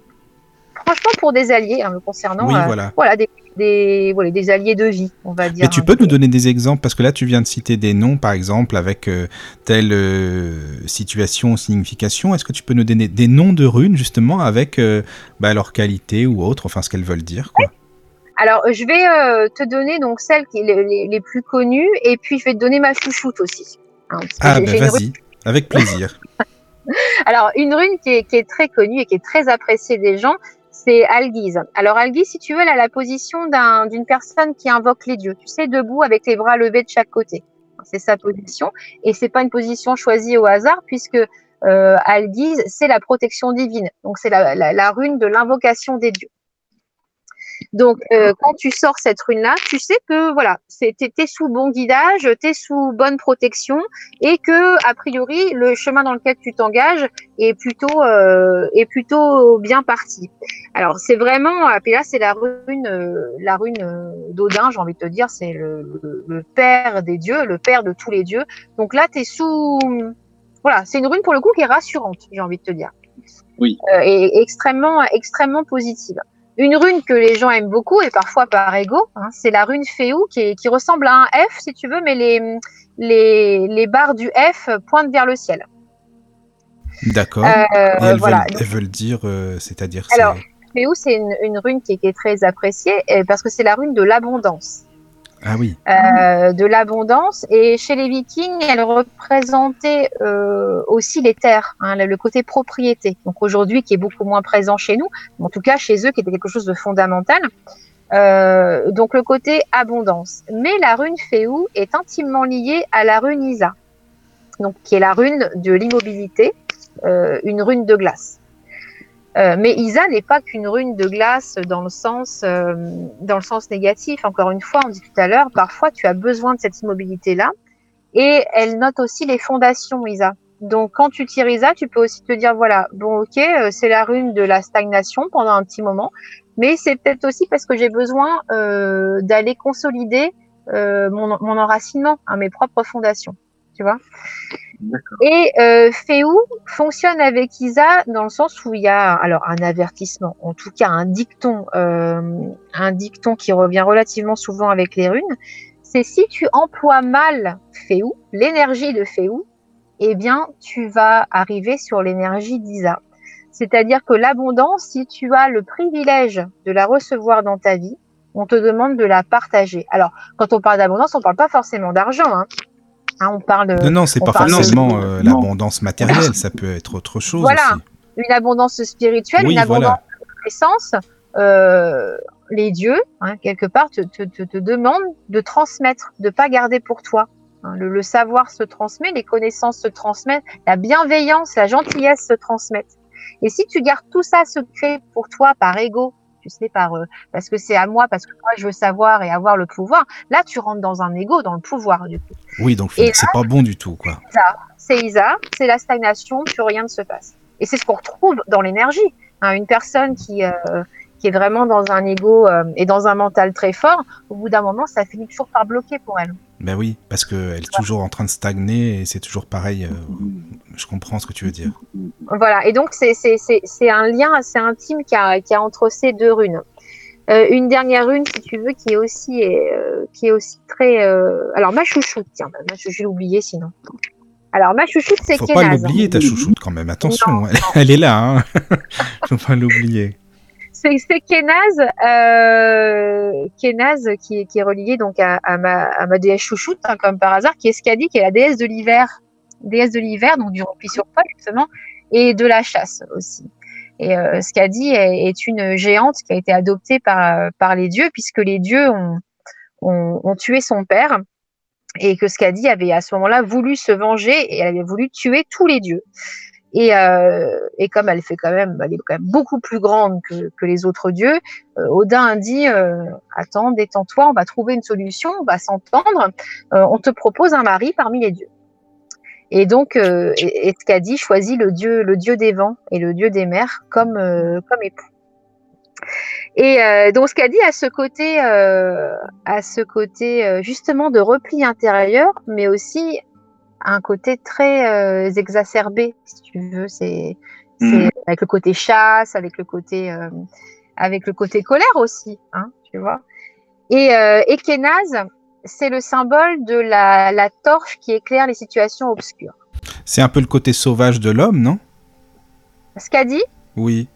S3: franchement pour des alliés hein, me concernant.
S2: Oui,
S3: euh,
S2: voilà.
S3: voilà, des, des, voilà, des alliés de vie, on va dire.
S2: Mais tu peux nous donner des exemples parce que là tu viens de citer des noms par exemple avec euh, telle euh, situation ou signification. Est-ce que tu peux nous donner des noms de runes justement avec euh, bah, leur qualité ou autre, enfin ce qu'elles veulent dire quoi?
S3: Alors, je vais euh, te donner donc celles qui les, les, plus connues et puis je vais te donner ma chouchoute aussi. Hein,
S2: Ah bah
S3: rune-
S2: vas-y, avec plaisir. *laughs*
S3: Alors, une rune qui est, qui est très connue et qui est très appréciée des gens, c'est Algise. Alors, Algise, si tu veux, elle a la position d'un- d'une personne qui invoque les dieux. Tu sais, debout avec les bras levés de chaque côté. C'est sa position. Et c'est pas une position choisie au hasard puisque euh, c'est la protection divine. Donc, c'est la rune de l'invocation des dieux. Donc, euh, quand tu sors cette rune-là, tu sais que voilà, tu es, sous bon guidage, tu es sous bonne protection et que, a priori, le chemin dans lequel tu t'engages est plutôt, euh, est plutôt bien parti. Alors, c'est vraiment, et là, c'est la rune, euh, la rune d'Odin, j'ai envie de te dire, c'est le, le, père des dieux, le père de tous les dieux. Donc là, tu es sous. Voilà, c'est une rune pour le coup qui est rassurante, j'ai envie de te dire.
S6: Oui.
S3: et extrêmement, extrêmement positive. Une rune que les gens aiment beaucoup et parfois par ego, hein, c'est la rune Féou qui, qui, ressemble à un F si tu veux, mais les, les, les barres du F pointent vers le ciel.
S2: D'accord. Euh, elles, veulent, elles, veulent, dire, euh, c'est-à-dire.
S3: Alors, Féou, c'est une, une, rune qui, qui, est très appréciée parce que c'est la rune de l'abondance.
S2: Ah.
S3: Euh, de l'abondance. Et chez les Vikings, elle représentait euh, aussi les terres, hein, le côté propriété. Donc aujourd'hui, qui est beaucoup moins présent chez nous, en tout cas chez eux, qui était quelque chose de fondamental. Euh, donc le côté abondance. Mais la rune Féou est intimement liée à la rune Isa, donc qui est la rune de l'immobilité, une rune de glace. Euh, mais Isa n'est pas qu'une rune de glace dans le sens euh, dans le sens négatif. Encore une fois, on dit tout à l'heure, parfois tu as besoin de cette immobilité là, et elle note aussi les fondations Isa. Donc quand tu tires Isa, tu peux aussi te dire voilà, bon ok, euh, c'est la rune de la stagnation pendant un petit moment, mais c'est peut-être aussi parce que j'ai besoin d'aller consolider mon, mon enracinement, à mes propres fondations. Tu vois? Et euh, Féou fonctionne avec Isa dans le sens où il y a alors un avertissement, en tout cas un dicton, euh, un dicton qui revient relativement souvent avec les runes. C'est si tu emploies mal Féou, l'énergie de Féou, eh bien tu vas arriver sur l'énergie d'Isa. C'est-à-dire que l'abondance, si tu as le privilège de la recevoir dans ta vie, on te demande de la partager. Alors, quand on parle d'abondance, on ne parle pas forcément d'argent. Hein. Hein, on parle
S2: non, non, c'est pas forcément euh, l'abondance matérielle, ça peut être autre chose.
S3: Voilà, une abondance spirituelle, une abondance de connaissance. Euh, les dieux, hein, quelque part, te, te, te, demandent de transmettre, de pas garder pour toi. Hein, le, savoir se transmet, les connaissances se transmettent, la bienveillance, la gentillesse se transmettent. Et si tu gardes tout ça secret pour toi par ego, tu sais, par euh, parce que c'est à moi, parce que moi je veux savoir et avoir le pouvoir. Là, tu rentres dans un ego, dans le pouvoir du coup.
S2: Oui, donc c'est pas bon du tout, quoi.
S3: C'est Isa, c'est la stagnation, plus rien ne se passe. Et c'est ce qu'on retrouve dans l'énergie. Hein, une personne qui euh, qui est vraiment dans un ego euh, et dans un mental très fort, au bout d'un moment, ça finit toujours par bloquer pour elle.
S2: Ben oui, parce qu'elle est toujours en train de stagner et c'est toujours pareil. Euh, je comprends ce que tu veux dire.
S3: Voilà, et donc c'est un lien assez intime qu'il y, a entre ces deux runes. Euh, une dernière rune, si tu veux, qui est aussi, qui est aussi très. Alors, ma chouchoute, tiens, bah, je vais l'oublier sinon. Alors, ma chouchoute, c'est
S2: Faut pas l'oublier, ta chouchoute, quand même. Attention, elle, est là. Hein. *laughs* Faut pas l'oublier
S3: c'est Kenaz, euh, qui, est relié donc à, ma, déesse chouchoute, hein, comme par hasard, qui est Skadi, qui est la déesse de l'hiver, déesse de l'hiver, donc du repli sur poil justement, et de la chasse aussi. Et euh, Skadi est, une géante qui a été adoptée par, les dieux, puisque les dieux ont, ont, ont tué son père, et que Skadi avait à ce moment-là voulu se venger et elle avait voulu tuer tous les dieux. Et, euh, et, comme elle est quand même beaucoup plus grande que, les autres dieux, euh, Odin dit euh, attends, détends-toi, on va trouver une solution, on va s'entendre, euh, on te propose un mari parmi les dieux. Et donc, euh, Eskadi choisit le dieu, le dieu des vents et le dieu des mers comme comme époux. Et donc, Skadi a ce côté, à ce côté justement de repli intérieur, mais aussi un côté très euh, exacerbé, si tu veux. C'est mm. avec le côté chasse, avec le côté, euh, avec le côté colère aussi, hein, tu vois. Et, euh, et Kenaz, c'est le symbole de la, la, torche qui éclaire les situations obscures.
S2: C'est un peu le côté sauvage de l'homme, non?
S3: Ce qu'a dit?
S2: Oui.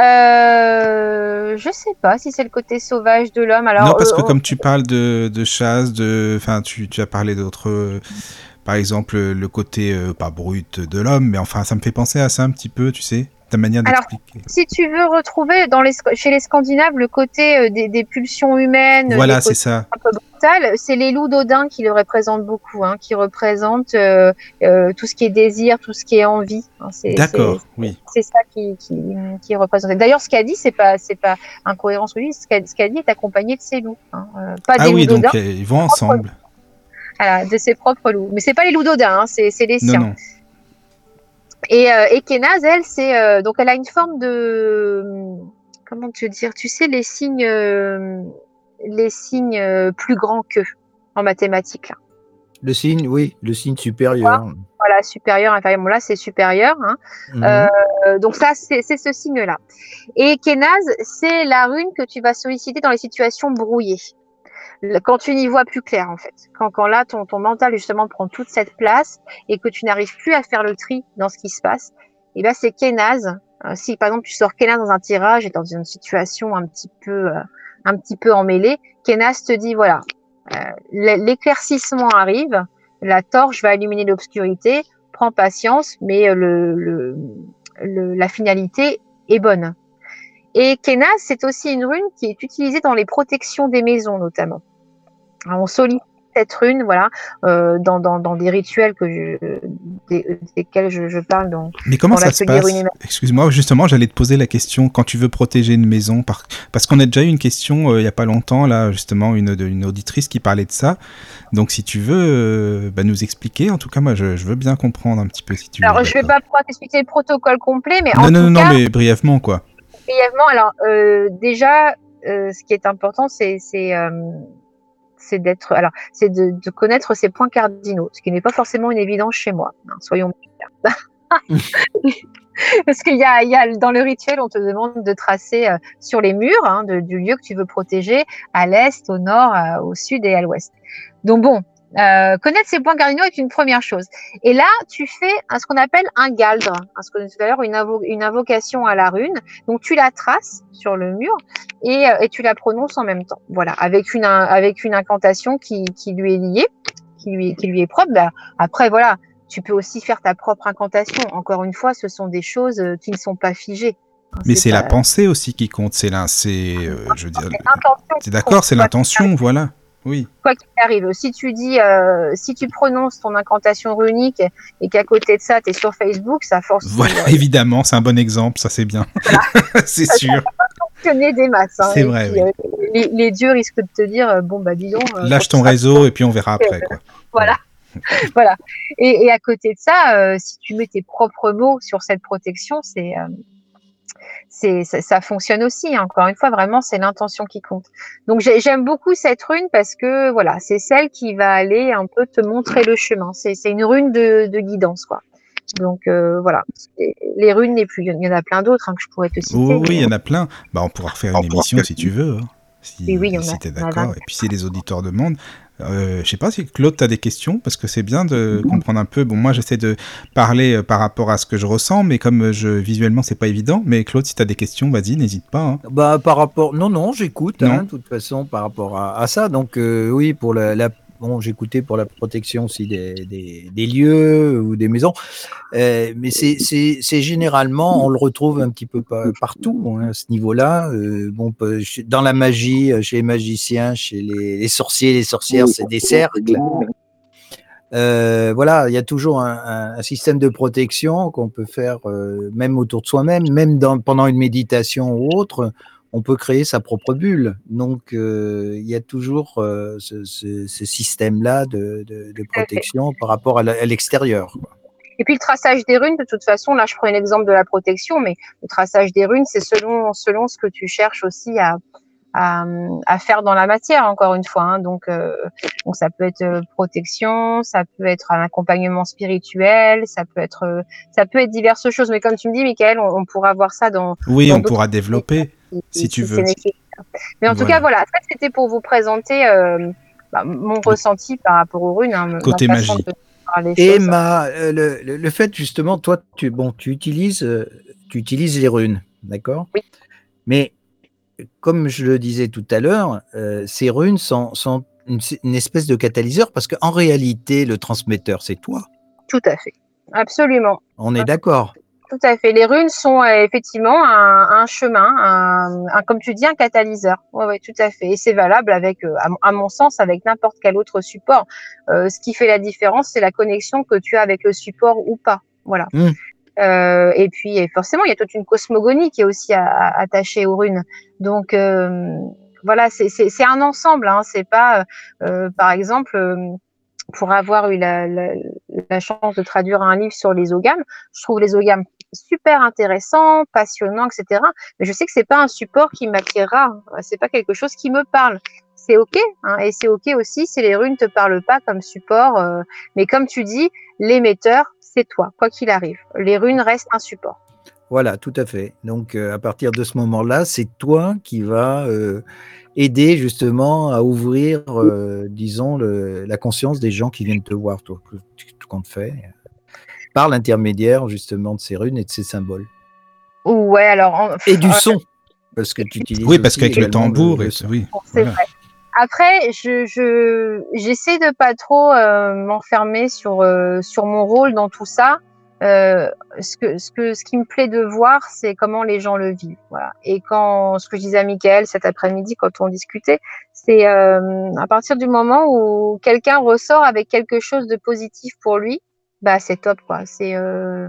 S3: Euh, je sais pas si c'est le côté sauvage de l'homme. Alors,
S2: non, parce que comme tu parles de, de chasse, de, enfin, tu, tu, as parlé d'autres, par exemple, le côté pas brut de l'homme, mais enfin, ça me fait penser à ça un petit peu, tu sais. Ta manière
S3: Alors,
S2: d'expliquer.
S3: Si tu veux retrouver dans les, chez les Scandinaves le côté euh, des, des pulsions humaines,
S2: Voilà, c'est ça.
S3: un peu brutal, c'est les loups d'Odin qui le représentent beaucoup, hein, qui représentent euh, euh, tout ce qui est désir, tout ce qui est envie. hein,
S2: D'accord, oui.
S3: C'est ça qui, qui, qui est représenté. D'ailleurs, ce qu'a dit, c'est pas, c'est pas incohérence lui. Ce qu'a dit est accompagné de ses loups, hein, euh, pas
S2: Ah
S3: des
S2: oui,
S3: loups
S2: donc ils vont ensemble.
S3: voilà, de ses propres loups. Mais c'est pas les loups d'Odin, hein, c'est les
S2: Non,
S3: siens.
S2: non.
S3: Et, euh, et Kenaz, elle, c'est euh, donc elle a une forme de comment te dire, tu sais les signes, euh, les signes euh, plus grands qu'eux en mathématiques. Là.
S4: Le signe, oui, le signe supérieur.
S3: Voilà, supérieur, inférieur. Bon là, c'est supérieur. Hein.
S4: Mhm.
S3: Euh, donc ça, c'est c'est ce signe-là. Et Kenaz, c'est la rune que tu vas solliciter dans les situations brouillées. Quand tu n'y vois plus clair, en fait. Quand, quand là, ton, ton mental, justement, prend toute cette place et que tu n'arrives plus à faire le tri dans ce qui se passe, et ben c'est Kenaz. Euh, si, par exemple, tu sors Kenaz dans un tirage et dans une situation un petit peu, euh, un petit peu emmêlée, Kenaz te dit, voilà, euh, l'é- l'éclaircissement arrive, la torche va illuminer l'obscurité, prends patience, mais le, le, le- la finalité est bonne. Et Kenaz, c'est aussi une rune qui est utilisée dans les protections des maisons, notamment. On sollicite cette rune, voilà, euh, dans, dans, dans des rituels que je, des, desquels je, je parle dans,
S2: Mais comment ça se passe. Excuse-moi, justement, j'allais te poser la question quand tu veux protéger une maison, par... parce qu'on a déjà eu une question euh, il y a pas longtemps là, justement, une, auditrice qui parlait de ça. Donc, si tu veux euh, bah, nous expliquer, en tout cas, moi, je, je veux bien comprendre un petit peu si tu veux.
S3: Alors, je vais
S2: d'accord.
S3: pas pouvoir t'expliquer le protocole complet, mais
S2: Non,
S3: en
S2: non,
S3: tout
S2: non,
S3: cas,
S2: mais brièvement, quoi.
S3: brièvement, alors déjà, ce qui est important, c'est c'est d'être, alors c'est de, connaître ses points cardinaux, ce qui n'est pas forcément une évidence chez moi. hein, soyons clairs. *laughs* Parce qu'il y y a dans le rituel, on te demande de tracer euh, sur les murs hein, du lieu que tu veux protéger, à l'est, au nord, au sud et à l'ouest. Donc bon, euh, connaître ses points cardinaux est une première chose. Et là, tu fais ce qu'on appelle un galdre, hein, ce qu'on tout à l'heure, une, invo- une invocation à la rune. Donc tu la traces sur le mur et, euh, et tu la prononces en même temps. Voilà, avec une, in- avec une incantation qui, qui lui est liée, qui lui, qui lui est propre. Bah, après, voilà, tu peux aussi faire ta propre incantation. Encore une fois, ce sont des choses euh, qui ne sont pas figées. Hein,
S2: Mais c'est la pensée aussi qui compte. C'est euh, je veux dire,
S3: c'est l'intention
S2: c'est d'accord, c'est l'intention, voilà. Oui.
S3: quoi qu'il arrive, si tu dis, euh, si tu prononces ton incantation runique et qu'à côté de ça, tu es sur Facebook, ça force
S2: Voilà, évidemment, c'est un bon exemple, ça c'est bien. *laughs* c'est sûr.
S3: fonctionner des masses. hein.
S2: C'est vrai,
S3: puis,
S2: oui.
S3: euh, les, les dieux risquent de te dire, euh, bon, bah dis donc. euh,
S2: Lâche ton réseau et puis on verra après, quoi.
S3: Voilà. *laughs* voilà. Et, et à côté de ça, si tu mets tes propres mots sur cette protection, c'est, c'est, ça, ça fonctionne aussi. hein. Encore une fois, vraiment, c'est l'intention qui compte. Donc j'ai- j'aime beaucoup cette rune parce que voilà, c'est celle qui va aller un peu te montrer le chemin. C'est, une rune de, de guidance, quoi. Donc euh, voilà, Et les runes les plus, il y en a plein d'autres hein, que je pourrais te citer.
S2: Oh, oui,
S3: mais-
S2: il y en a plein. Bah, on pourra refaire une émission si tu veux. hein. Si,
S3: Oui,
S2: si
S3: en a
S2: d'accord. Et puis si les auditeurs demandent. Euh, je sais pas si Claude, tu as des questions parce que c'est bien de comprendre un peu. Bon, moi, j'essaie de parler euh, par rapport à ce que je ressens, mais comme euh, je visuellement, c'est pas évident. Mais Claude, si tu as des questions, vas-y, n'hésite pas. hein.
S4: Bah, par rapport. Non, non, j'écoute,
S2: Non.
S4: hein, de toute façon, par rapport à, à ça. Donc, euh, oui, pour la. la- Bon, j'écoutais pour la protection aussi des, des, des lieux ou des maisons. Euh, mais c'est- généralement, on le retrouve un petit peu pa- partout hein, à ce niveau-là. Euh, bon, dans la magie, euh, chez les magiciens, chez les, les sorciers, les sorcières, c'est des cercles. Euh, voilà, il y a toujours un, un- un système de protection qu'on peut faire euh, même autour de soi-même, même dans, pendant une méditation ou autre, on peut créer sa propre bulle. Donc, euh, il y a toujours euh, ce, ce- ce système-là de, de- de protection par rapport à l'extérieur.
S3: Et puis le traçage des runes, de toute façon, là je prends l'exemple de la protection, mais le traçage des runes, c'est selon, selon ce que tu cherches aussi à, à, à faire dans la matière, encore une fois. hein. Donc, euh, donc ça peut être protection, ça peut être un accompagnement spirituel, ça peut être, ça peut être diverses choses. Mais comme tu me dis, Michael, on, on pourra voir ça dans.
S2: Oui,
S3: dans
S2: on pourra développer. Si tu veux.
S3: Mais en tout cas, voilà, ça c'était pour vous présenter euh, bah, mon ressenti par rapport aux runes. hein,
S2: Côté magie.
S4: Et
S3: choses.
S4: ma, euh, le, le- le fait justement, toi, tu, bon, tu utilises, euh, tu utilises les runes, d'accord?
S3: Oui.
S4: Mais comme je le disais tout à l'heure, euh, ces runes sont, sont une, une espèce de catalyseur parce qu'en réalité, le transmetteur, c'est toi.
S3: Tout à fait. Absolument.
S4: On est d'accord?
S3: Tout à fait. Les runes sont euh, effectivement un, chemin, un, comme tu dis, un catalyseur. Oui, ouais, tout à fait. Et c'est valable avec, euh, à, mon sens, avec n'importe quel autre support. Euh, ce qui fait la différence, c'est la connexion que tu as avec le support ou pas. Voilà. Mmh. et puis, forcément, il y a toute une cosmogonie qui est aussi attachée aux runes. Donc, voilà, c'est un ensemble. Hein. C'est pas, par exemple pour avoir eu la, chance de traduire un livre sur les ogames, je trouve les ogames super intéressants, passionnants, etc. Mais je sais que c'est pas un support qui m'attirera. C'est pas quelque chose qui me parle. C'est ok, hein, et c'est ok aussi si les runes te parlent pas comme support. Euh, mais comme tu dis, l'émetteur, c'est toi, quoi qu'il arrive. Les runes restent un support.
S4: Voilà, tout à fait. Donc, euh, à partir de ce moment-là, c'est toi qui vas euh, aider justement à ouvrir, euh, disons, la conscience des gens qui viennent te voir, toi, tout, compte fait, par l'intermédiaire justement de ces runes et de ces symboles.
S3: Ouais, alors.
S4: Et du son, parce que tu utilises.
S2: Oui, parce qu'avec le tambour, et... oui.
S3: Vrai. Après, je j'essaie de pas trop m'enfermer sur sur mon rôle dans tout ça. Euh, ce, que, ce, que, ce qui me plaît de voir, c'est comment les gens le vivent. Voilà. Et quand, ce que je disais à Michael cet après-midi, quand on discutait, c'est euh, à partir du moment où quelqu'un ressort avec quelque chose de positif pour lui, bah c'est top quoi. C'est euh,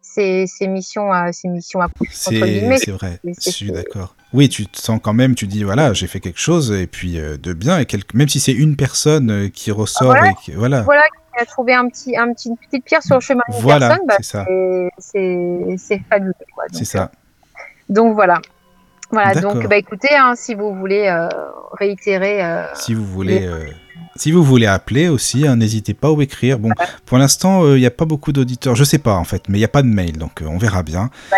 S3: c'est mission à c'est mission à
S2: C'est vrai. Je suis d'accord. Oui, tu te sens quand même, tu dis voilà, j'ai fait quelque chose et puis euh, de bien et même si c'est une personne euh, qui ressort
S3: voilà,
S2: et voilà.
S3: Voilà, a trouvé un petit, un petit, une petite pierre sur le chemin d'une
S2: voilà,
S3: personne,
S2: bah,
S3: c'est fabuleux.
S2: C'est ça.
S3: Donc voilà. Voilà, donc bah, écoutez, hein, si vous voulez euh, réitérer. Euh,
S2: si vous voulez. Euh, si vous voulez appeler aussi, hein, n'hésitez pas ou écrire. Bon, pour l'instant, il n'y a pas beaucoup d'auditeurs. Je sais pas en fait, mais il n'y a pas de mail, donc on verra bien.
S3: Bah,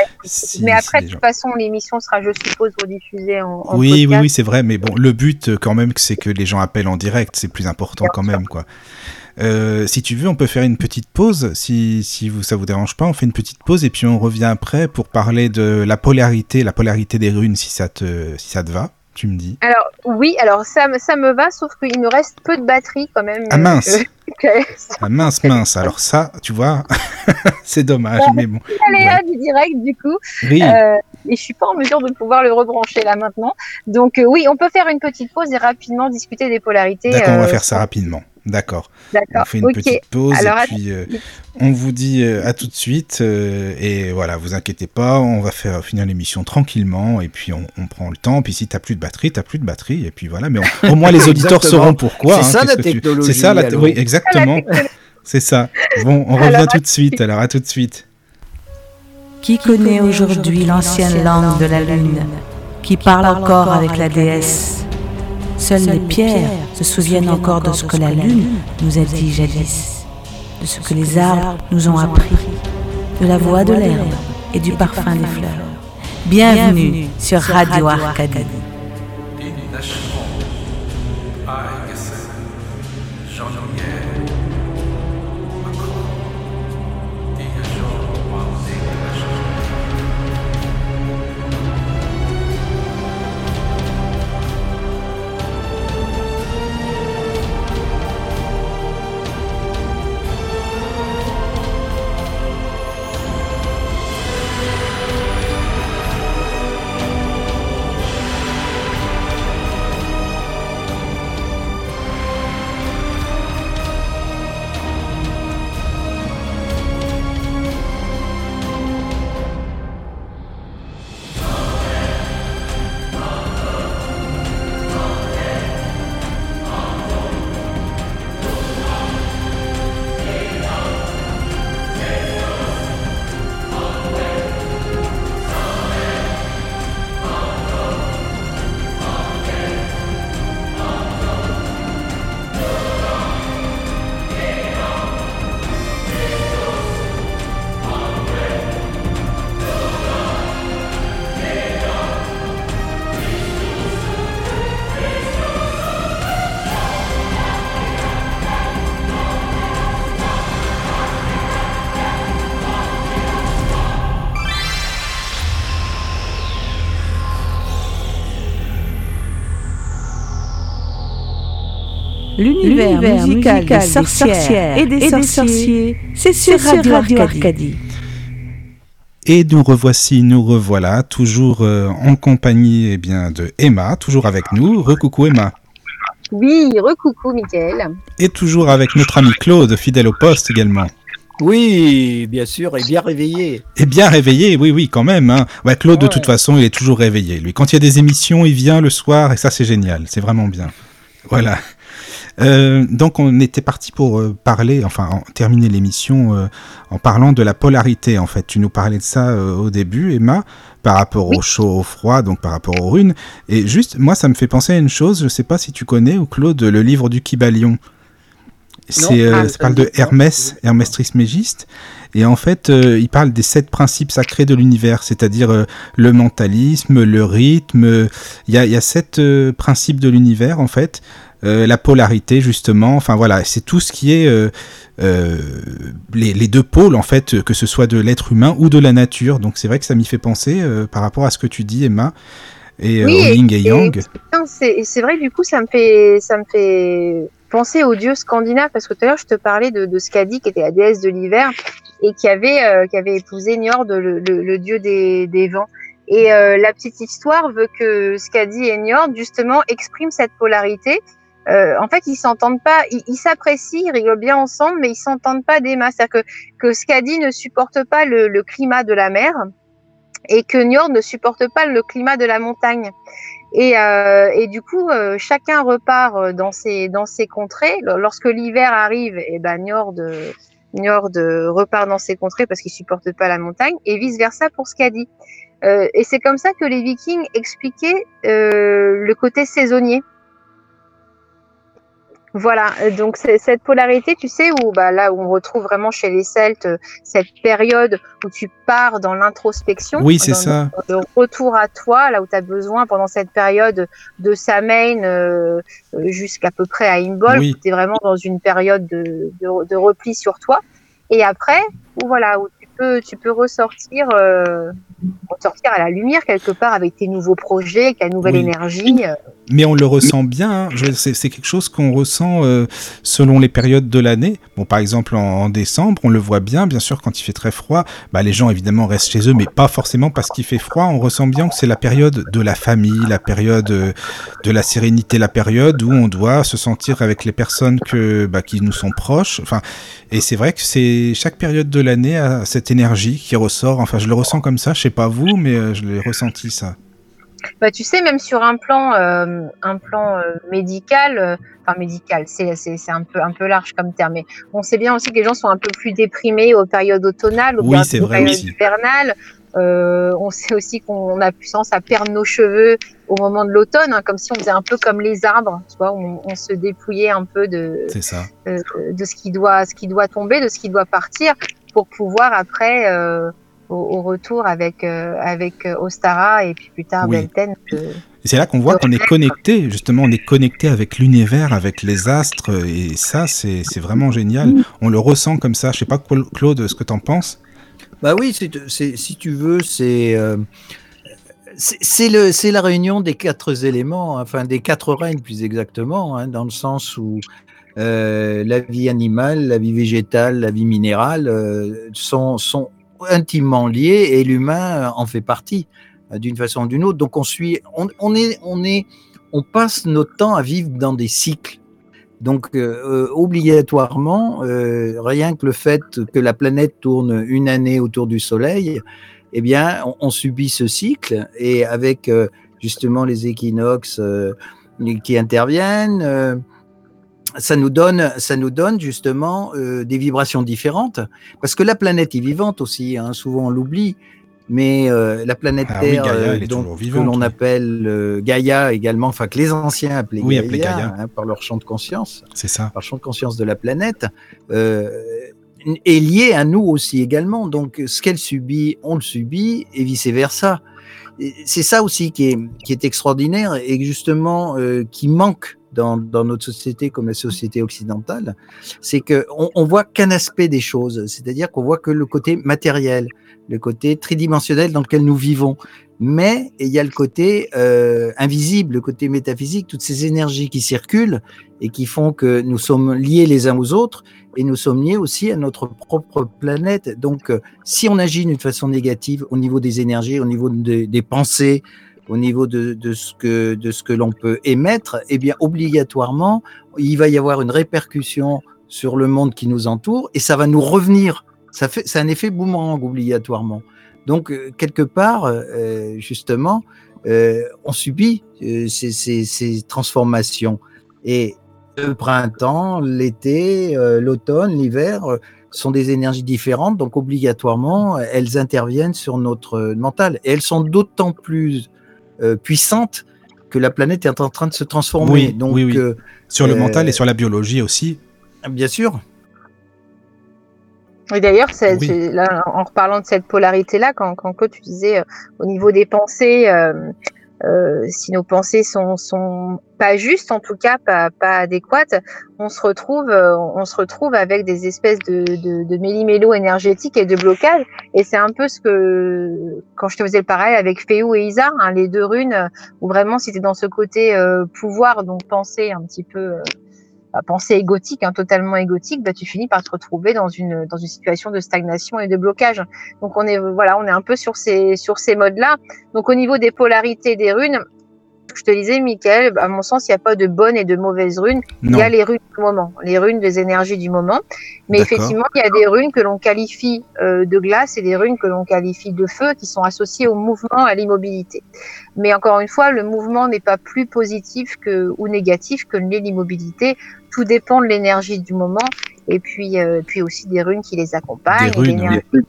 S3: mais après, de toute façon, l'émission sera, je suppose, rediffusée en,
S2: en oui, Oui, oui, c'est vrai. Mais bon, le but quand même, c'est que les gens appellent en direct. C'est plus important quand même, quoi. Euh, si tu veux, on peut faire une petite pause. Si, si vous, ça vous dérange pas, on fait une petite pause et puis on revient après pour parler de la polarité, la polarité des runes, si ça te, si ça te va. Tu me dis.
S3: Alors oui, alors ça, ça me va, sauf qu'il me reste peu de batterie quand même.
S2: Ah mince. *laughs* ah mince, mince. Alors ça, tu vois, *laughs* c'est dommage, mais bon. *laughs*
S3: Aléa du direct du coup. Oui. Euh, et je suis pas en mesure de pouvoir le rebrancher là maintenant. Donc euh, oui, on peut faire une petite pause et rapidement discuter des polarités.
S2: D'accord, on va faire ça rapidement. D'accord. On fait une petite pause et puis euh, on vous dit euh, à tout de suite. Euh, et voilà, vous inquiétez pas, on va faire finir l'émission tranquillement et puis on, prend le temps. Puis si t'as plus de batterie, t'as plus de batterie. Et puis voilà, mais au moins les *laughs* auditeurs sauront pourquoi.
S4: C'est hein, ça la technologie.
S2: C'est ça la Oui, exactement. *laughs* C'est ça. Bon, on revient tout de suite. Alors à tout de suite.
S5: Qui connaît aujourd'hui l'ancienne langue de la Lune? Qui parle encore avec la déesse? Seules les pierres se souviennent encore de ce que la lune nous a dit jadis, de ce que les arbres nous ont appris, de la voix de l'herbe et du parfum des fleurs. Bienvenue sur Radio Arcadie. L'univers musical, des sorcières et des, sorciers, c'est sur, Radio, Arcadie.
S2: Et nous revoici, nous revoilà, toujours euh, en compagnie eh bien, de Emma, toujours avec nous. Recoucou Emma.
S3: Oui, recoucou Mickaël.
S2: Et toujours avec notre ami Claude, fidèle au poste également.
S4: Oui, bien sûr, et bien réveillé.
S2: Et bien réveillé, oui, oui, quand même. Hein. Ouais, Claude, de toute façon, il est toujours réveillé. Lui, quand il y a des émissions, il vient le soir et ça, c'est génial. C'est vraiment bien. Voilà. Euh, donc on était parti pour euh, parler, enfin terminer l'émission euh, en parlant de la polarité. En fait, tu nous parlais de ça au début, Emma, par rapport au chaud, au froid, donc par rapport aux runes. Et juste, moi, ça me fait penser à une chose. Je sais pas si tu connais ou Claude, le livre du Kybalion. C'est, ah, ça parle de Hermès, Hermès Trismégiste. Et en fait, il parle des sept principes sacrés de l'univers, c'est-à-dire le mentalisme, le rythme. Il y a, y a sept principes de l'univers, en fait, euh, la polarité justement. Enfin voilà, c'est tout ce qui est euh, euh, les, deux pôles en fait, que ce soit de l'être humain ou de la nature. Donc c'est vrai que ça m'y fait penser par rapport à ce que tu dis, Emma. Et oui, et, et, Yang.
S3: C'est vrai, du coup, ça me fait, ça me fait penser aux dieux scandinaves parce que tout à l'heure je te parlais de, de Skadi qui était la déesse de l'hiver et qui avait, qui avait épousé Njord, le, dieu des, des vents. Et la petite histoire veut que Skadi et Njord justement expriment cette polarité euh, en fait, ils s'entendent pas, ils s'apprécient, ils rigolent bien ensemble, mais ils s'entendent pas des masses. C'est-à-dire que, que Skadi ne supporte pas le, le, climat de la mer et que Njord ne supporte pas le climat de la montagne. Et, euh, et du coup, euh, chacun repart euh, dans ses, dans ses contrées. Lorsque l'hiver arrive, et eh ben Njord, Njord repart dans ses contrées parce qu'il supporte pas la montagne, et vice versa pour Skadi. Euh, et c'est comme ça que les Vikings expliquaient le côté saisonnier. Voilà, euh, donc cette polarité, tu sais, où bah, là où on retrouve vraiment chez les Celtes euh, cette période où tu pars dans l'introspection.
S2: Oui, c'est ça.
S3: Le retour à toi, là où tu as besoin pendant cette période de Samhain euh, jusqu'à peu près à Imbol, tu es vraiment dans une période de, de, de, repli sur toi. Et après, où voilà, où peux, tu peux ressortir, euh, ressortir à la lumière quelque part avec tes nouveaux projets, avec ta nouvelle énergie. Euh.
S2: Mais on le ressent bien, hein. c'est quelque chose qu'on ressent euh, selon les périodes de l'année. Bon, par exemple, en, décembre, on le voit bien, bien sûr, quand il fait très froid, bah, les gens évidemment restent chez eux, mais pas forcément parce qu'il fait froid. On ressent bien que c'est la période de la famille, la période de la sérénité, la période où on doit se sentir avec les personnes que, bah, qui nous sont proches. Enfin, et c'est vrai que c'est chaque période de l'année a cette énergie qui ressort. Enfin, je le ressens comme ça. Je sais pas vous, mais euh, je l'ai ressenti ça.
S3: Bah, tu sais, même sur un plan, euh, un plan euh, médical, enfin médical, c'est, c'est, un, peu, un peu large comme terme, mais on sait bien aussi que les gens sont un peu plus déprimés aux périodes automnales, aux
S2: oui, périodes
S3: hivernales. on sait aussi qu'on a puissance à perdre nos cheveux au moment de l'automne, hein, comme si on faisait un peu comme les arbres, tu vois, on, on se dépouillait un peu de,
S2: ça.
S3: de ce qui doit, ce qui doit tomber, de ce qui doit partir, pour pouvoir après au, retour avec, euh, avec euh, Ostara et puis plus tard Belten.
S2: c'est là qu'on voit qu'on est connecté, justement, on est connecté avec l'univers, avec les astres, et ça, c'est vraiment génial. On le ressent comme ça. Je sais pas, Claude, ce que tu en penses?
S4: Bah oui, si tu veux, c'est. Euh, c'est la réunion des quatre éléments, enfin des quatre règnes plus exactement, hein, dans le sens où la vie animale, la vie végétale, la vie minérale sont, sont intimement liés et l'humain en fait partie euh, d'une façon ou d'une autre. Donc on suit, on, est, on est, on passe notre temps à vivre dans des cycles. Donc euh, euh, obligatoirement, rien que le fait que la planète tourne une année autour du Soleil, eh bien, on, subit ce cycle et avec justement les équinoxes qui interviennent ça nous donne, ça nous donne justement euh, des vibrations différentes, parce que la planète est vivante aussi. Hein, souvent on l'oublie, mais euh, la planète ah Terre, euh, que l'on appelle Gaïa également, enfin que les anciens appelaient Gaïa, hein, par leur champ de conscience,
S2: c'est ça,
S4: par champ de conscience de la planète, est liée à nous aussi également. Donc ce qu'elle subit, on le subit, et vice versa. C'est ça aussi qui est, qui est extraordinaire et justement qui manque dans, notre société comme la société occidentale, c'est que on, voit qu'un aspect des choses, c'est-à-dire qu'on voit que le côté matériel, le côté tridimensionnel dans lequel nous vivons. Mais il y a le côté euh, invisible, le côté métaphysique, toutes ces énergies qui circulent et qui font que nous sommes liés les uns aux autres et nous sommes liés aussi à notre propre planète. Donc, euh, si on agit d'une façon négative au niveau des énergies, au niveau de, des pensées, au niveau de, ce que, de ce que l'on peut émettre, eh bien, obligatoirement, il va y avoir une répercussion sur le monde qui nous entoure et ça va nous revenir. Ça fait, c'est un effet boomerang obligatoirement. Donc, euh, quelque part, euh, justement, euh, on subit ces, ces, ces, transformations. Et le printemps, l'été, l'automne, l'hiver sont des énergies différentes, donc obligatoirement, elles interviennent sur notre mental. Et elles sont d'autant plus puissantes que la planète est en train de se transformer.
S2: Oui,
S4: donc,
S2: oui, oui. sur le mental et sur la biologie aussi.
S4: Bien sûr.
S3: Oui, d'ailleurs, en reparlant de cette polarité-là, quand, quand Claude, tu disais euh, au niveau des pensées, euh, euh, si nos pensées sont, sont pas justes, en tout cas pas, pas adéquates, on se retrouve, euh, on se retrouve avec des espèces de, de, de méli-mélo et de blocage. Et c'est un peu ce que, quand je te faisais le parallèle avec Féou et Isar, hein, les deux runes, où vraiment c'était dans ce côté euh, pouvoir, donc penser un petit peu à pensée égotique, hein, totalement égotique, bah, tu finis par te retrouver dans une dans une situation de stagnation et de blocage. Donc on est voilà, on est un peu sur ces sur ces modes-là. Donc au niveau des polarités des runes, je te disais, Michael, à mon sens, il n'y a pas de bonnes et de mauvaises runes. Non. Il y a les runes du moment, les runes des énergies du moment. Mais effectivement, il y a des runes que l'on qualifie euh, de glace et des runes que l'on qualifie de feu qui sont associées au mouvement, à l'immobilité. Mais encore une fois, le mouvement n'est pas plus positif que, ou négatif que l'immobilité. Tout dépend de l'énergie du moment et puis, euh, puis aussi des runes qui les accompagnent
S2: des runes,
S3: oui.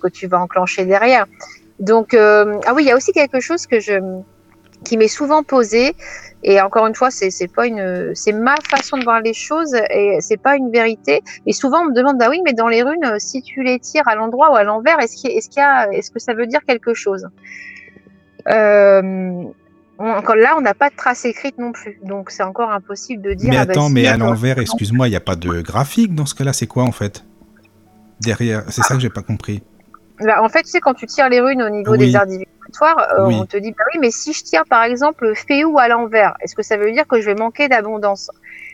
S3: que tu vas enclencher derrière. Donc, euh, ah oui, il y a aussi quelque chose que je qui m'est souvent posé et encore une fois c'est pas une c'est ma façon de voir les choses et c'est pas une vérité et souvent on me demande bah oui mais dans les runes si tu les tires à l'endroit ou à l'envers est-ce qu'il est-ce qu'il y a est-ce que ça veut dire quelque chose? euh, encore là, on n'a pas de trace écrite non plus, donc c'est encore impossible de dire.
S2: Mais attends, ah bah, si, mais à l'envers, excuse-moi, il n'y a pas de graphique dans ce cas-là. C'est quoi en fait? Derrière C'est ça que j'ai pas compris.
S3: Bah, en fait, tu sais, quand tu tires les runes au niveau oui. des arts euh, oui. on te dit, bah oui, mais si je tire par exemple Féou à l'envers, est-ce que ça veut dire que je vais manquer d'abondance?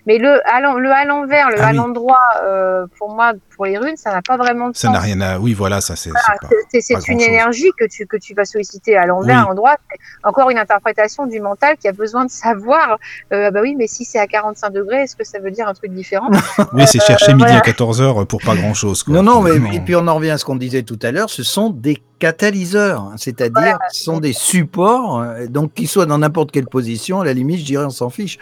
S3: Mais le à l'envers, le ah, à l'endroit, oui. euh, pour moi, pour les runes, ça n'a pas vraiment de
S2: ça
S3: sens.
S2: Ça n'a rien à. Oui, voilà, ça c'est.
S3: Voilà, c'est une énergie que tu, que tu vas solliciter à l'envers, oui. à l'endroit. Encore une interprétation du mental qui a besoin de savoir, euh, bah oui, mais si c'est à 45 degrés, est-ce que ça veut dire un truc différent? *laughs*
S2: Oui, c'est chercher midi voilà. à 14h pour pas grand chose. Quoi.
S4: Non, non, mais et puis on en revient à ce qu'on disait tout à l'heure, ce sont des catalyseurs, hein, c'est-à-dire voilà. ce sont des supports, euh, donc qu'ils soient dans n'importe quelle position, à la limite, je dirais, on s'en fiche.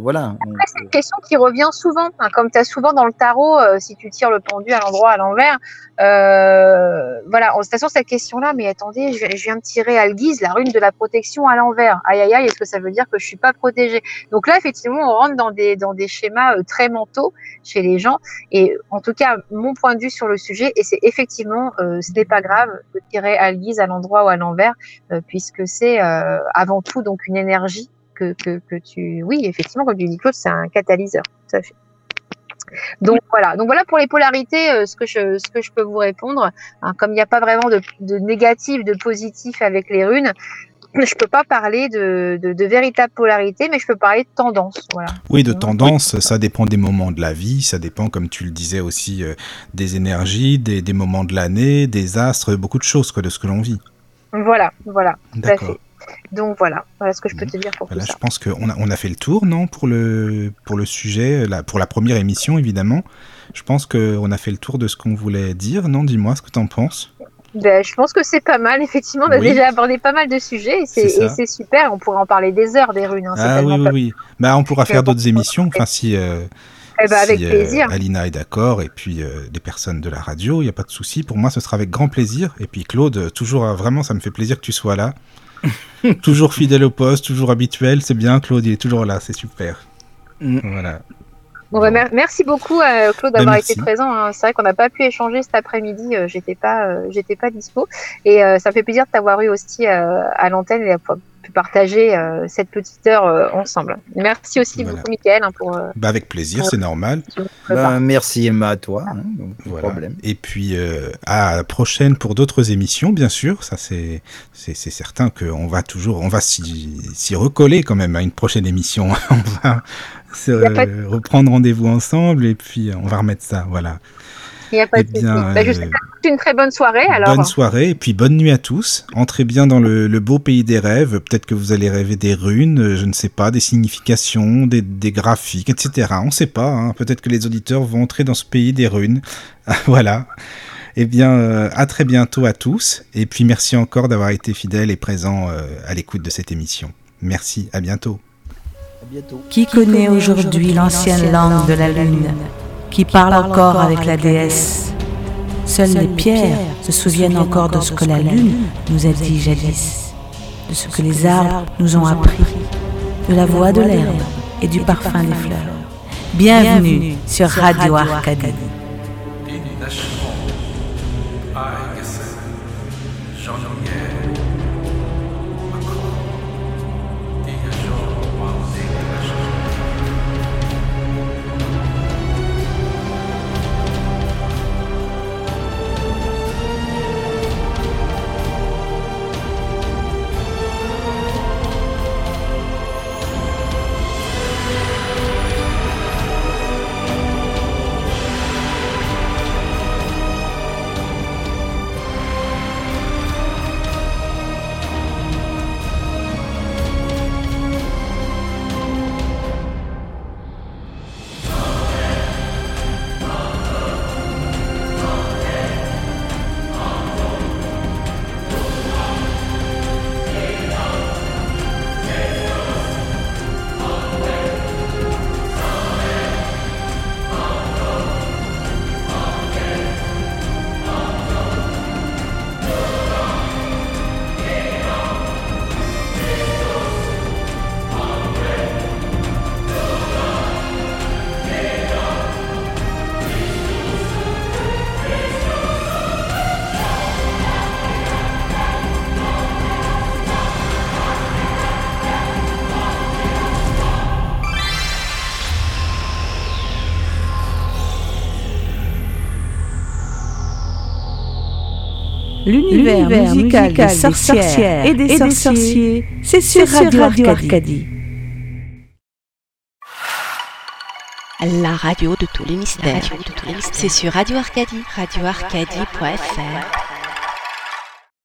S3: Voilà. c'est une question qui revient souvent, hein, comme tu as souvent dans le tarot, euh, si tu tires le pendu à l'endroit, à l'envers, euh, voilà, de toute façon, cette question-là, mais attendez, je, je, viens de tirer à guise la rune de la protection à l'envers. Aïe, aïe, aïe, est-ce que ça veut dire que je suis pas protégée? Donc là, effectivement, on rentre dans des, dans des schémas euh, très mentaux chez les gens. Et en tout cas, mon point de vue sur le sujet, et c'est effectivement, ce n'est pas grave de tirer à guise à l'endroit ou à l'envers, euh, puisque c'est euh, avant tout donc une énergie que, que, que tu... Oui, effectivement, comme tu dis, Claude, c'est un catalyseur, tout à fait. Donc voilà, donc voilà pour les polarités, euh, ce que je ce que je peux vous répondre. Hein, comme il n'y a pas vraiment de, négatif, de positif avec les runes, je peux pas parler de, de, de, véritable polarité, mais je peux parler de tendance. Voilà.
S2: Oui, de tendance, ça dépend des moments de la vie, ça dépend, comme tu le disais aussi, euh, des énergies, des, des moments de l'année, des astres, beaucoup de choses quoi, de ce que l'on vit.
S3: Voilà, voilà, fait. Donc voilà, voilà ce que je peux te dire pour
S2: voilà,
S3: tout ça.
S2: Je pense qu'on a, on a fait le tour, non, pour le, pour le sujet, la, pour la première émission, évidemment. Je pense qu'on a fait le tour de ce qu'on voulait dire, non Dis-moi ce que tu en penses.
S3: Ben, je pense que c'est pas mal, effectivement. On a oui. déjà abordé pas mal de sujets et c'est super. On pourrait en parler des heures des runes. Hein,
S2: ah oui, oui, oui. Bah, on pourra faire d'autres émissions. Enfin, si. Euh...
S3: Eh ben, avec si, plaisir.
S2: Euh, Alina est d'accord et puis euh, les personnes de la radio, il n'y a pas de souci. Pour moi, ce sera avec grand plaisir. Et puis Claude, toujours vraiment, ça me fait plaisir que tu sois là. *laughs* toujours fidèle au poste, toujours habituel, c'est bien. Claude, il est toujours là, c'est super. Mm. Voilà.
S3: Bon, bah, mer merci beaucoup euh, Claude d'avoir été présent. Hein. C'est vrai qu'on n'a pas pu échanger cet après-midi. Euh, j'étais pas, euh, j'étais pas dispo. Et euh, ça fait plaisir de t'avoir eu aussi euh, à l'antenne et partager euh, cette petite heure euh, ensemble. Merci aussi
S2: Voilà.
S3: beaucoup, Mickaël, hein, pour. euh,
S2: Bah, avec plaisir, c'est normal.
S4: Ben, merci Emma à toi. hein, donc,
S2: Voilà.
S4: problème.
S2: Et puis euh, à la prochaine pour d'autres émissions, bien sûr. Ça c'est c'est c'est certain qu'on va toujours, on va s'y s'y recoller quand même à une prochaine émission. *laughs* on va se,
S3: de-
S2: reprendre rendez-vous ensemble et puis euh, on va remettre ça. Voilà.
S3: Il n'y a pas
S2: Eh
S3: de
S2: bien,
S3: Bah, je
S2: euh,
S3: une très bonne soirée. Alors,
S2: Bonne soirée et puis bonne nuit à tous. Entrez bien dans le, le beau pays des rêves. Peut-être que vous allez rêver des runes, euh, je ne sais pas, des significations, des, des graphiques, etc. On ne sait pas. hein. Peut-être que les auditeurs vont entrer dans ce pays des runes. *laughs* voilà. Eh bien, euh, à très bientôt à tous. Et puis merci encore d'avoir été fidèles et présents euh, à l'écoute de cette émission. Merci,
S4: à bientôt.
S5: Qui connaît aujourd'hui l'ancienne langue de la lune Qui parle encore avec la déesse. Seules les pierres se souviennent encore de ce que la lune nous a dit jadis, de ce que les arbres nous ont appris, de la voix de l'herbe et du parfum des fleurs. Bienvenue sur Radio Arcadie. L'univers musical, des sorcières et des, sorciers, c'est sur Radio, Arcadie.
S1: La radio de tous les mystères. C'est sur Radio Arcadie. radioarcadie.fr.